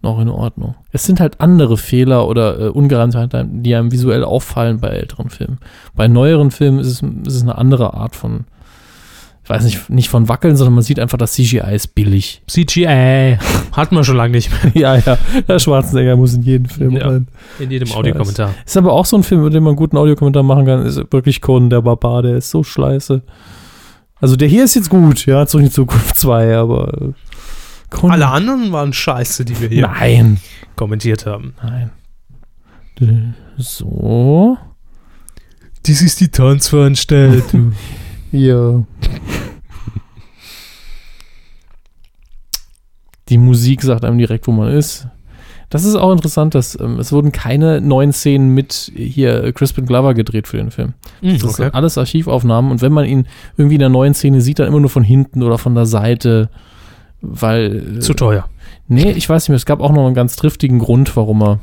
Speaker 3: noch in Ordnung. Es sind halt andere Fehler oder äh, Ungereimtheiten, die einem visuell auffallen bei älteren Filmen. Bei neueren Filmen ist es, ist es eine andere Art von, weiß nicht, nicht von Wackeln, sondern man sieht einfach, das CGI ist billig.
Speaker 2: CGI. Hatten wir schon lange nicht mehr.
Speaker 3: ja, ja, der Schwarzenegger muss in jeden Film
Speaker 2: Ja.
Speaker 3: rein.
Speaker 2: In jedem
Speaker 3: Ich
Speaker 2: Audiokommentar.
Speaker 3: Ist aber auch so ein Film, über den man einen guten Audiokommentar machen kann, ist wirklich Conan der Barbar, der ist so scheiße. Also der hier ist jetzt gut, ja, zurück in Zukunft 2, aber äh, Conan-
Speaker 2: Alle anderen waren scheiße, die wir hier
Speaker 3: Nein.
Speaker 2: kommentiert haben.
Speaker 3: Nein. So.
Speaker 2: Dies ist die Tanzveranstaltung.
Speaker 3: Ja. Die Musik sagt einem direkt, wo man ist. Das ist auch interessant, dass ähm, es wurden keine neuen Szenen mit hier Crispin Glover gedreht für den Film.
Speaker 2: Mhm,
Speaker 3: Das sind alles Archivaufnahmen und wenn man ihn irgendwie in der neuen Szene sieht, dann immer nur von hinten oder von der Seite, weil. äh,
Speaker 2: Zu teuer.
Speaker 3: Nee, ich weiß nicht mehr. Es gab auch noch einen ganz triftigen Grund, warum er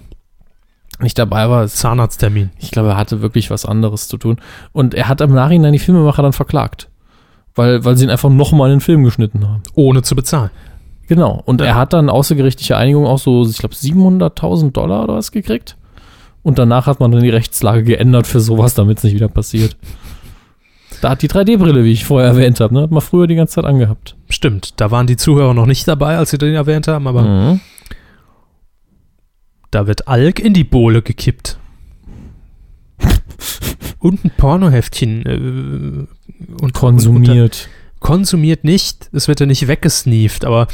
Speaker 3: nicht dabei war. Es,
Speaker 2: Zahnarzttermin.
Speaker 3: ich glaube, er hatte wirklich was anderes zu tun. Und er hat im Nachhinein die Filmemacher dann verklagt. Weil, weil sie ihn einfach nochmal in den Film geschnitten haben.
Speaker 2: Ohne zu bezahlen.
Speaker 3: Genau. Und
Speaker 2: Ja.
Speaker 3: er hat dann außergerichtliche Einigung auch so, ich glaube, 700.000 Dollar oder was gekriegt. Und danach hat man dann die Rechtslage geändert für sowas, damit es nicht wieder passiert. Da hat die 3D-Brille, wie ich vorher erwähnt habe, ne, hat man früher die ganze Zeit angehabt.
Speaker 2: Stimmt. Da waren die Zuhörer noch nicht dabei, als sie den erwähnt haben, aber
Speaker 3: Mhm.
Speaker 2: da wird Alk in die Bohle gekippt. Und ein Pornoheftchen äh, und Und,
Speaker 3: Konsumiert.
Speaker 2: Konsumiert nicht. Es wird ja nicht weggesneeft, aber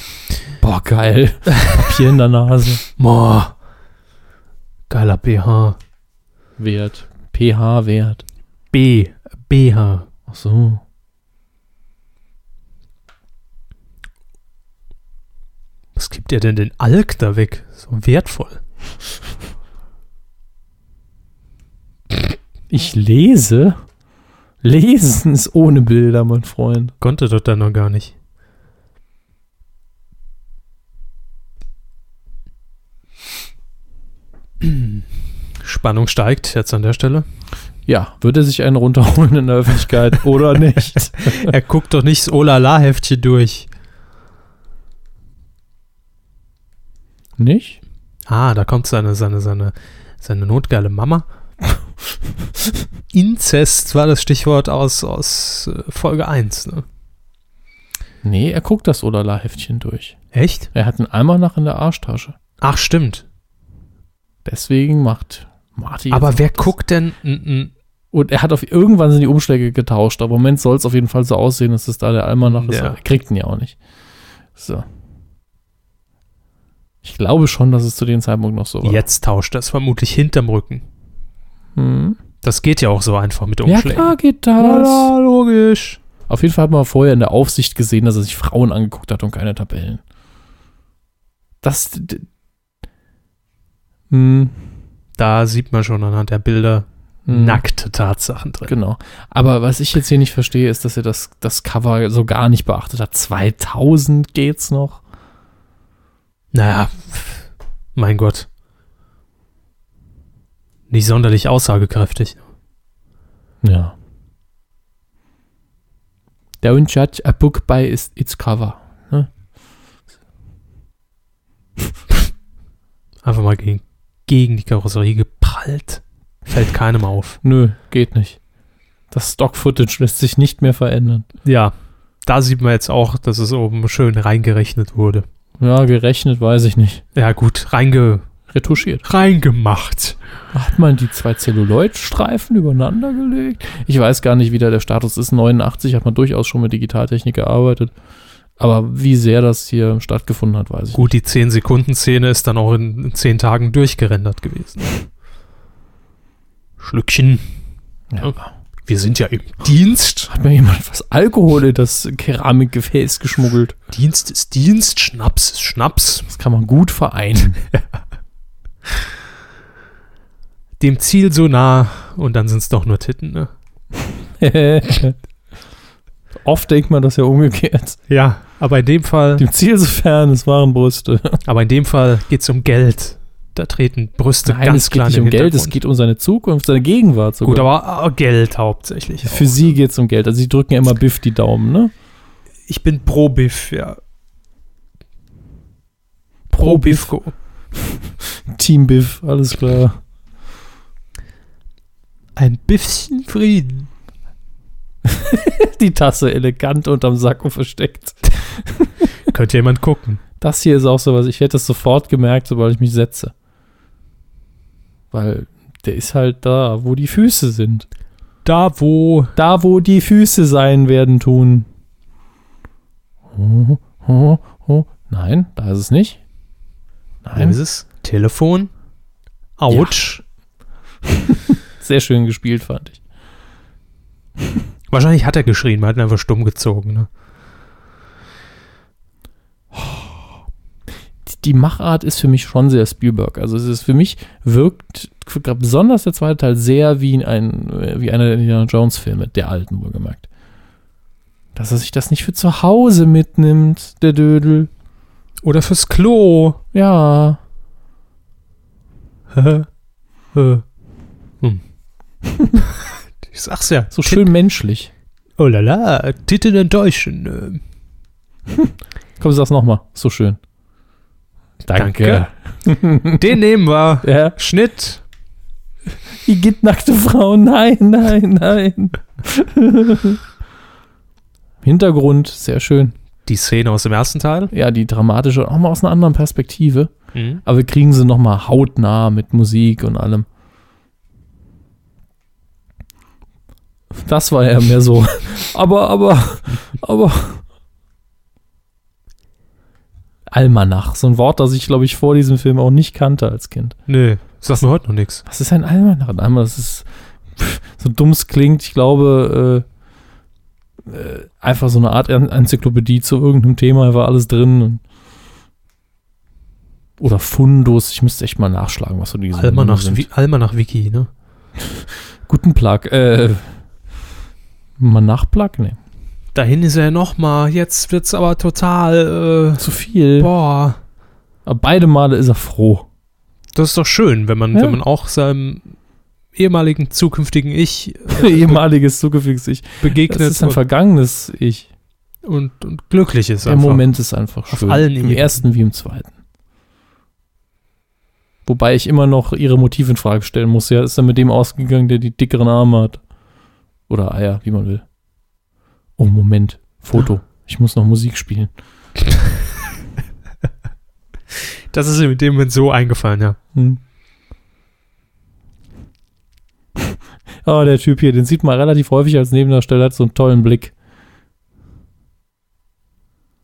Speaker 3: Boah, geil. Papier in der Nase.
Speaker 2: boah, geiler BH.
Speaker 3: Wert. pH-Wert.
Speaker 2: B, BH.
Speaker 3: Ach so.
Speaker 2: Was gibt ihr denn den Alk da weg? So wertvoll.
Speaker 3: Ich lese? Lesen ist ohne Bilder, mein Freund.
Speaker 2: Konnte doch dann noch gar nicht. Spannung steigt jetzt an der Stelle.
Speaker 3: Ja, würde sich einen runterholen in der Öffentlichkeit oder nicht?
Speaker 2: Er guckt doch nicht das Olala-Heftchen durch.
Speaker 3: nicht?
Speaker 2: Ah, da kommt seine, seine, seine, seine notgeile Mama. Inzest war das Stichwort aus, aus äh, Folge 1. Ne?
Speaker 3: Nee, er guckt das Olala-Heftchen durch.
Speaker 2: Echt?
Speaker 3: Er hat einen Almanach in der Arschtasche.
Speaker 2: Ach, stimmt.
Speaker 3: Deswegen macht Marty.
Speaker 2: Aber wer guckt denn n,
Speaker 3: Und er hat auf irgendwann sind die Umschläge getauscht. Aber im Moment soll es auf jeden Fall so aussehen, dass es da der Almanach ist.
Speaker 2: Ja.
Speaker 3: Er kriegt ihn ja auch nicht. So. Ich glaube schon, dass es zu dem Zeitpunkt noch so war.
Speaker 2: Jetzt tauscht das vermutlich hinterm Rücken.
Speaker 3: Hm.
Speaker 2: Das geht ja auch so einfach mit
Speaker 3: Ja,
Speaker 2: Umschlägen.
Speaker 3: klar geht
Speaker 2: Ja,
Speaker 3: das.
Speaker 2: ja, logisch.
Speaker 3: Auf jeden Fall hat man vorher in der Aufsicht gesehen, dass er sich Frauen angeguckt hat und keine Tabellen. Das. d- Hm,
Speaker 2: Da sieht man schon anhand der Bilder
Speaker 3: hm,
Speaker 2: nackte Tatsachen drin.
Speaker 3: Genau. Aber was ich jetzt hier nicht verstehe, ist, dass er das, das Cover so gar nicht beachtet hat. 2000 geht's noch.
Speaker 2: Naja, mein Gott. Nicht sonderlich aussagekräftig.
Speaker 3: Ja. Don't judge a book by its, its cover.
Speaker 2: Einfach mal gegen, gegen die Karosserie geprallt. Fällt keinem auf.
Speaker 3: Nö, geht nicht. Das Stock-Footage lässt sich nicht mehr verändern.
Speaker 2: Ja, da sieht man jetzt auch, dass es oben schön reingerechnet wurde.
Speaker 3: Ja, gerechnet weiß ich nicht.
Speaker 2: Ja, gut, reinge,
Speaker 3: Retuschiert.
Speaker 2: reingemacht.
Speaker 3: Hat man die zwei Zelluloidstreifen übereinander gelegt? Ich weiß gar nicht, wie da der Status ist. 89 hat man durchaus schon mit Digitaltechnik gearbeitet. Aber wie sehr das hier stattgefunden hat, weiß ich
Speaker 2: Gut, die 10-Sekunden-Szene ist dann auch in, in 10 Tagen durchgerendert gewesen. Schlückchen.
Speaker 3: nicht. Ja.
Speaker 2: Wir sind ja im Dienst.
Speaker 3: Hat mir jemand was Alkohol in das Keramikgefäß geschmuggelt?
Speaker 2: Dienst ist Dienst, Schnaps ist Schnaps.
Speaker 3: Das kann man gut vereinen.
Speaker 2: Dem Ziel so nah und dann sind es doch nur Titten, ne?
Speaker 3: Oft denkt man das ja umgekehrt.
Speaker 2: Ja, aber in dem Fall,
Speaker 3: Dem Ziel so fern, es waren Brüste.
Speaker 2: aber in dem Fall geht es um Geld. Da treten Brüste
Speaker 3: Nein,
Speaker 2: ganz klar
Speaker 3: nicht um Geld, es geht um seine Zukunft, seine Gegenwart sogar.
Speaker 2: Gut, aber äh, Geld hauptsächlich.
Speaker 3: Für
Speaker 2: auch.
Speaker 3: sie geht es um Geld. Also sie drücken ja immer Biff die Daumen, ne?
Speaker 2: Ich bin pro Biff, ja.
Speaker 3: Pro
Speaker 2: Biffko.
Speaker 3: Team Biff, alles klar.
Speaker 2: Ein Biffchen Frieden.
Speaker 3: Die Tasse elegant unterm Sakko versteckt.
Speaker 2: Könnte jemand gucken.
Speaker 3: Das hier ist auch sowas, ich hätte das sofort gemerkt, sobald ich mich setze. Weil der ist halt da, wo die Füße sind.
Speaker 2: Da, wo
Speaker 3: Da, wo die Füße sein werden tun. Oh, oh, oh. Nein, da ist es nicht. Nein,
Speaker 2: ist es? Telefon. Autsch.
Speaker 3: sehr schön gespielt, fand ich.
Speaker 2: Wahrscheinlich hat er geschrien, man hat ihn einfach stumm gezogen. Ne?
Speaker 3: Die- Die Machart ist für mich schon sehr Spielberg. Also es ist für mich wirkt gerade besonders der zweite Teil sehr wie ein wie einer der Indiana Jones Filme, der alten wohlgemerkt. Dass er sich das nicht für zu Hause mitnimmt, der Dödel.
Speaker 2: Oder fürs Klo.
Speaker 3: Ja,
Speaker 2: Hä? Hä? hm. ich sag's ja.
Speaker 3: so schön menschlich.
Speaker 2: Oh la la, Titten enttäuschen.
Speaker 3: Komm, sag's nochmal. So schön.
Speaker 2: Danke. Den nehmen wir.
Speaker 3: Ja.
Speaker 2: Schnitt.
Speaker 3: Igitt nackte Frau. Nein, nein, nein. Hintergrund, sehr schön.
Speaker 2: Die Szene aus dem ersten Teil.
Speaker 3: Ja, die dramatische, auch mal aus einer anderen Perspektive.
Speaker 2: Mhm.
Speaker 3: Aber wir kriegen sie nochmal hautnah mit Musik und allem. Das war ja mehr so. Aber, aber, aber. Almanach, so ein Wort, das ich, glaube ich, vor diesem Film auch nicht kannte als Kind.
Speaker 2: Nö, sagt mir heute noch nichts.
Speaker 3: Was ist ein Almanach? Ein Almanach, das ist so dumm es klingt. Ich glaube, äh, äh, einfach so eine Art En- Enzyklopädie zu irgendeinem Thema, war alles drin. Oder Fundus, ich müsste echt mal nachschlagen, was so diese
Speaker 2: Almanach,
Speaker 3: sind.
Speaker 2: Almanach Wiki, ne?
Speaker 3: Guten Plug. Äh, mal Nachplug? Nee.
Speaker 2: Dahin ist er noch mal. Jetzt wird's aber total. Äh,
Speaker 3: Zu viel.
Speaker 2: boah,
Speaker 3: Aber beide Male ist er froh.
Speaker 2: das ist doch schön, wenn man,
Speaker 3: Ja.
Speaker 2: wenn man auch seinem ehemaligen zukünftigen Ich äh,
Speaker 3: Ehemaliges zukünftiges Ich. Das
Speaker 2: begegnet
Speaker 3: ist ein vergangenes Ich.
Speaker 2: und, und glücklich ist.
Speaker 3: Der
Speaker 2: einfach.
Speaker 3: Moment ist einfach
Speaker 2: Auf
Speaker 3: schön.
Speaker 2: allen
Speaker 3: Im
Speaker 2: Ebenen.
Speaker 3: ersten wie im zweiten. Wobei ich immer noch ihre Motive in Frage stellen muss. Ja, ist er mit dem ausgegangen, der die dickeren Arme hat? Oder Eier, wie man will. Oh, Moment. Foto. Ich muss noch Musik spielen.
Speaker 2: Das ist ihm in dem Moment so eingefallen, ja.
Speaker 3: Hm. Oh, der Typ hier, den sieht man relativ häufig als Nebendarsteller, hat so einen tollen Blick.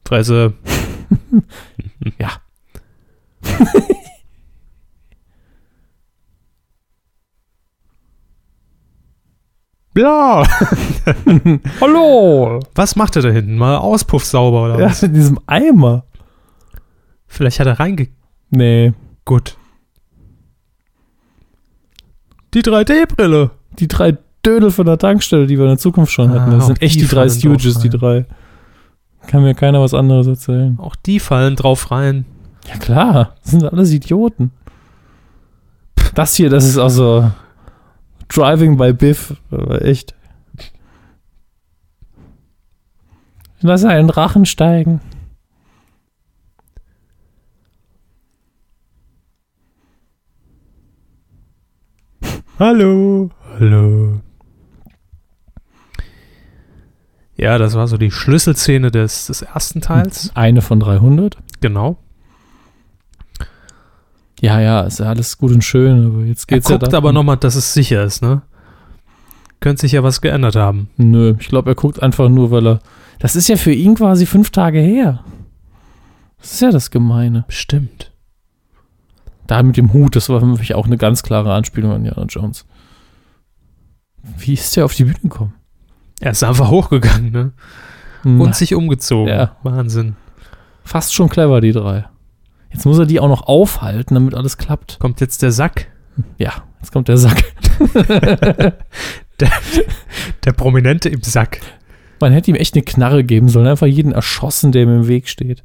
Speaker 2: Fresse.
Speaker 3: Ja.
Speaker 2: Bla.
Speaker 3: Hallo!
Speaker 2: Was macht er da hinten? Mal Auspuff sauber oder
Speaker 3: Ja,
Speaker 2: was?
Speaker 3: in diesem Eimer.
Speaker 2: Vielleicht hat er reinge...
Speaker 3: Nee.
Speaker 2: Gut. Die 3D-Brille.
Speaker 3: Die drei Dödel von der Tankstelle, die wir in der Zukunft schon hatten.
Speaker 2: Ah,
Speaker 3: Das
Speaker 2: auch
Speaker 3: sind echt
Speaker 2: die
Speaker 3: die drei Stooges, die drei. Kann mir keiner was anderes erzählen.
Speaker 2: Auch die fallen drauf rein.
Speaker 3: Ja klar, das sind alles Idioten. Das hier, das ist also Driving by Biff, aber echt. Lass einen Drachen steigen.
Speaker 2: Hallo. Hallo. Ja, das war so die Schlüsselszene des, des ersten Teils.
Speaker 3: Eine von 300.
Speaker 2: Genau.
Speaker 3: Ja, ja, ist ja alles gut und schön, aber jetzt
Speaker 2: Er
Speaker 3: geht's ja
Speaker 2: guckt
Speaker 3: darum-
Speaker 2: aber nochmal, dass es sicher ist, ne? Könnte sich ja was geändert haben.
Speaker 3: Nö, ich glaube, er guckt einfach nur, weil er. Das ist ja für ihn quasi fünf Tage her. Das ist ja das Gemeine.
Speaker 2: Bestimmt.
Speaker 3: Da mit dem Hut, das war für mich auch eine ganz klare Anspielung an Indiana Jones. Wie ist der auf die Bühne gekommen?
Speaker 2: Er ist einfach hochgegangen, ne? Und sich umgezogen.
Speaker 3: Ja.
Speaker 2: Wahnsinn.
Speaker 3: Fast schon clever, die drei. Jetzt muss er die auch noch aufhalten, damit alles klappt.
Speaker 2: Kommt jetzt der Sack.
Speaker 3: Ja, jetzt kommt der Sack.
Speaker 2: Der Prominente im Sack.
Speaker 3: Man hätte ihm echt eine Knarre geben sollen, einfach jeden erschossen, der ihm im Weg steht.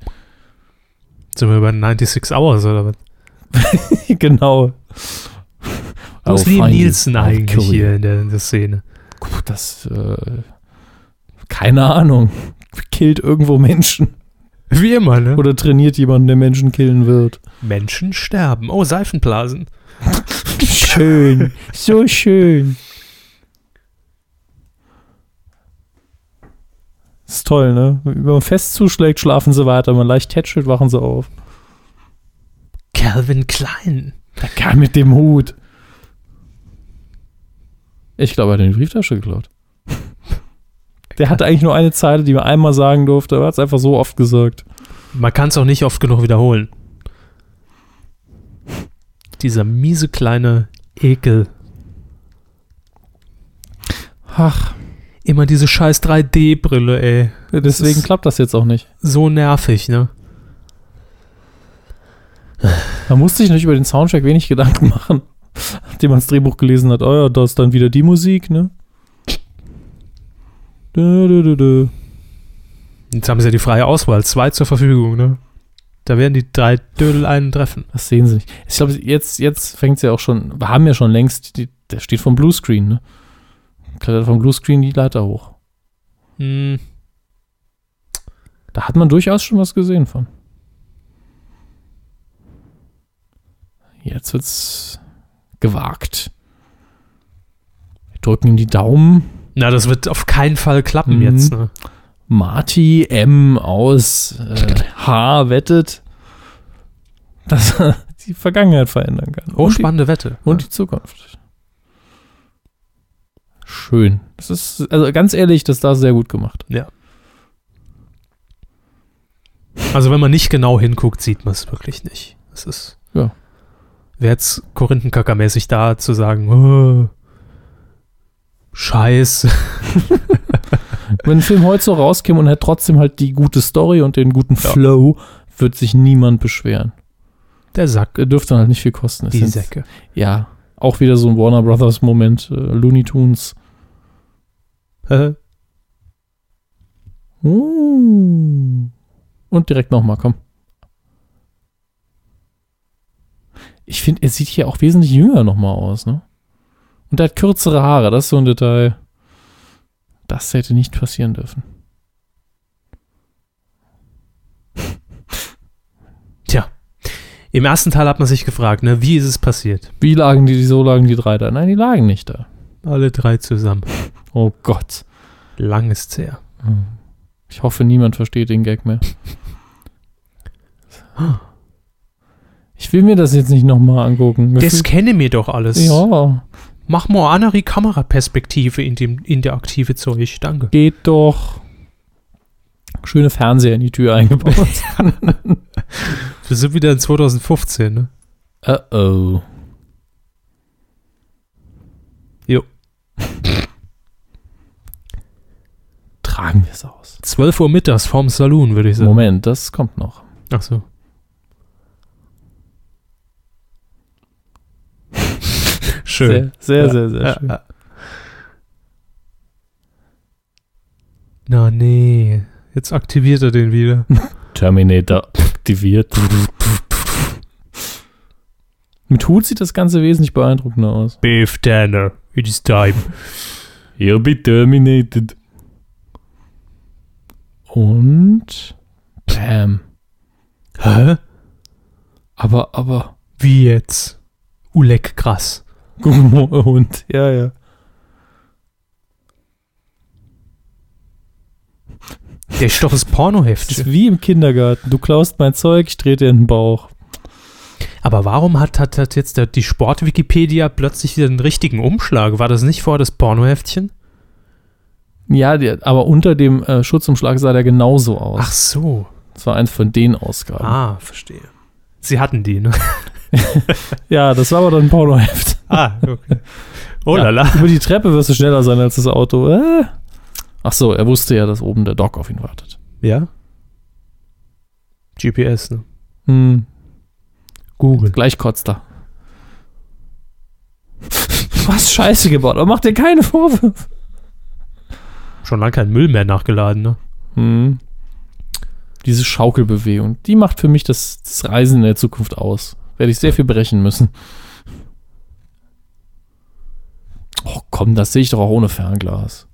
Speaker 2: Sind wir bei 96 Hours oder was?
Speaker 3: genau.
Speaker 2: Wo ist Liam. Nielsen eigentlich
Speaker 3: you.
Speaker 2: hier in der, in der Szene?
Speaker 3: Das, äh, keine Ahnung. Killt irgendwo Menschen.
Speaker 2: Wie immer, ne?
Speaker 3: Oder trainiert jemanden, der Menschen killen wird.
Speaker 2: Menschen sterben. Oh, Seifenblasen.
Speaker 3: Schön. so schön. Ist toll, ne? Wenn man fest zuschlägt, schlafen sie weiter. Wenn man leicht tätschelt, wachen sie auf.
Speaker 2: Calvin Klein.
Speaker 3: Der kam mit dem Hut. Ich glaube, er hat in die Brieftasche geklaut. Der hatte eigentlich nur eine Zeile, die man einmal sagen durfte, aber er hat es einfach so oft gesagt.
Speaker 2: Man kann es auch nicht oft genug wiederholen. Dieser miese kleine Ekel.
Speaker 3: Ach,
Speaker 2: Immer diese scheiß 3D-Brille, ey.
Speaker 3: deswegen
Speaker 2: ist-
Speaker 3: klappt das jetzt auch nicht.
Speaker 2: So nervig, ne?
Speaker 3: Man musste sich nicht über den Soundtrack wenig Gedanken machen, nachdem man das Drehbuch gelesen hat. Oh ja, da ist dann wieder die Musik, ne? Dö, dö, dö.
Speaker 2: Jetzt haben sie ja die freie Auswahl. Zwei zur Verfügung, ne? Da werden die drei Dödel einen treffen.
Speaker 3: Das sehen sie nicht. Ich glaube, jetzt, jetzt fängt es ja auch schon. Wir haben ja schon längst, die, der steht vom Bluescreen, ne? Klettert vom Bluescreen die Leiter hoch.
Speaker 2: Hm,
Speaker 3: Da hat man durchaus schon was gesehen von. Jetzt wird's gewagt. Wir drücken ihm die Daumen.
Speaker 2: na, das wird auf keinen Fall klappen
Speaker 3: Mhm.
Speaker 2: jetzt, ne?
Speaker 3: Marty M aus äh, H wettet, dass er die Vergangenheit verändern kann.
Speaker 2: Oh,
Speaker 3: und, die,
Speaker 2: spannende Wette.
Speaker 3: und die Zukunft. Schön. Das ist, also ganz ehrlich, das ist da sehr gut gemacht.
Speaker 2: Also wenn man nicht genau hinguckt, sieht man es wirklich nicht. Es ist.
Speaker 3: Ja.
Speaker 2: Wäre jetzt Korinthenkackermäßig da zu sagen, oh, Scheiß.
Speaker 3: Wenn ein Film heute so rauskäme und hätte trotzdem halt die gute Story und den guten
Speaker 2: Ja.
Speaker 3: Flow, wird sich niemand beschweren.
Speaker 2: Der Sack.
Speaker 3: Dürfte dann halt nicht viel kosten.
Speaker 2: Die Säcke.
Speaker 3: Ja, auch wieder so ein Warner Brothers Moment. Äh, Looney Tunes. Uh. Und direkt nochmal, komm. Ich finde, er sieht hier auch wesentlich jünger nochmal aus, ne? Und er hat kürzere Haare, das ist so ein Detail. Das hätte nicht passieren dürfen.
Speaker 2: Tja. Im ersten Teil hat man sich gefragt, ne, wie ist es passiert?
Speaker 3: Wie lagen die, so lagen die drei da? Nein, die lagen nicht da.
Speaker 2: Alle drei zusammen.
Speaker 3: Oh Gott.
Speaker 2: Lang ist's her.
Speaker 3: Ich hoffe, niemand versteht den Gag mehr. Ich will mir das jetzt nicht nochmal angucken.
Speaker 2: Das
Speaker 3: fühlt-
Speaker 2: kenne mir doch alles.
Speaker 3: ja,
Speaker 2: Mach mal eine andere Kameraperspektive in dem interaktive Zeug. Danke.
Speaker 3: geht doch. Schöne Fernseher in die Tür eingebaut.
Speaker 2: Wir sind wieder in 2015, ne?
Speaker 3: uh oh.
Speaker 2: Jo.
Speaker 3: Tragen wir es aus.
Speaker 2: 12 Uhr mittags vorm Saloon, würde ich sagen.
Speaker 3: Moment, das kommt noch.
Speaker 2: Ach so. Schön.
Speaker 3: Sehr, sehr,
Speaker 2: Ja,
Speaker 3: sehr, sehr schön.
Speaker 2: ja. Na nee, jetzt aktiviert er den wieder.
Speaker 3: Terminator aktiviert. Mit Hut sieht das Ganze wesentlich beeindruckender aus.
Speaker 2: Beef Tanner, it is time.
Speaker 3: He'll be terminated. Und Bam.
Speaker 2: Hä?
Speaker 3: Aber, aber.
Speaker 2: Wie jetzt? Uleck krass.
Speaker 3: Hund. Ja, ja.
Speaker 2: Der ist doch das Pornoheft.
Speaker 3: ist wie im Kindergarten. Du klaust mein Zeug, ich trete dir in den Bauch.
Speaker 2: Aber warum hat, hat, hat jetzt der, die Sport-Wikipedia plötzlich wieder einen richtigen Umschlag? War das nicht vorher das Pornoheftchen?
Speaker 3: Ja, der, aber unter dem äh, Schutzumschlag sah der genauso aus.
Speaker 2: Ach so.
Speaker 3: Das war eins von den Ausgaben.
Speaker 2: Ah, verstehe. Sie hatten die, ne?
Speaker 3: Ja, das war aber dann ein Pornoheft.
Speaker 2: Ah, okay. Oh
Speaker 3: ja,
Speaker 2: lala.
Speaker 3: Über die Treppe wirst du schneller sein als das Auto. Äh. Ach so, er wusste ja, dass oben der Doc auf ihn wartet.
Speaker 2: Ja? GPS, ne?
Speaker 3: Hm,
Speaker 2: Google.
Speaker 3: gleich kotzt er. Du hast Scheiße gebaut, aber mach dir keine Vorwürfe.
Speaker 2: Schon lange kein Müll mehr nachgeladen, ne?
Speaker 3: Hm. Diese Schaukelbewegung, die macht für mich das, das Reisen in der Zukunft aus. Werde ich sehr viel brechen müssen. Oh komm, das sehe ich doch auch ohne Fernglas.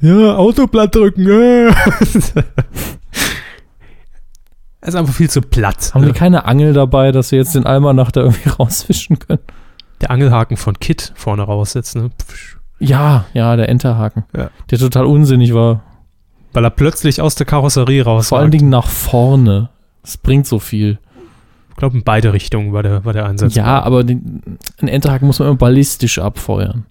Speaker 2: Ja, Autoblatt drücken. Äh. Er ist einfach viel zu platt.
Speaker 3: Haben
Speaker 2: ne?
Speaker 3: wir keine Angel dabei, dass wir jetzt den Almanach da irgendwie rausfischen können?
Speaker 2: Der Angelhaken von Kit vorne raussetzt, ne?
Speaker 3: Ja, ja, der Enterhaken.
Speaker 2: Ja.
Speaker 3: Der total unsinnig war.
Speaker 2: Weil er plötzlich aus der Karosserie raus
Speaker 3: Vor allen Dingen nach vorne. Das bringt so viel.
Speaker 2: Ich glaube, in beide Richtungen war der, war der Einsatz.
Speaker 3: Ja, aber den, einen Enterhaken muss man immer ballistisch abfeuern.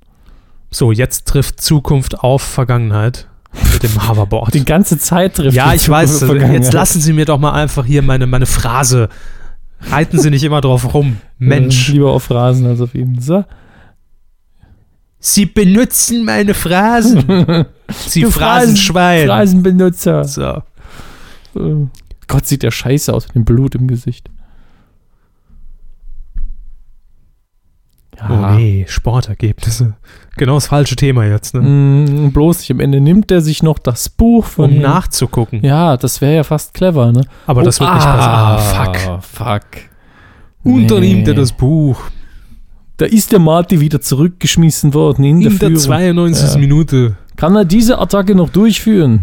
Speaker 2: So, jetzt trifft Zukunft auf Vergangenheit mit dem Hoverboard.
Speaker 3: Die ganze Zeit trifft
Speaker 2: ja, ich weiß.
Speaker 3: Vergangenheit.
Speaker 2: Jetzt lassen Sie mir doch mal einfach hier meine, meine Phrase. Reiten Sie nicht immer drauf rum. Mensch.
Speaker 3: Äh, lieber auf Rasen als auf ihn. So.
Speaker 2: Sie benutzen meine Phrasen. Sie Phrasenschwein.
Speaker 3: Phrasenbenutzer.
Speaker 2: So.
Speaker 3: Äh, Gott, sieht der scheiße aus mit dem Blut im Gesicht.
Speaker 2: Oh nee, Sportergebnisse. Genau das falsche Thema jetzt, ne?
Speaker 3: Mm, bloß nicht. Am Ende nimmt er sich noch das Buch von.
Speaker 2: Um nachzugucken.
Speaker 3: ja, das wäre ja fast clever, ne?
Speaker 2: Aber das
Speaker 3: Oh,
Speaker 2: wird nicht passen. Ah,
Speaker 3: fuck. Fuck.
Speaker 2: Unternimmt er
Speaker 3: Nee.
Speaker 2: das Buch.
Speaker 3: Da ist der Marty wieder zurückgeschmissen worden in, der
Speaker 2: In der
Speaker 3: Führung.
Speaker 2: 92.
Speaker 3: Ja.
Speaker 2: Minute.
Speaker 3: Kann er diese Attacke noch durchführen?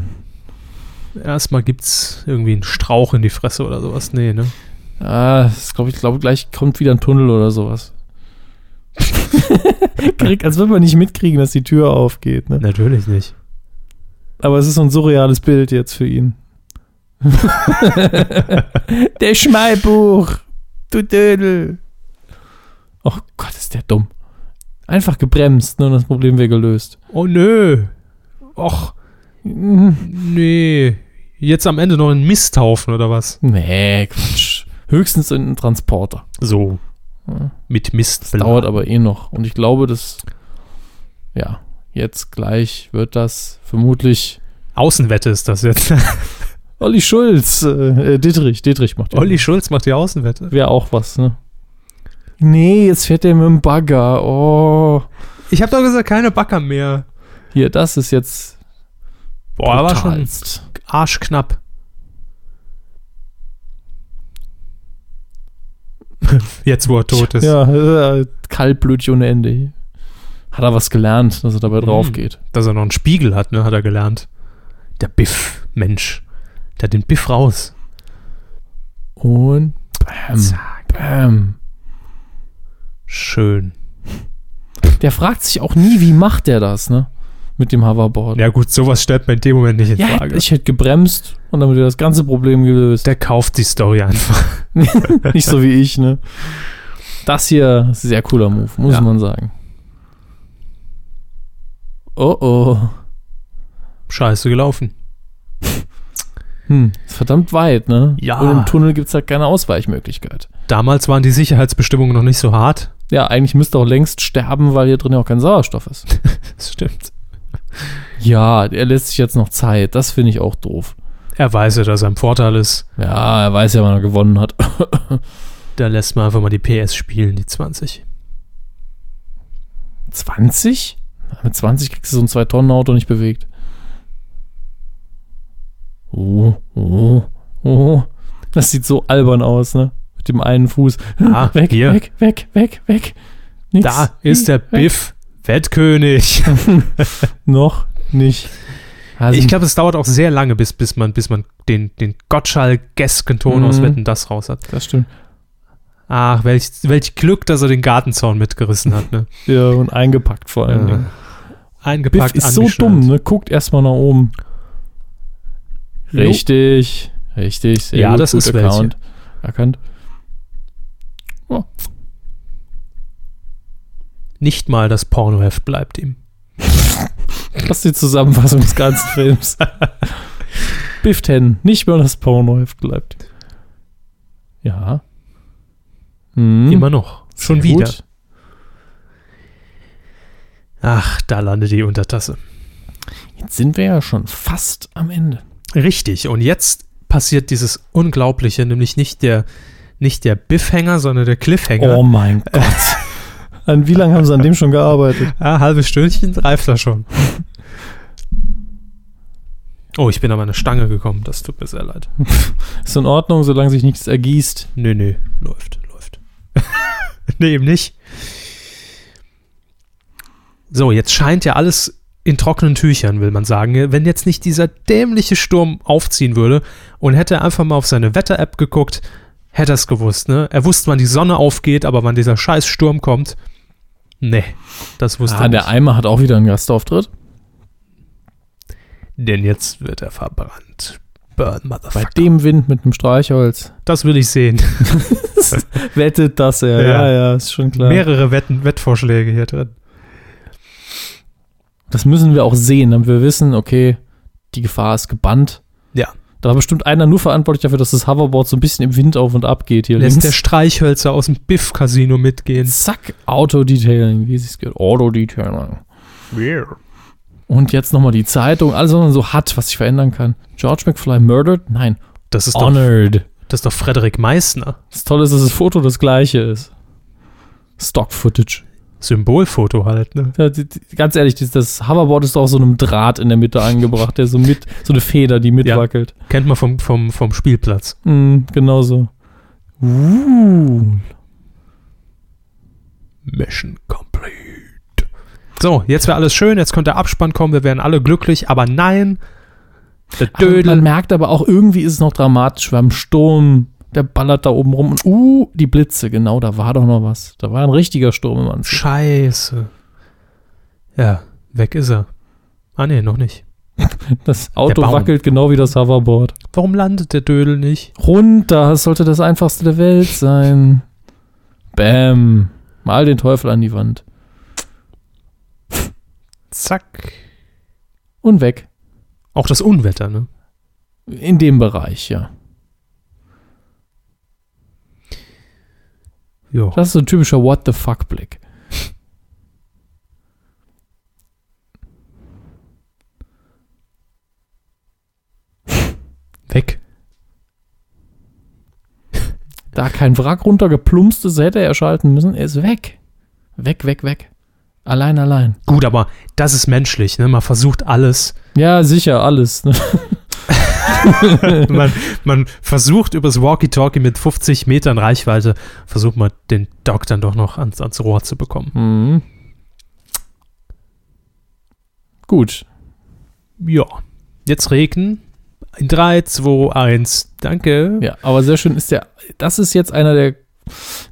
Speaker 2: Erstmal gibt's irgendwie einen Strauch in die Fresse oder sowas. Nee, ne?
Speaker 3: Ah, das glaub ich glaube, gleich kommt wieder ein Tunnel oder sowas. Krieg, als würde man nicht mitkriegen, dass die Tür aufgeht. Ne?
Speaker 2: Natürlich nicht.
Speaker 3: Aber es ist so ein surreales Bild jetzt für ihn. der Schmalbuch, du Dödel. Oh Gott, ist der dumm. Einfach gebremst ne, und das Problem wäre gelöst.
Speaker 2: Oh nö. Och, nee. Jetzt am Ende noch ein Misthaufen oder was?
Speaker 3: Nee, Quatsch. Höchstens in einen Transporter.
Speaker 2: So.
Speaker 3: Ja.
Speaker 2: Mit Mist.
Speaker 3: Das dauert aber eh noch. Und ich glaube, dass, ja, jetzt gleich wird das vermutlich
Speaker 2: Außenwette ist das jetzt.
Speaker 3: Olli Schulz, äh, äh, Dittrich, Dittrich macht ja.
Speaker 2: Olli Schulz macht die Außenwette.
Speaker 3: Wäre auch was, ne? Nee, jetzt fährt er mit dem Bagger. Oh.
Speaker 2: Ich habe doch gesagt, keine Backer mehr.
Speaker 3: Hier, das ist jetzt.
Speaker 2: Boah, aber schon arschknapp. Jetzt, wo er tot ist.
Speaker 3: Ja, äh, kaltblütig ohne Ende. Hat er was gelernt, dass er dabei drauf
Speaker 2: Mhm.
Speaker 3: geht.
Speaker 2: Dass er noch einen Spiegel hat, ne, hat er gelernt. Der Biff, Mensch. Der hat den Biff raus.
Speaker 3: Und bam,
Speaker 2: Zack.
Speaker 3: bam.
Speaker 2: Schön.
Speaker 3: Der fragt sich auch nie, wie macht der das, ne? Mit dem Hoverboard.
Speaker 2: Ja gut, sowas stellt man in dem Moment nicht in
Speaker 3: Ja,
Speaker 2: Frage.
Speaker 3: ich hätte gebremst und damit wäre das ganze Problem gelöst.
Speaker 2: Der kauft die Story einfach.
Speaker 3: Nicht so wie ich, ne? Das hier ist ein sehr cooler Move, muss
Speaker 2: Ja.
Speaker 3: man sagen. Oh oh.
Speaker 2: Scheiße gelaufen.
Speaker 3: Hm, ist verdammt weit, ne?
Speaker 2: Ja.
Speaker 3: Und im Tunnel gibt es halt keine Ausweichmöglichkeit.
Speaker 2: Damals waren die Sicherheitsbestimmungen noch nicht so hart.
Speaker 3: Ja, eigentlich müsste auch längst sterben, weil hier drin ja auch kein Sauerstoff ist.
Speaker 2: Das stimmt.
Speaker 3: Ja, er lässt sich jetzt noch Zeit. Das finde ich auch doof.
Speaker 2: Er weiß ja, dass er im Vorteil ist.
Speaker 3: Ja, er weiß ja, wann er gewonnen hat.
Speaker 2: Da lässt man einfach mal die PS spielen, die 20.
Speaker 3: 20? Mit 20 kriegst du so ein 2-Tonnen-Auto nicht bewegt. Oh, oh, oh. Das sieht so albern aus, ne? Mit dem einen Fuß.
Speaker 2: Ah,
Speaker 3: weg,
Speaker 2: hier.
Speaker 3: weg, weg, weg, weg. Nix.
Speaker 2: Da ist der. Biff, Wettkönig.
Speaker 3: Noch nicht. Also,
Speaker 2: Ich glaube, es dauert auch sehr lange, bis, bis man, bis man den, den Gottschalk-gesken Ton aus
Speaker 3: Mhm.
Speaker 2: Wetten das raus hat.
Speaker 3: das stimmt.
Speaker 2: Ach, welch, welch Glück, dass er den Gartenzaun mitgerissen hat. Ne?
Speaker 3: Ja, und eingepackt vor allen Dingen. Biff
Speaker 2: Eingepackt,
Speaker 3: ist so dumm, ne? Guckt erstmal nach oben. Richtig, richtig.
Speaker 2: Ja,
Speaker 3: gut,
Speaker 2: das ist welche.
Speaker 3: Account. Erkannt.
Speaker 2: Nicht mal das Pornoheft bleibt ihm.
Speaker 3: Das ist die Zusammenfassung des ganzen Films. Biff 10, nicht mehr das Pornoheft bleibt. Ja. Hm.
Speaker 2: Immer noch. Schon
Speaker 3: Sehr
Speaker 2: wieder.
Speaker 3: gut.
Speaker 2: Ach, da landet die Untertasse.
Speaker 3: Jetzt sind wir ja schon fast am Ende.
Speaker 2: Richtig. Und jetzt passiert dieses Unglaubliche, nämlich nicht der, nicht der Biffhänger, sondern der Cliffhanger.
Speaker 3: Oh mein Gott. An wie lange haben sie an dem schon gearbeitet?
Speaker 2: Ah, halbes Stündchen reift er schon. Oh, ich bin an meine Stange gekommen. Das tut mir sehr leid.
Speaker 3: Ist in Ordnung, solange sich nichts ergießt.
Speaker 2: Nö, nö. Läuft, läuft. nee, eben nicht. So, jetzt scheint ja alles in trockenen Tüchern, will man sagen. Wenn jetzt nicht dieser dämliche Sturm aufziehen würde und hätte er einfach mal auf seine Wetter-App geguckt, hätte er es gewusst, ne? Er wusste, wann die Sonne aufgeht, aber wann dieser scheiß Sturm kommt, nee, das wusste
Speaker 3: Ah,
Speaker 2: er
Speaker 3: der
Speaker 2: nicht.
Speaker 3: Eimer hat auch wieder einen Gastauftritt.
Speaker 2: Denn jetzt wird er verbrannt. Burn,
Speaker 3: Bei
Speaker 2: Motherfucker.
Speaker 3: dem Wind mit dem Streichholz.
Speaker 2: Das will ich sehen.
Speaker 3: Wettet das er.
Speaker 2: Ja.
Speaker 3: Ja, ja, ist schon klar.
Speaker 2: Mehrere Wetten, Wettvorschläge hier drin.
Speaker 3: Das müssen wir auch sehen, damit wir wissen, okay, die Gefahr ist gebannt.
Speaker 2: Ja.
Speaker 3: Da war bestimmt einer nur verantwortlich dafür, dass das Hoverboard so ein bisschen im Wind auf und ab geht hier
Speaker 2: Lässt der
Speaker 3: links.
Speaker 2: Streichhölzer aus dem Biff-Casino mitgehen.
Speaker 3: Zack, Auto-Detailing, wie es geht. Auto-Detailing. Und jetzt nochmal die Zeitung, alles, was man so hat, was sich verändern kann. George McFly murdered? Nein,
Speaker 2: Das ist, doch,
Speaker 3: honored.
Speaker 2: das ist doch Frederik Meissner.
Speaker 3: Das Tolle ist, dass das Foto das gleiche ist. Stock-Footage.
Speaker 2: Symbolfoto halt, ne?
Speaker 3: Ja, die, die, ganz ehrlich, das, das Hoverboard ist doch auf so einem Draht in der Mitte angebracht, der so mit, so eine Feder, die mitwackelt.
Speaker 2: Kennt man vom, vom, vom Spielplatz.
Speaker 3: Mm, genau so. Uh.
Speaker 2: Mission complete. So, jetzt wäre alles schön, jetzt könnte der Abspann kommen, wir wären alle glücklich, aber nein. Der
Speaker 3: Aber Man
Speaker 2: Dödel.
Speaker 3: merkt aber auch, irgendwie ist es noch dramatisch. Haben Sturm, der ballert da oben rum und uh, die Blitze, genau, da war doch noch was. Da war ein richtiger Sturm im Anzug.
Speaker 2: Scheiße. Ja, weg ist er. Ah, nee, noch nicht.
Speaker 3: Das Auto wackelt genau wie das Hoverboard.
Speaker 2: Warum landet der Dödel nicht?
Speaker 3: Runter, das sollte das einfachste der Welt sein. Bam. Mal den Teufel an die Wand.
Speaker 2: Zack.
Speaker 3: Und weg.
Speaker 2: Auch das Unwetter, ne?
Speaker 3: In dem Bereich, ja.
Speaker 2: Jo.
Speaker 3: Das ist so ein typischer What the fuck Blick.
Speaker 2: Weg.
Speaker 3: Da kein Wrack runtergeplumpst ist, hätte er schalten müssen. Er ist weg. Weg, weg, weg. Allein, allein.
Speaker 2: Gut, aber das ist menschlich, ne? Man versucht alles.
Speaker 3: Ja, sicher, alles. Ne?
Speaker 2: man, man versucht übers Walkie-Talkie mit 50 Metern Reichweite, versucht man den Doc dann doch noch ans, ans Rohr zu bekommen.
Speaker 3: Mhm. Gut.
Speaker 2: Ja. Jetzt regnen. In 3, 2, 1. Danke.
Speaker 3: Ja, aber sehr schön ist der. Das ist jetzt einer der,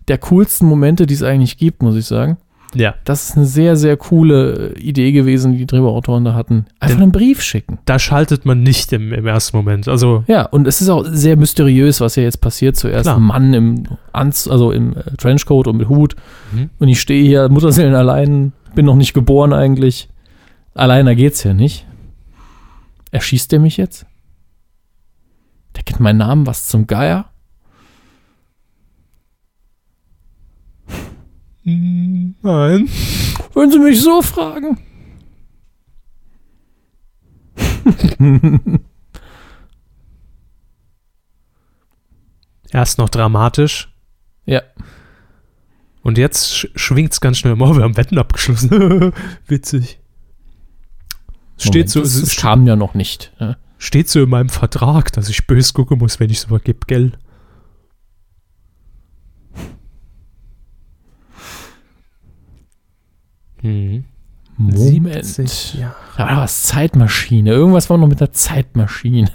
Speaker 3: der coolsten Momente, die es eigentlich gibt, muss ich sagen.
Speaker 2: Ja.
Speaker 3: Das ist eine sehr, sehr coole Idee gewesen, die die Drehbuchautoren da hatten. Einfach
Speaker 2: Denn-
Speaker 3: einen Brief schicken.
Speaker 2: Da schaltet man nicht im, im ersten Moment. Also,
Speaker 3: Ja, und es ist auch sehr mysteriös, was hier jetzt passiert. Zuerst
Speaker 2: Klar.
Speaker 3: ein Mann im Anz also im äh, Trenchcoat und mit Hut.
Speaker 2: Mhm.
Speaker 3: Und ich stehe hier, Mutterseelen allein, bin noch nicht geboren eigentlich. Alleiner geht's ja nicht. Erschießt er mich jetzt? Der kennt meinen Namen, was zum Geier?
Speaker 2: Hm, Nein.
Speaker 3: Wenn Sie mich so fragen.
Speaker 2: Erst noch dramatisch
Speaker 3: Ja.
Speaker 2: und jetzt sch schwingt's ganz schnell. Oh, wir haben Wetten abgeschlossen. Witzig. Steht
Speaker 3: Moment,
Speaker 2: so,
Speaker 3: das, das kam ja noch nicht. Ja.
Speaker 2: steht so in meinem Vertrag, dass ich böse gucken muss, wenn ich so vergib, gell? Mhm.
Speaker 3: Moment.
Speaker 2: 70, ja.
Speaker 3: Da war was Zeitmaschine. Irgendwas war noch mit der Zeitmaschine.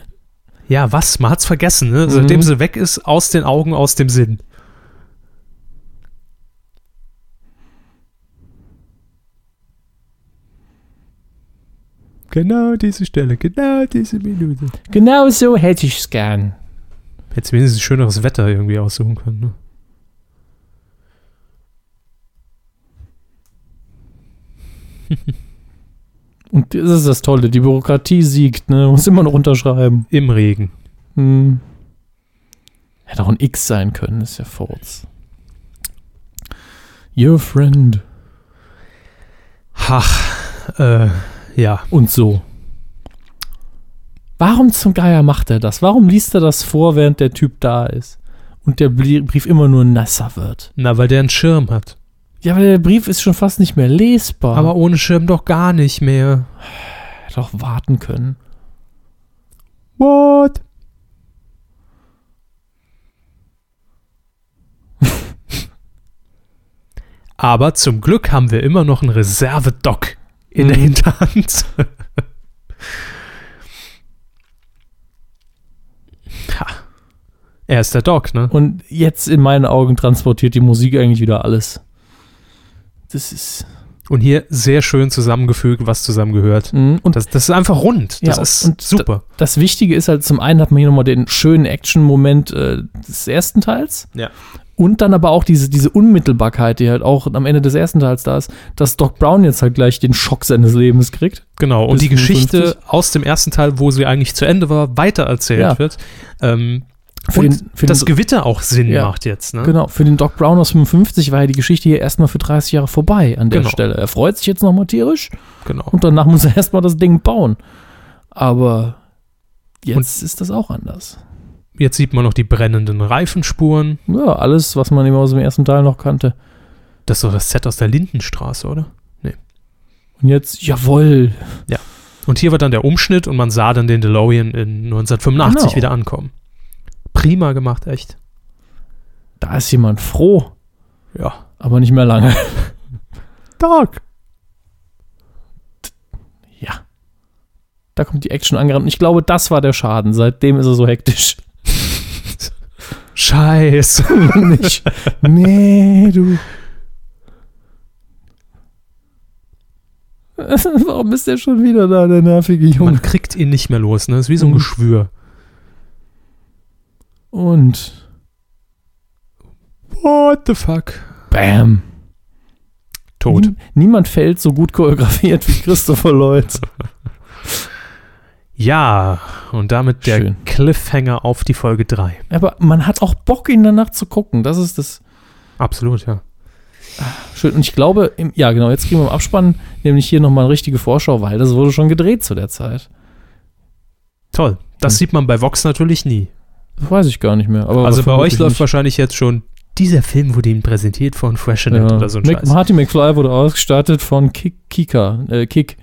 Speaker 2: ja, was? Man hat's vergessen, ne? Seitdem
Speaker 3: Mhm.
Speaker 2: sie weg ist, aus den Augen, aus dem Sinn. Genau diese Stelle, genau diese Minute.
Speaker 3: Genau so hätte ich es gern.
Speaker 2: Jetzt wenigstens schöneres Wetter irgendwie aussuchen können. Ne?
Speaker 3: Und das ist das Tolle. Die Bürokratie siegt, ne? Muss immer noch unterschreiben.
Speaker 2: Im Regen.
Speaker 3: Hm. Hätte auch ein X sein können, ist ja Furz. Your friend.
Speaker 2: Ach, äh, ja.
Speaker 3: Und so. Warum zum Geier macht er das? Warum liest er das vor, während der Typ da ist? Und der Brief immer nur nasser wird.
Speaker 2: Na, weil der einen Schirm hat.
Speaker 3: Ja, aber der Brief ist schon fast nicht mehr lesbar.
Speaker 2: Aber ohne Schirm doch gar nicht mehr.
Speaker 3: hätte auch warten können.
Speaker 2: What? Aber zum Glück haben wir immer noch einen Reserve-Doc in der
Speaker 3: Mhm.
Speaker 2: Hinterhand. ha. Er ist der Doc, ne?
Speaker 3: Und jetzt in meinen Augen transportiert die Musik eigentlich wieder alles. Das ist.
Speaker 2: Und hier sehr schön zusammengefügt, was zusammengehört.
Speaker 3: Mhm. Und
Speaker 2: Das, das ist einfach rund. Das
Speaker 3: Ja,
Speaker 2: ist
Speaker 3: und
Speaker 2: super.
Speaker 3: das Wichtige ist halt, zum einen hat man hier nochmal den schönen Action-Moment äh, des ersten Teils.
Speaker 2: Ja.
Speaker 3: Und dann aber auch diese, diese Unmittelbarkeit, die halt auch am Ende des ersten Teils da ist, dass Doc Brown jetzt halt gleich den Schock seines Lebens kriegt.
Speaker 2: Genau, und die Geschichte
Speaker 3: 55.
Speaker 2: aus dem ersten Teil, wo sie eigentlich zu Ende war, weitererzählt
Speaker 3: Ja.
Speaker 2: wird. Ähm,
Speaker 3: Für
Speaker 2: und
Speaker 3: den- für
Speaker 2: das
Speaker 3: den-
Speaker 2: Gewitter auch Sinn
Speaker 3: Ja.
Speaker 2: macht jetzt. Ne?
Speaker 3: Genau, für den Doc Brown aus 55 war ja die Geschichte hier erstmal für 30 Jahre vorbei an der
Speaker 2: Genau.
Speaker 3: Stelle. Er freut sich jetzt nochmal tierisch
Speaker 2: genau.
Speaker 3: und danach muss er erstmal das Ding bauen. Aber jetzt ist das auch anders.
Speaker 2: Jetzt sieht man noch die brennenden Reifenspuren.
Speaker 3: Ja, alles, was man eben aus dem ersten Teil noch kannte.
Speaker 2: Das ist doch das Set aus der Lindenstraße, oder?
Speaker 3: Und jetzt, jawohl,
Speaker 2: Und hier war dann der Umschnitt und man sah dann den DeLorean in 1985
Speaker 3: Genau.
Speaker 2: wieder ankommen. Prima gemacht, echt.
Speaker 3: da ist jemand froh,
Speaker 2: Ja.
Speaker 3: aber nicht mehr lange.
Speaker 2: Doc.
Speaker 3: Ja. Da kommt die Action angerannt. Und ich glaube, das war der Schaden. Seitdem ist er so hektisch.
Speaker 2: Scheiße.
Speaker 3: nicht. Nee, du. Warum ist der schon wieder da, der nervige Junge?
Speaker 2: Man kriegt ihn nicht mehr los, ne? Das ist wie so ein
Speaker 3: Mhm.
Speaker 2: Geschwür.
Speaker 3: Und
Speaker 2: What the fuck?
Speaker 3: bam.
Speaker 2: Tot.
Speaker 3: Nie, niemand fällt so gut choreografiert wie Christopher Lloyd.
Speaker 2: Ja, und damit der
Speaker 3: Schön.
Speaker 2: Cliffhanger auf die Folge 3.
Speaker 3: Aber man hat auch Bock, ihn danach zu gucken. Das ist das
Speaker 2: Absolut, ja.
Speaker 3: schön. Und ich glaube, im, ja genau, jetzt kriegen wir im Abspann nämlich hier nochmal eine richtige Vorschau, weil das wurde schon gedreht zu der Zeit.
Speaker 2: Toll. Das
Speaker 3: Hm.
Speaker 2: sieht man bei Vox natürlich nie.
Speaker 3: Das weiß ich gar nicht mehr. Aber
Speaker 2: also bei euch läuft
Speaker 3: nicht.
Speaker 2: wahrscheinlich jetzt schon, dieser Film wurde ihm präsentiert von Freshenet
Speaker 3: ja.
Speaker 2: oder so ein
Speaker 3: Mick,
Speaker 2: Scheiß.
Speaker 3: Marty McFly wurde ausgestattet von Kick, Kika, äh, Kick.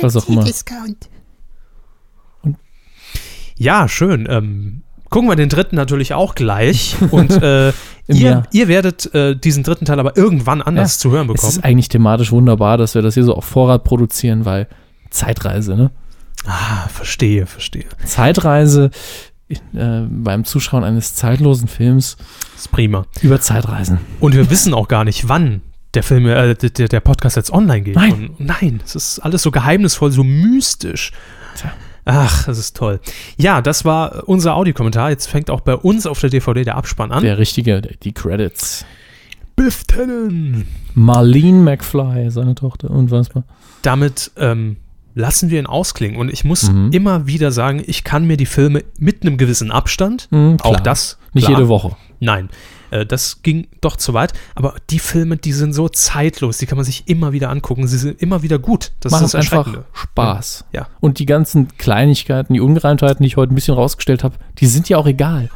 Speaker 3: Was auch immer.
Speaker 4: Discount.
Speaker 2: Ja, schön. Ähm, gucken wir den dritten natürlich auch gleich. Und äh, ihr, ihr werdet äh, diesen dritten Teil aber irgendwann anders
Speaker 3: Ja.
Speaker 2: zu hören
Speaker 3: Es
Speaker 2: bekommen.
Speaker 3: ist eigentlich thematisch wunderbar, dass wir das hier so auf Vorrat produzieren, weil Zeitreise, ne?
Speaker 2: Ah, verstehe, verstehe.
Speaker 3: Zeitreise äh, beim Zuschauen eines zeitlosen Films
Speaker 2: ist prima.
Speaker 3: über Zeitreisen.
Speaker 2: Und wir wissen auch gar nicht, wann der Film, äh, der, der Podcast jetzt online geht.
Speaker 3: Nein.
Speaker 2: Und, nein, es ist alles so geheimnisvoll, so mystisch.
Speaker 3: Tja.
Speaker 2: Ach, das ist toll. Ja, das war unser Audiokommentar. Jetzt fängt auch bei uns auf der DVD der Abspann an.
Speaker 3: Der richtige, die Credits.
Speaker 2: Biff Tannen.
Speaker 3: Marlene McFly, seine Tochter, unfassbar.
Speaker 2: Damit ähm, lassen wir ihn ausklingen. Und ich muss
Speaker 3: Mhm.
Speaker 2: immer wieder sagen, ich kann mir die Filme mit einem gewissen Abstand,
Speaker 3: Mhm,
Speaker 2: auch
Speaker 3: klar.
Speaker 2: das,
Speaker 3: Nicht
Speaker 2: klar.
Speaker 3: jede Woche.
Speaker 2: Nein, äh, das ging doch zu weit. Aber die Filme, die sind so zeitlos, die kann man sich immer wieder angucken. Sie sind immer wieder gut. Das
Speaker 3: Macht
Speaker 2: ist das
Speaker 3: einfach. Spaß.
Speaker 2: Ja.
Speaker 3: Und die ganzen Kleinigkeiten, die Ungereimtheiten, die ich heute ein bisschen rausgestellt habe, die sind ja auch egal.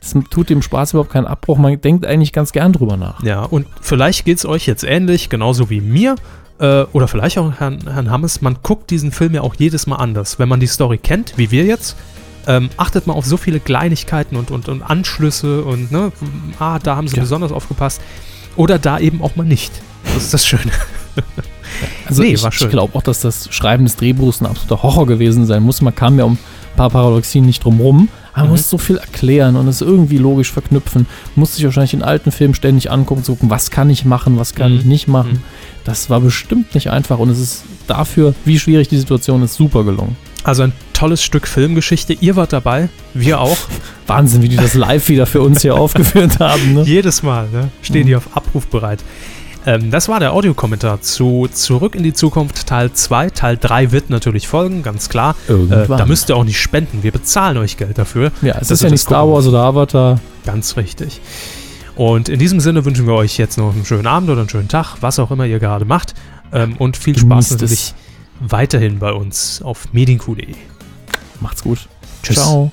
Speaker 3: Das tut dem Spaß überhaupt keinen Abbruch. Man denkt eigentlich ganz gern drüber nach.
Speaker 2: Ja, und vielleicht geht es euch jetzt ähnlich, genauso wie mir. Äh, oder vielleicht auch Herrn, Herrn Hammes. Man guckt diesen Film ja auch jedes Mal anders. Wenn man die Story kennt, wie wir jetzt, ähm, achtet man auf so viele Kleinigkeiten und, und, und Anschlüsse und, ne, ah, da haben sie
Speaker 3: Ja.
Speaker 2: besonders aufgepasst. Oder da eben auch mal nicht. Das ist das Schöne.
Speaker 3: Also
Speaker 2: Nee,
Speaker 3: ich, ich glaube auch, dass das Schreiben des Drehbuchs ein absoluter Horror gewesen sein muss. Man kam ja um ein paar Paradoxien nicht drum rum. Man
Speaker 2: Mhm.
Speaker 3: muss so viel erklären und es irgendwie logisch verknüpfen. Muss sich wahrscheinlich in alten Filmen ständig angucken, zu gucken, was kann ich machen, was kann
Speaker 2: Mhm.
Speaker 3: ich nicht machen.
Speaker 2: Mhm.
Speaker 3: Das war bestimmt nicht einfach und es ist dafür, wie schwierig die Situation ist, super gelungen.
Speaker 2: Also ein tolles Stück Filmgeschichte. Ihr wart dabei, wir auch.
Speaker 3: Wahnsinn, wie die das live wieder für uns hier aufgeführt haben. Ne?
Speaker 2: Jedes Mal ne, stehen
Speaker 3: Mhm.
Speaker 2: die auf Abruf bereit. Ähm, das war der Audiokommentar zu Zurück in die Zukunft Teil 2. Teil 3 wird natürlich folgen, ganz klar. Äh, da müsst ihr auch nicht spenden. Wir bezahlen euch Geld dafür.
Speaker 3: ja, es ist ja nicht Star Wars oder Avatar.
Speaker 2: Ganz richtig. Und in diesem Sinne wünschen wir euch jetzt noch einen schönen Abend oder einen schönen Tag, was auch immer ihr gerade macht. Ähm, und viel Spaß natürlich weiterhin bei uns auf medienq.de.
Speaker 3: Macht's gut.
Speaker 2: Tschüss.
Speaker 3: Ciao.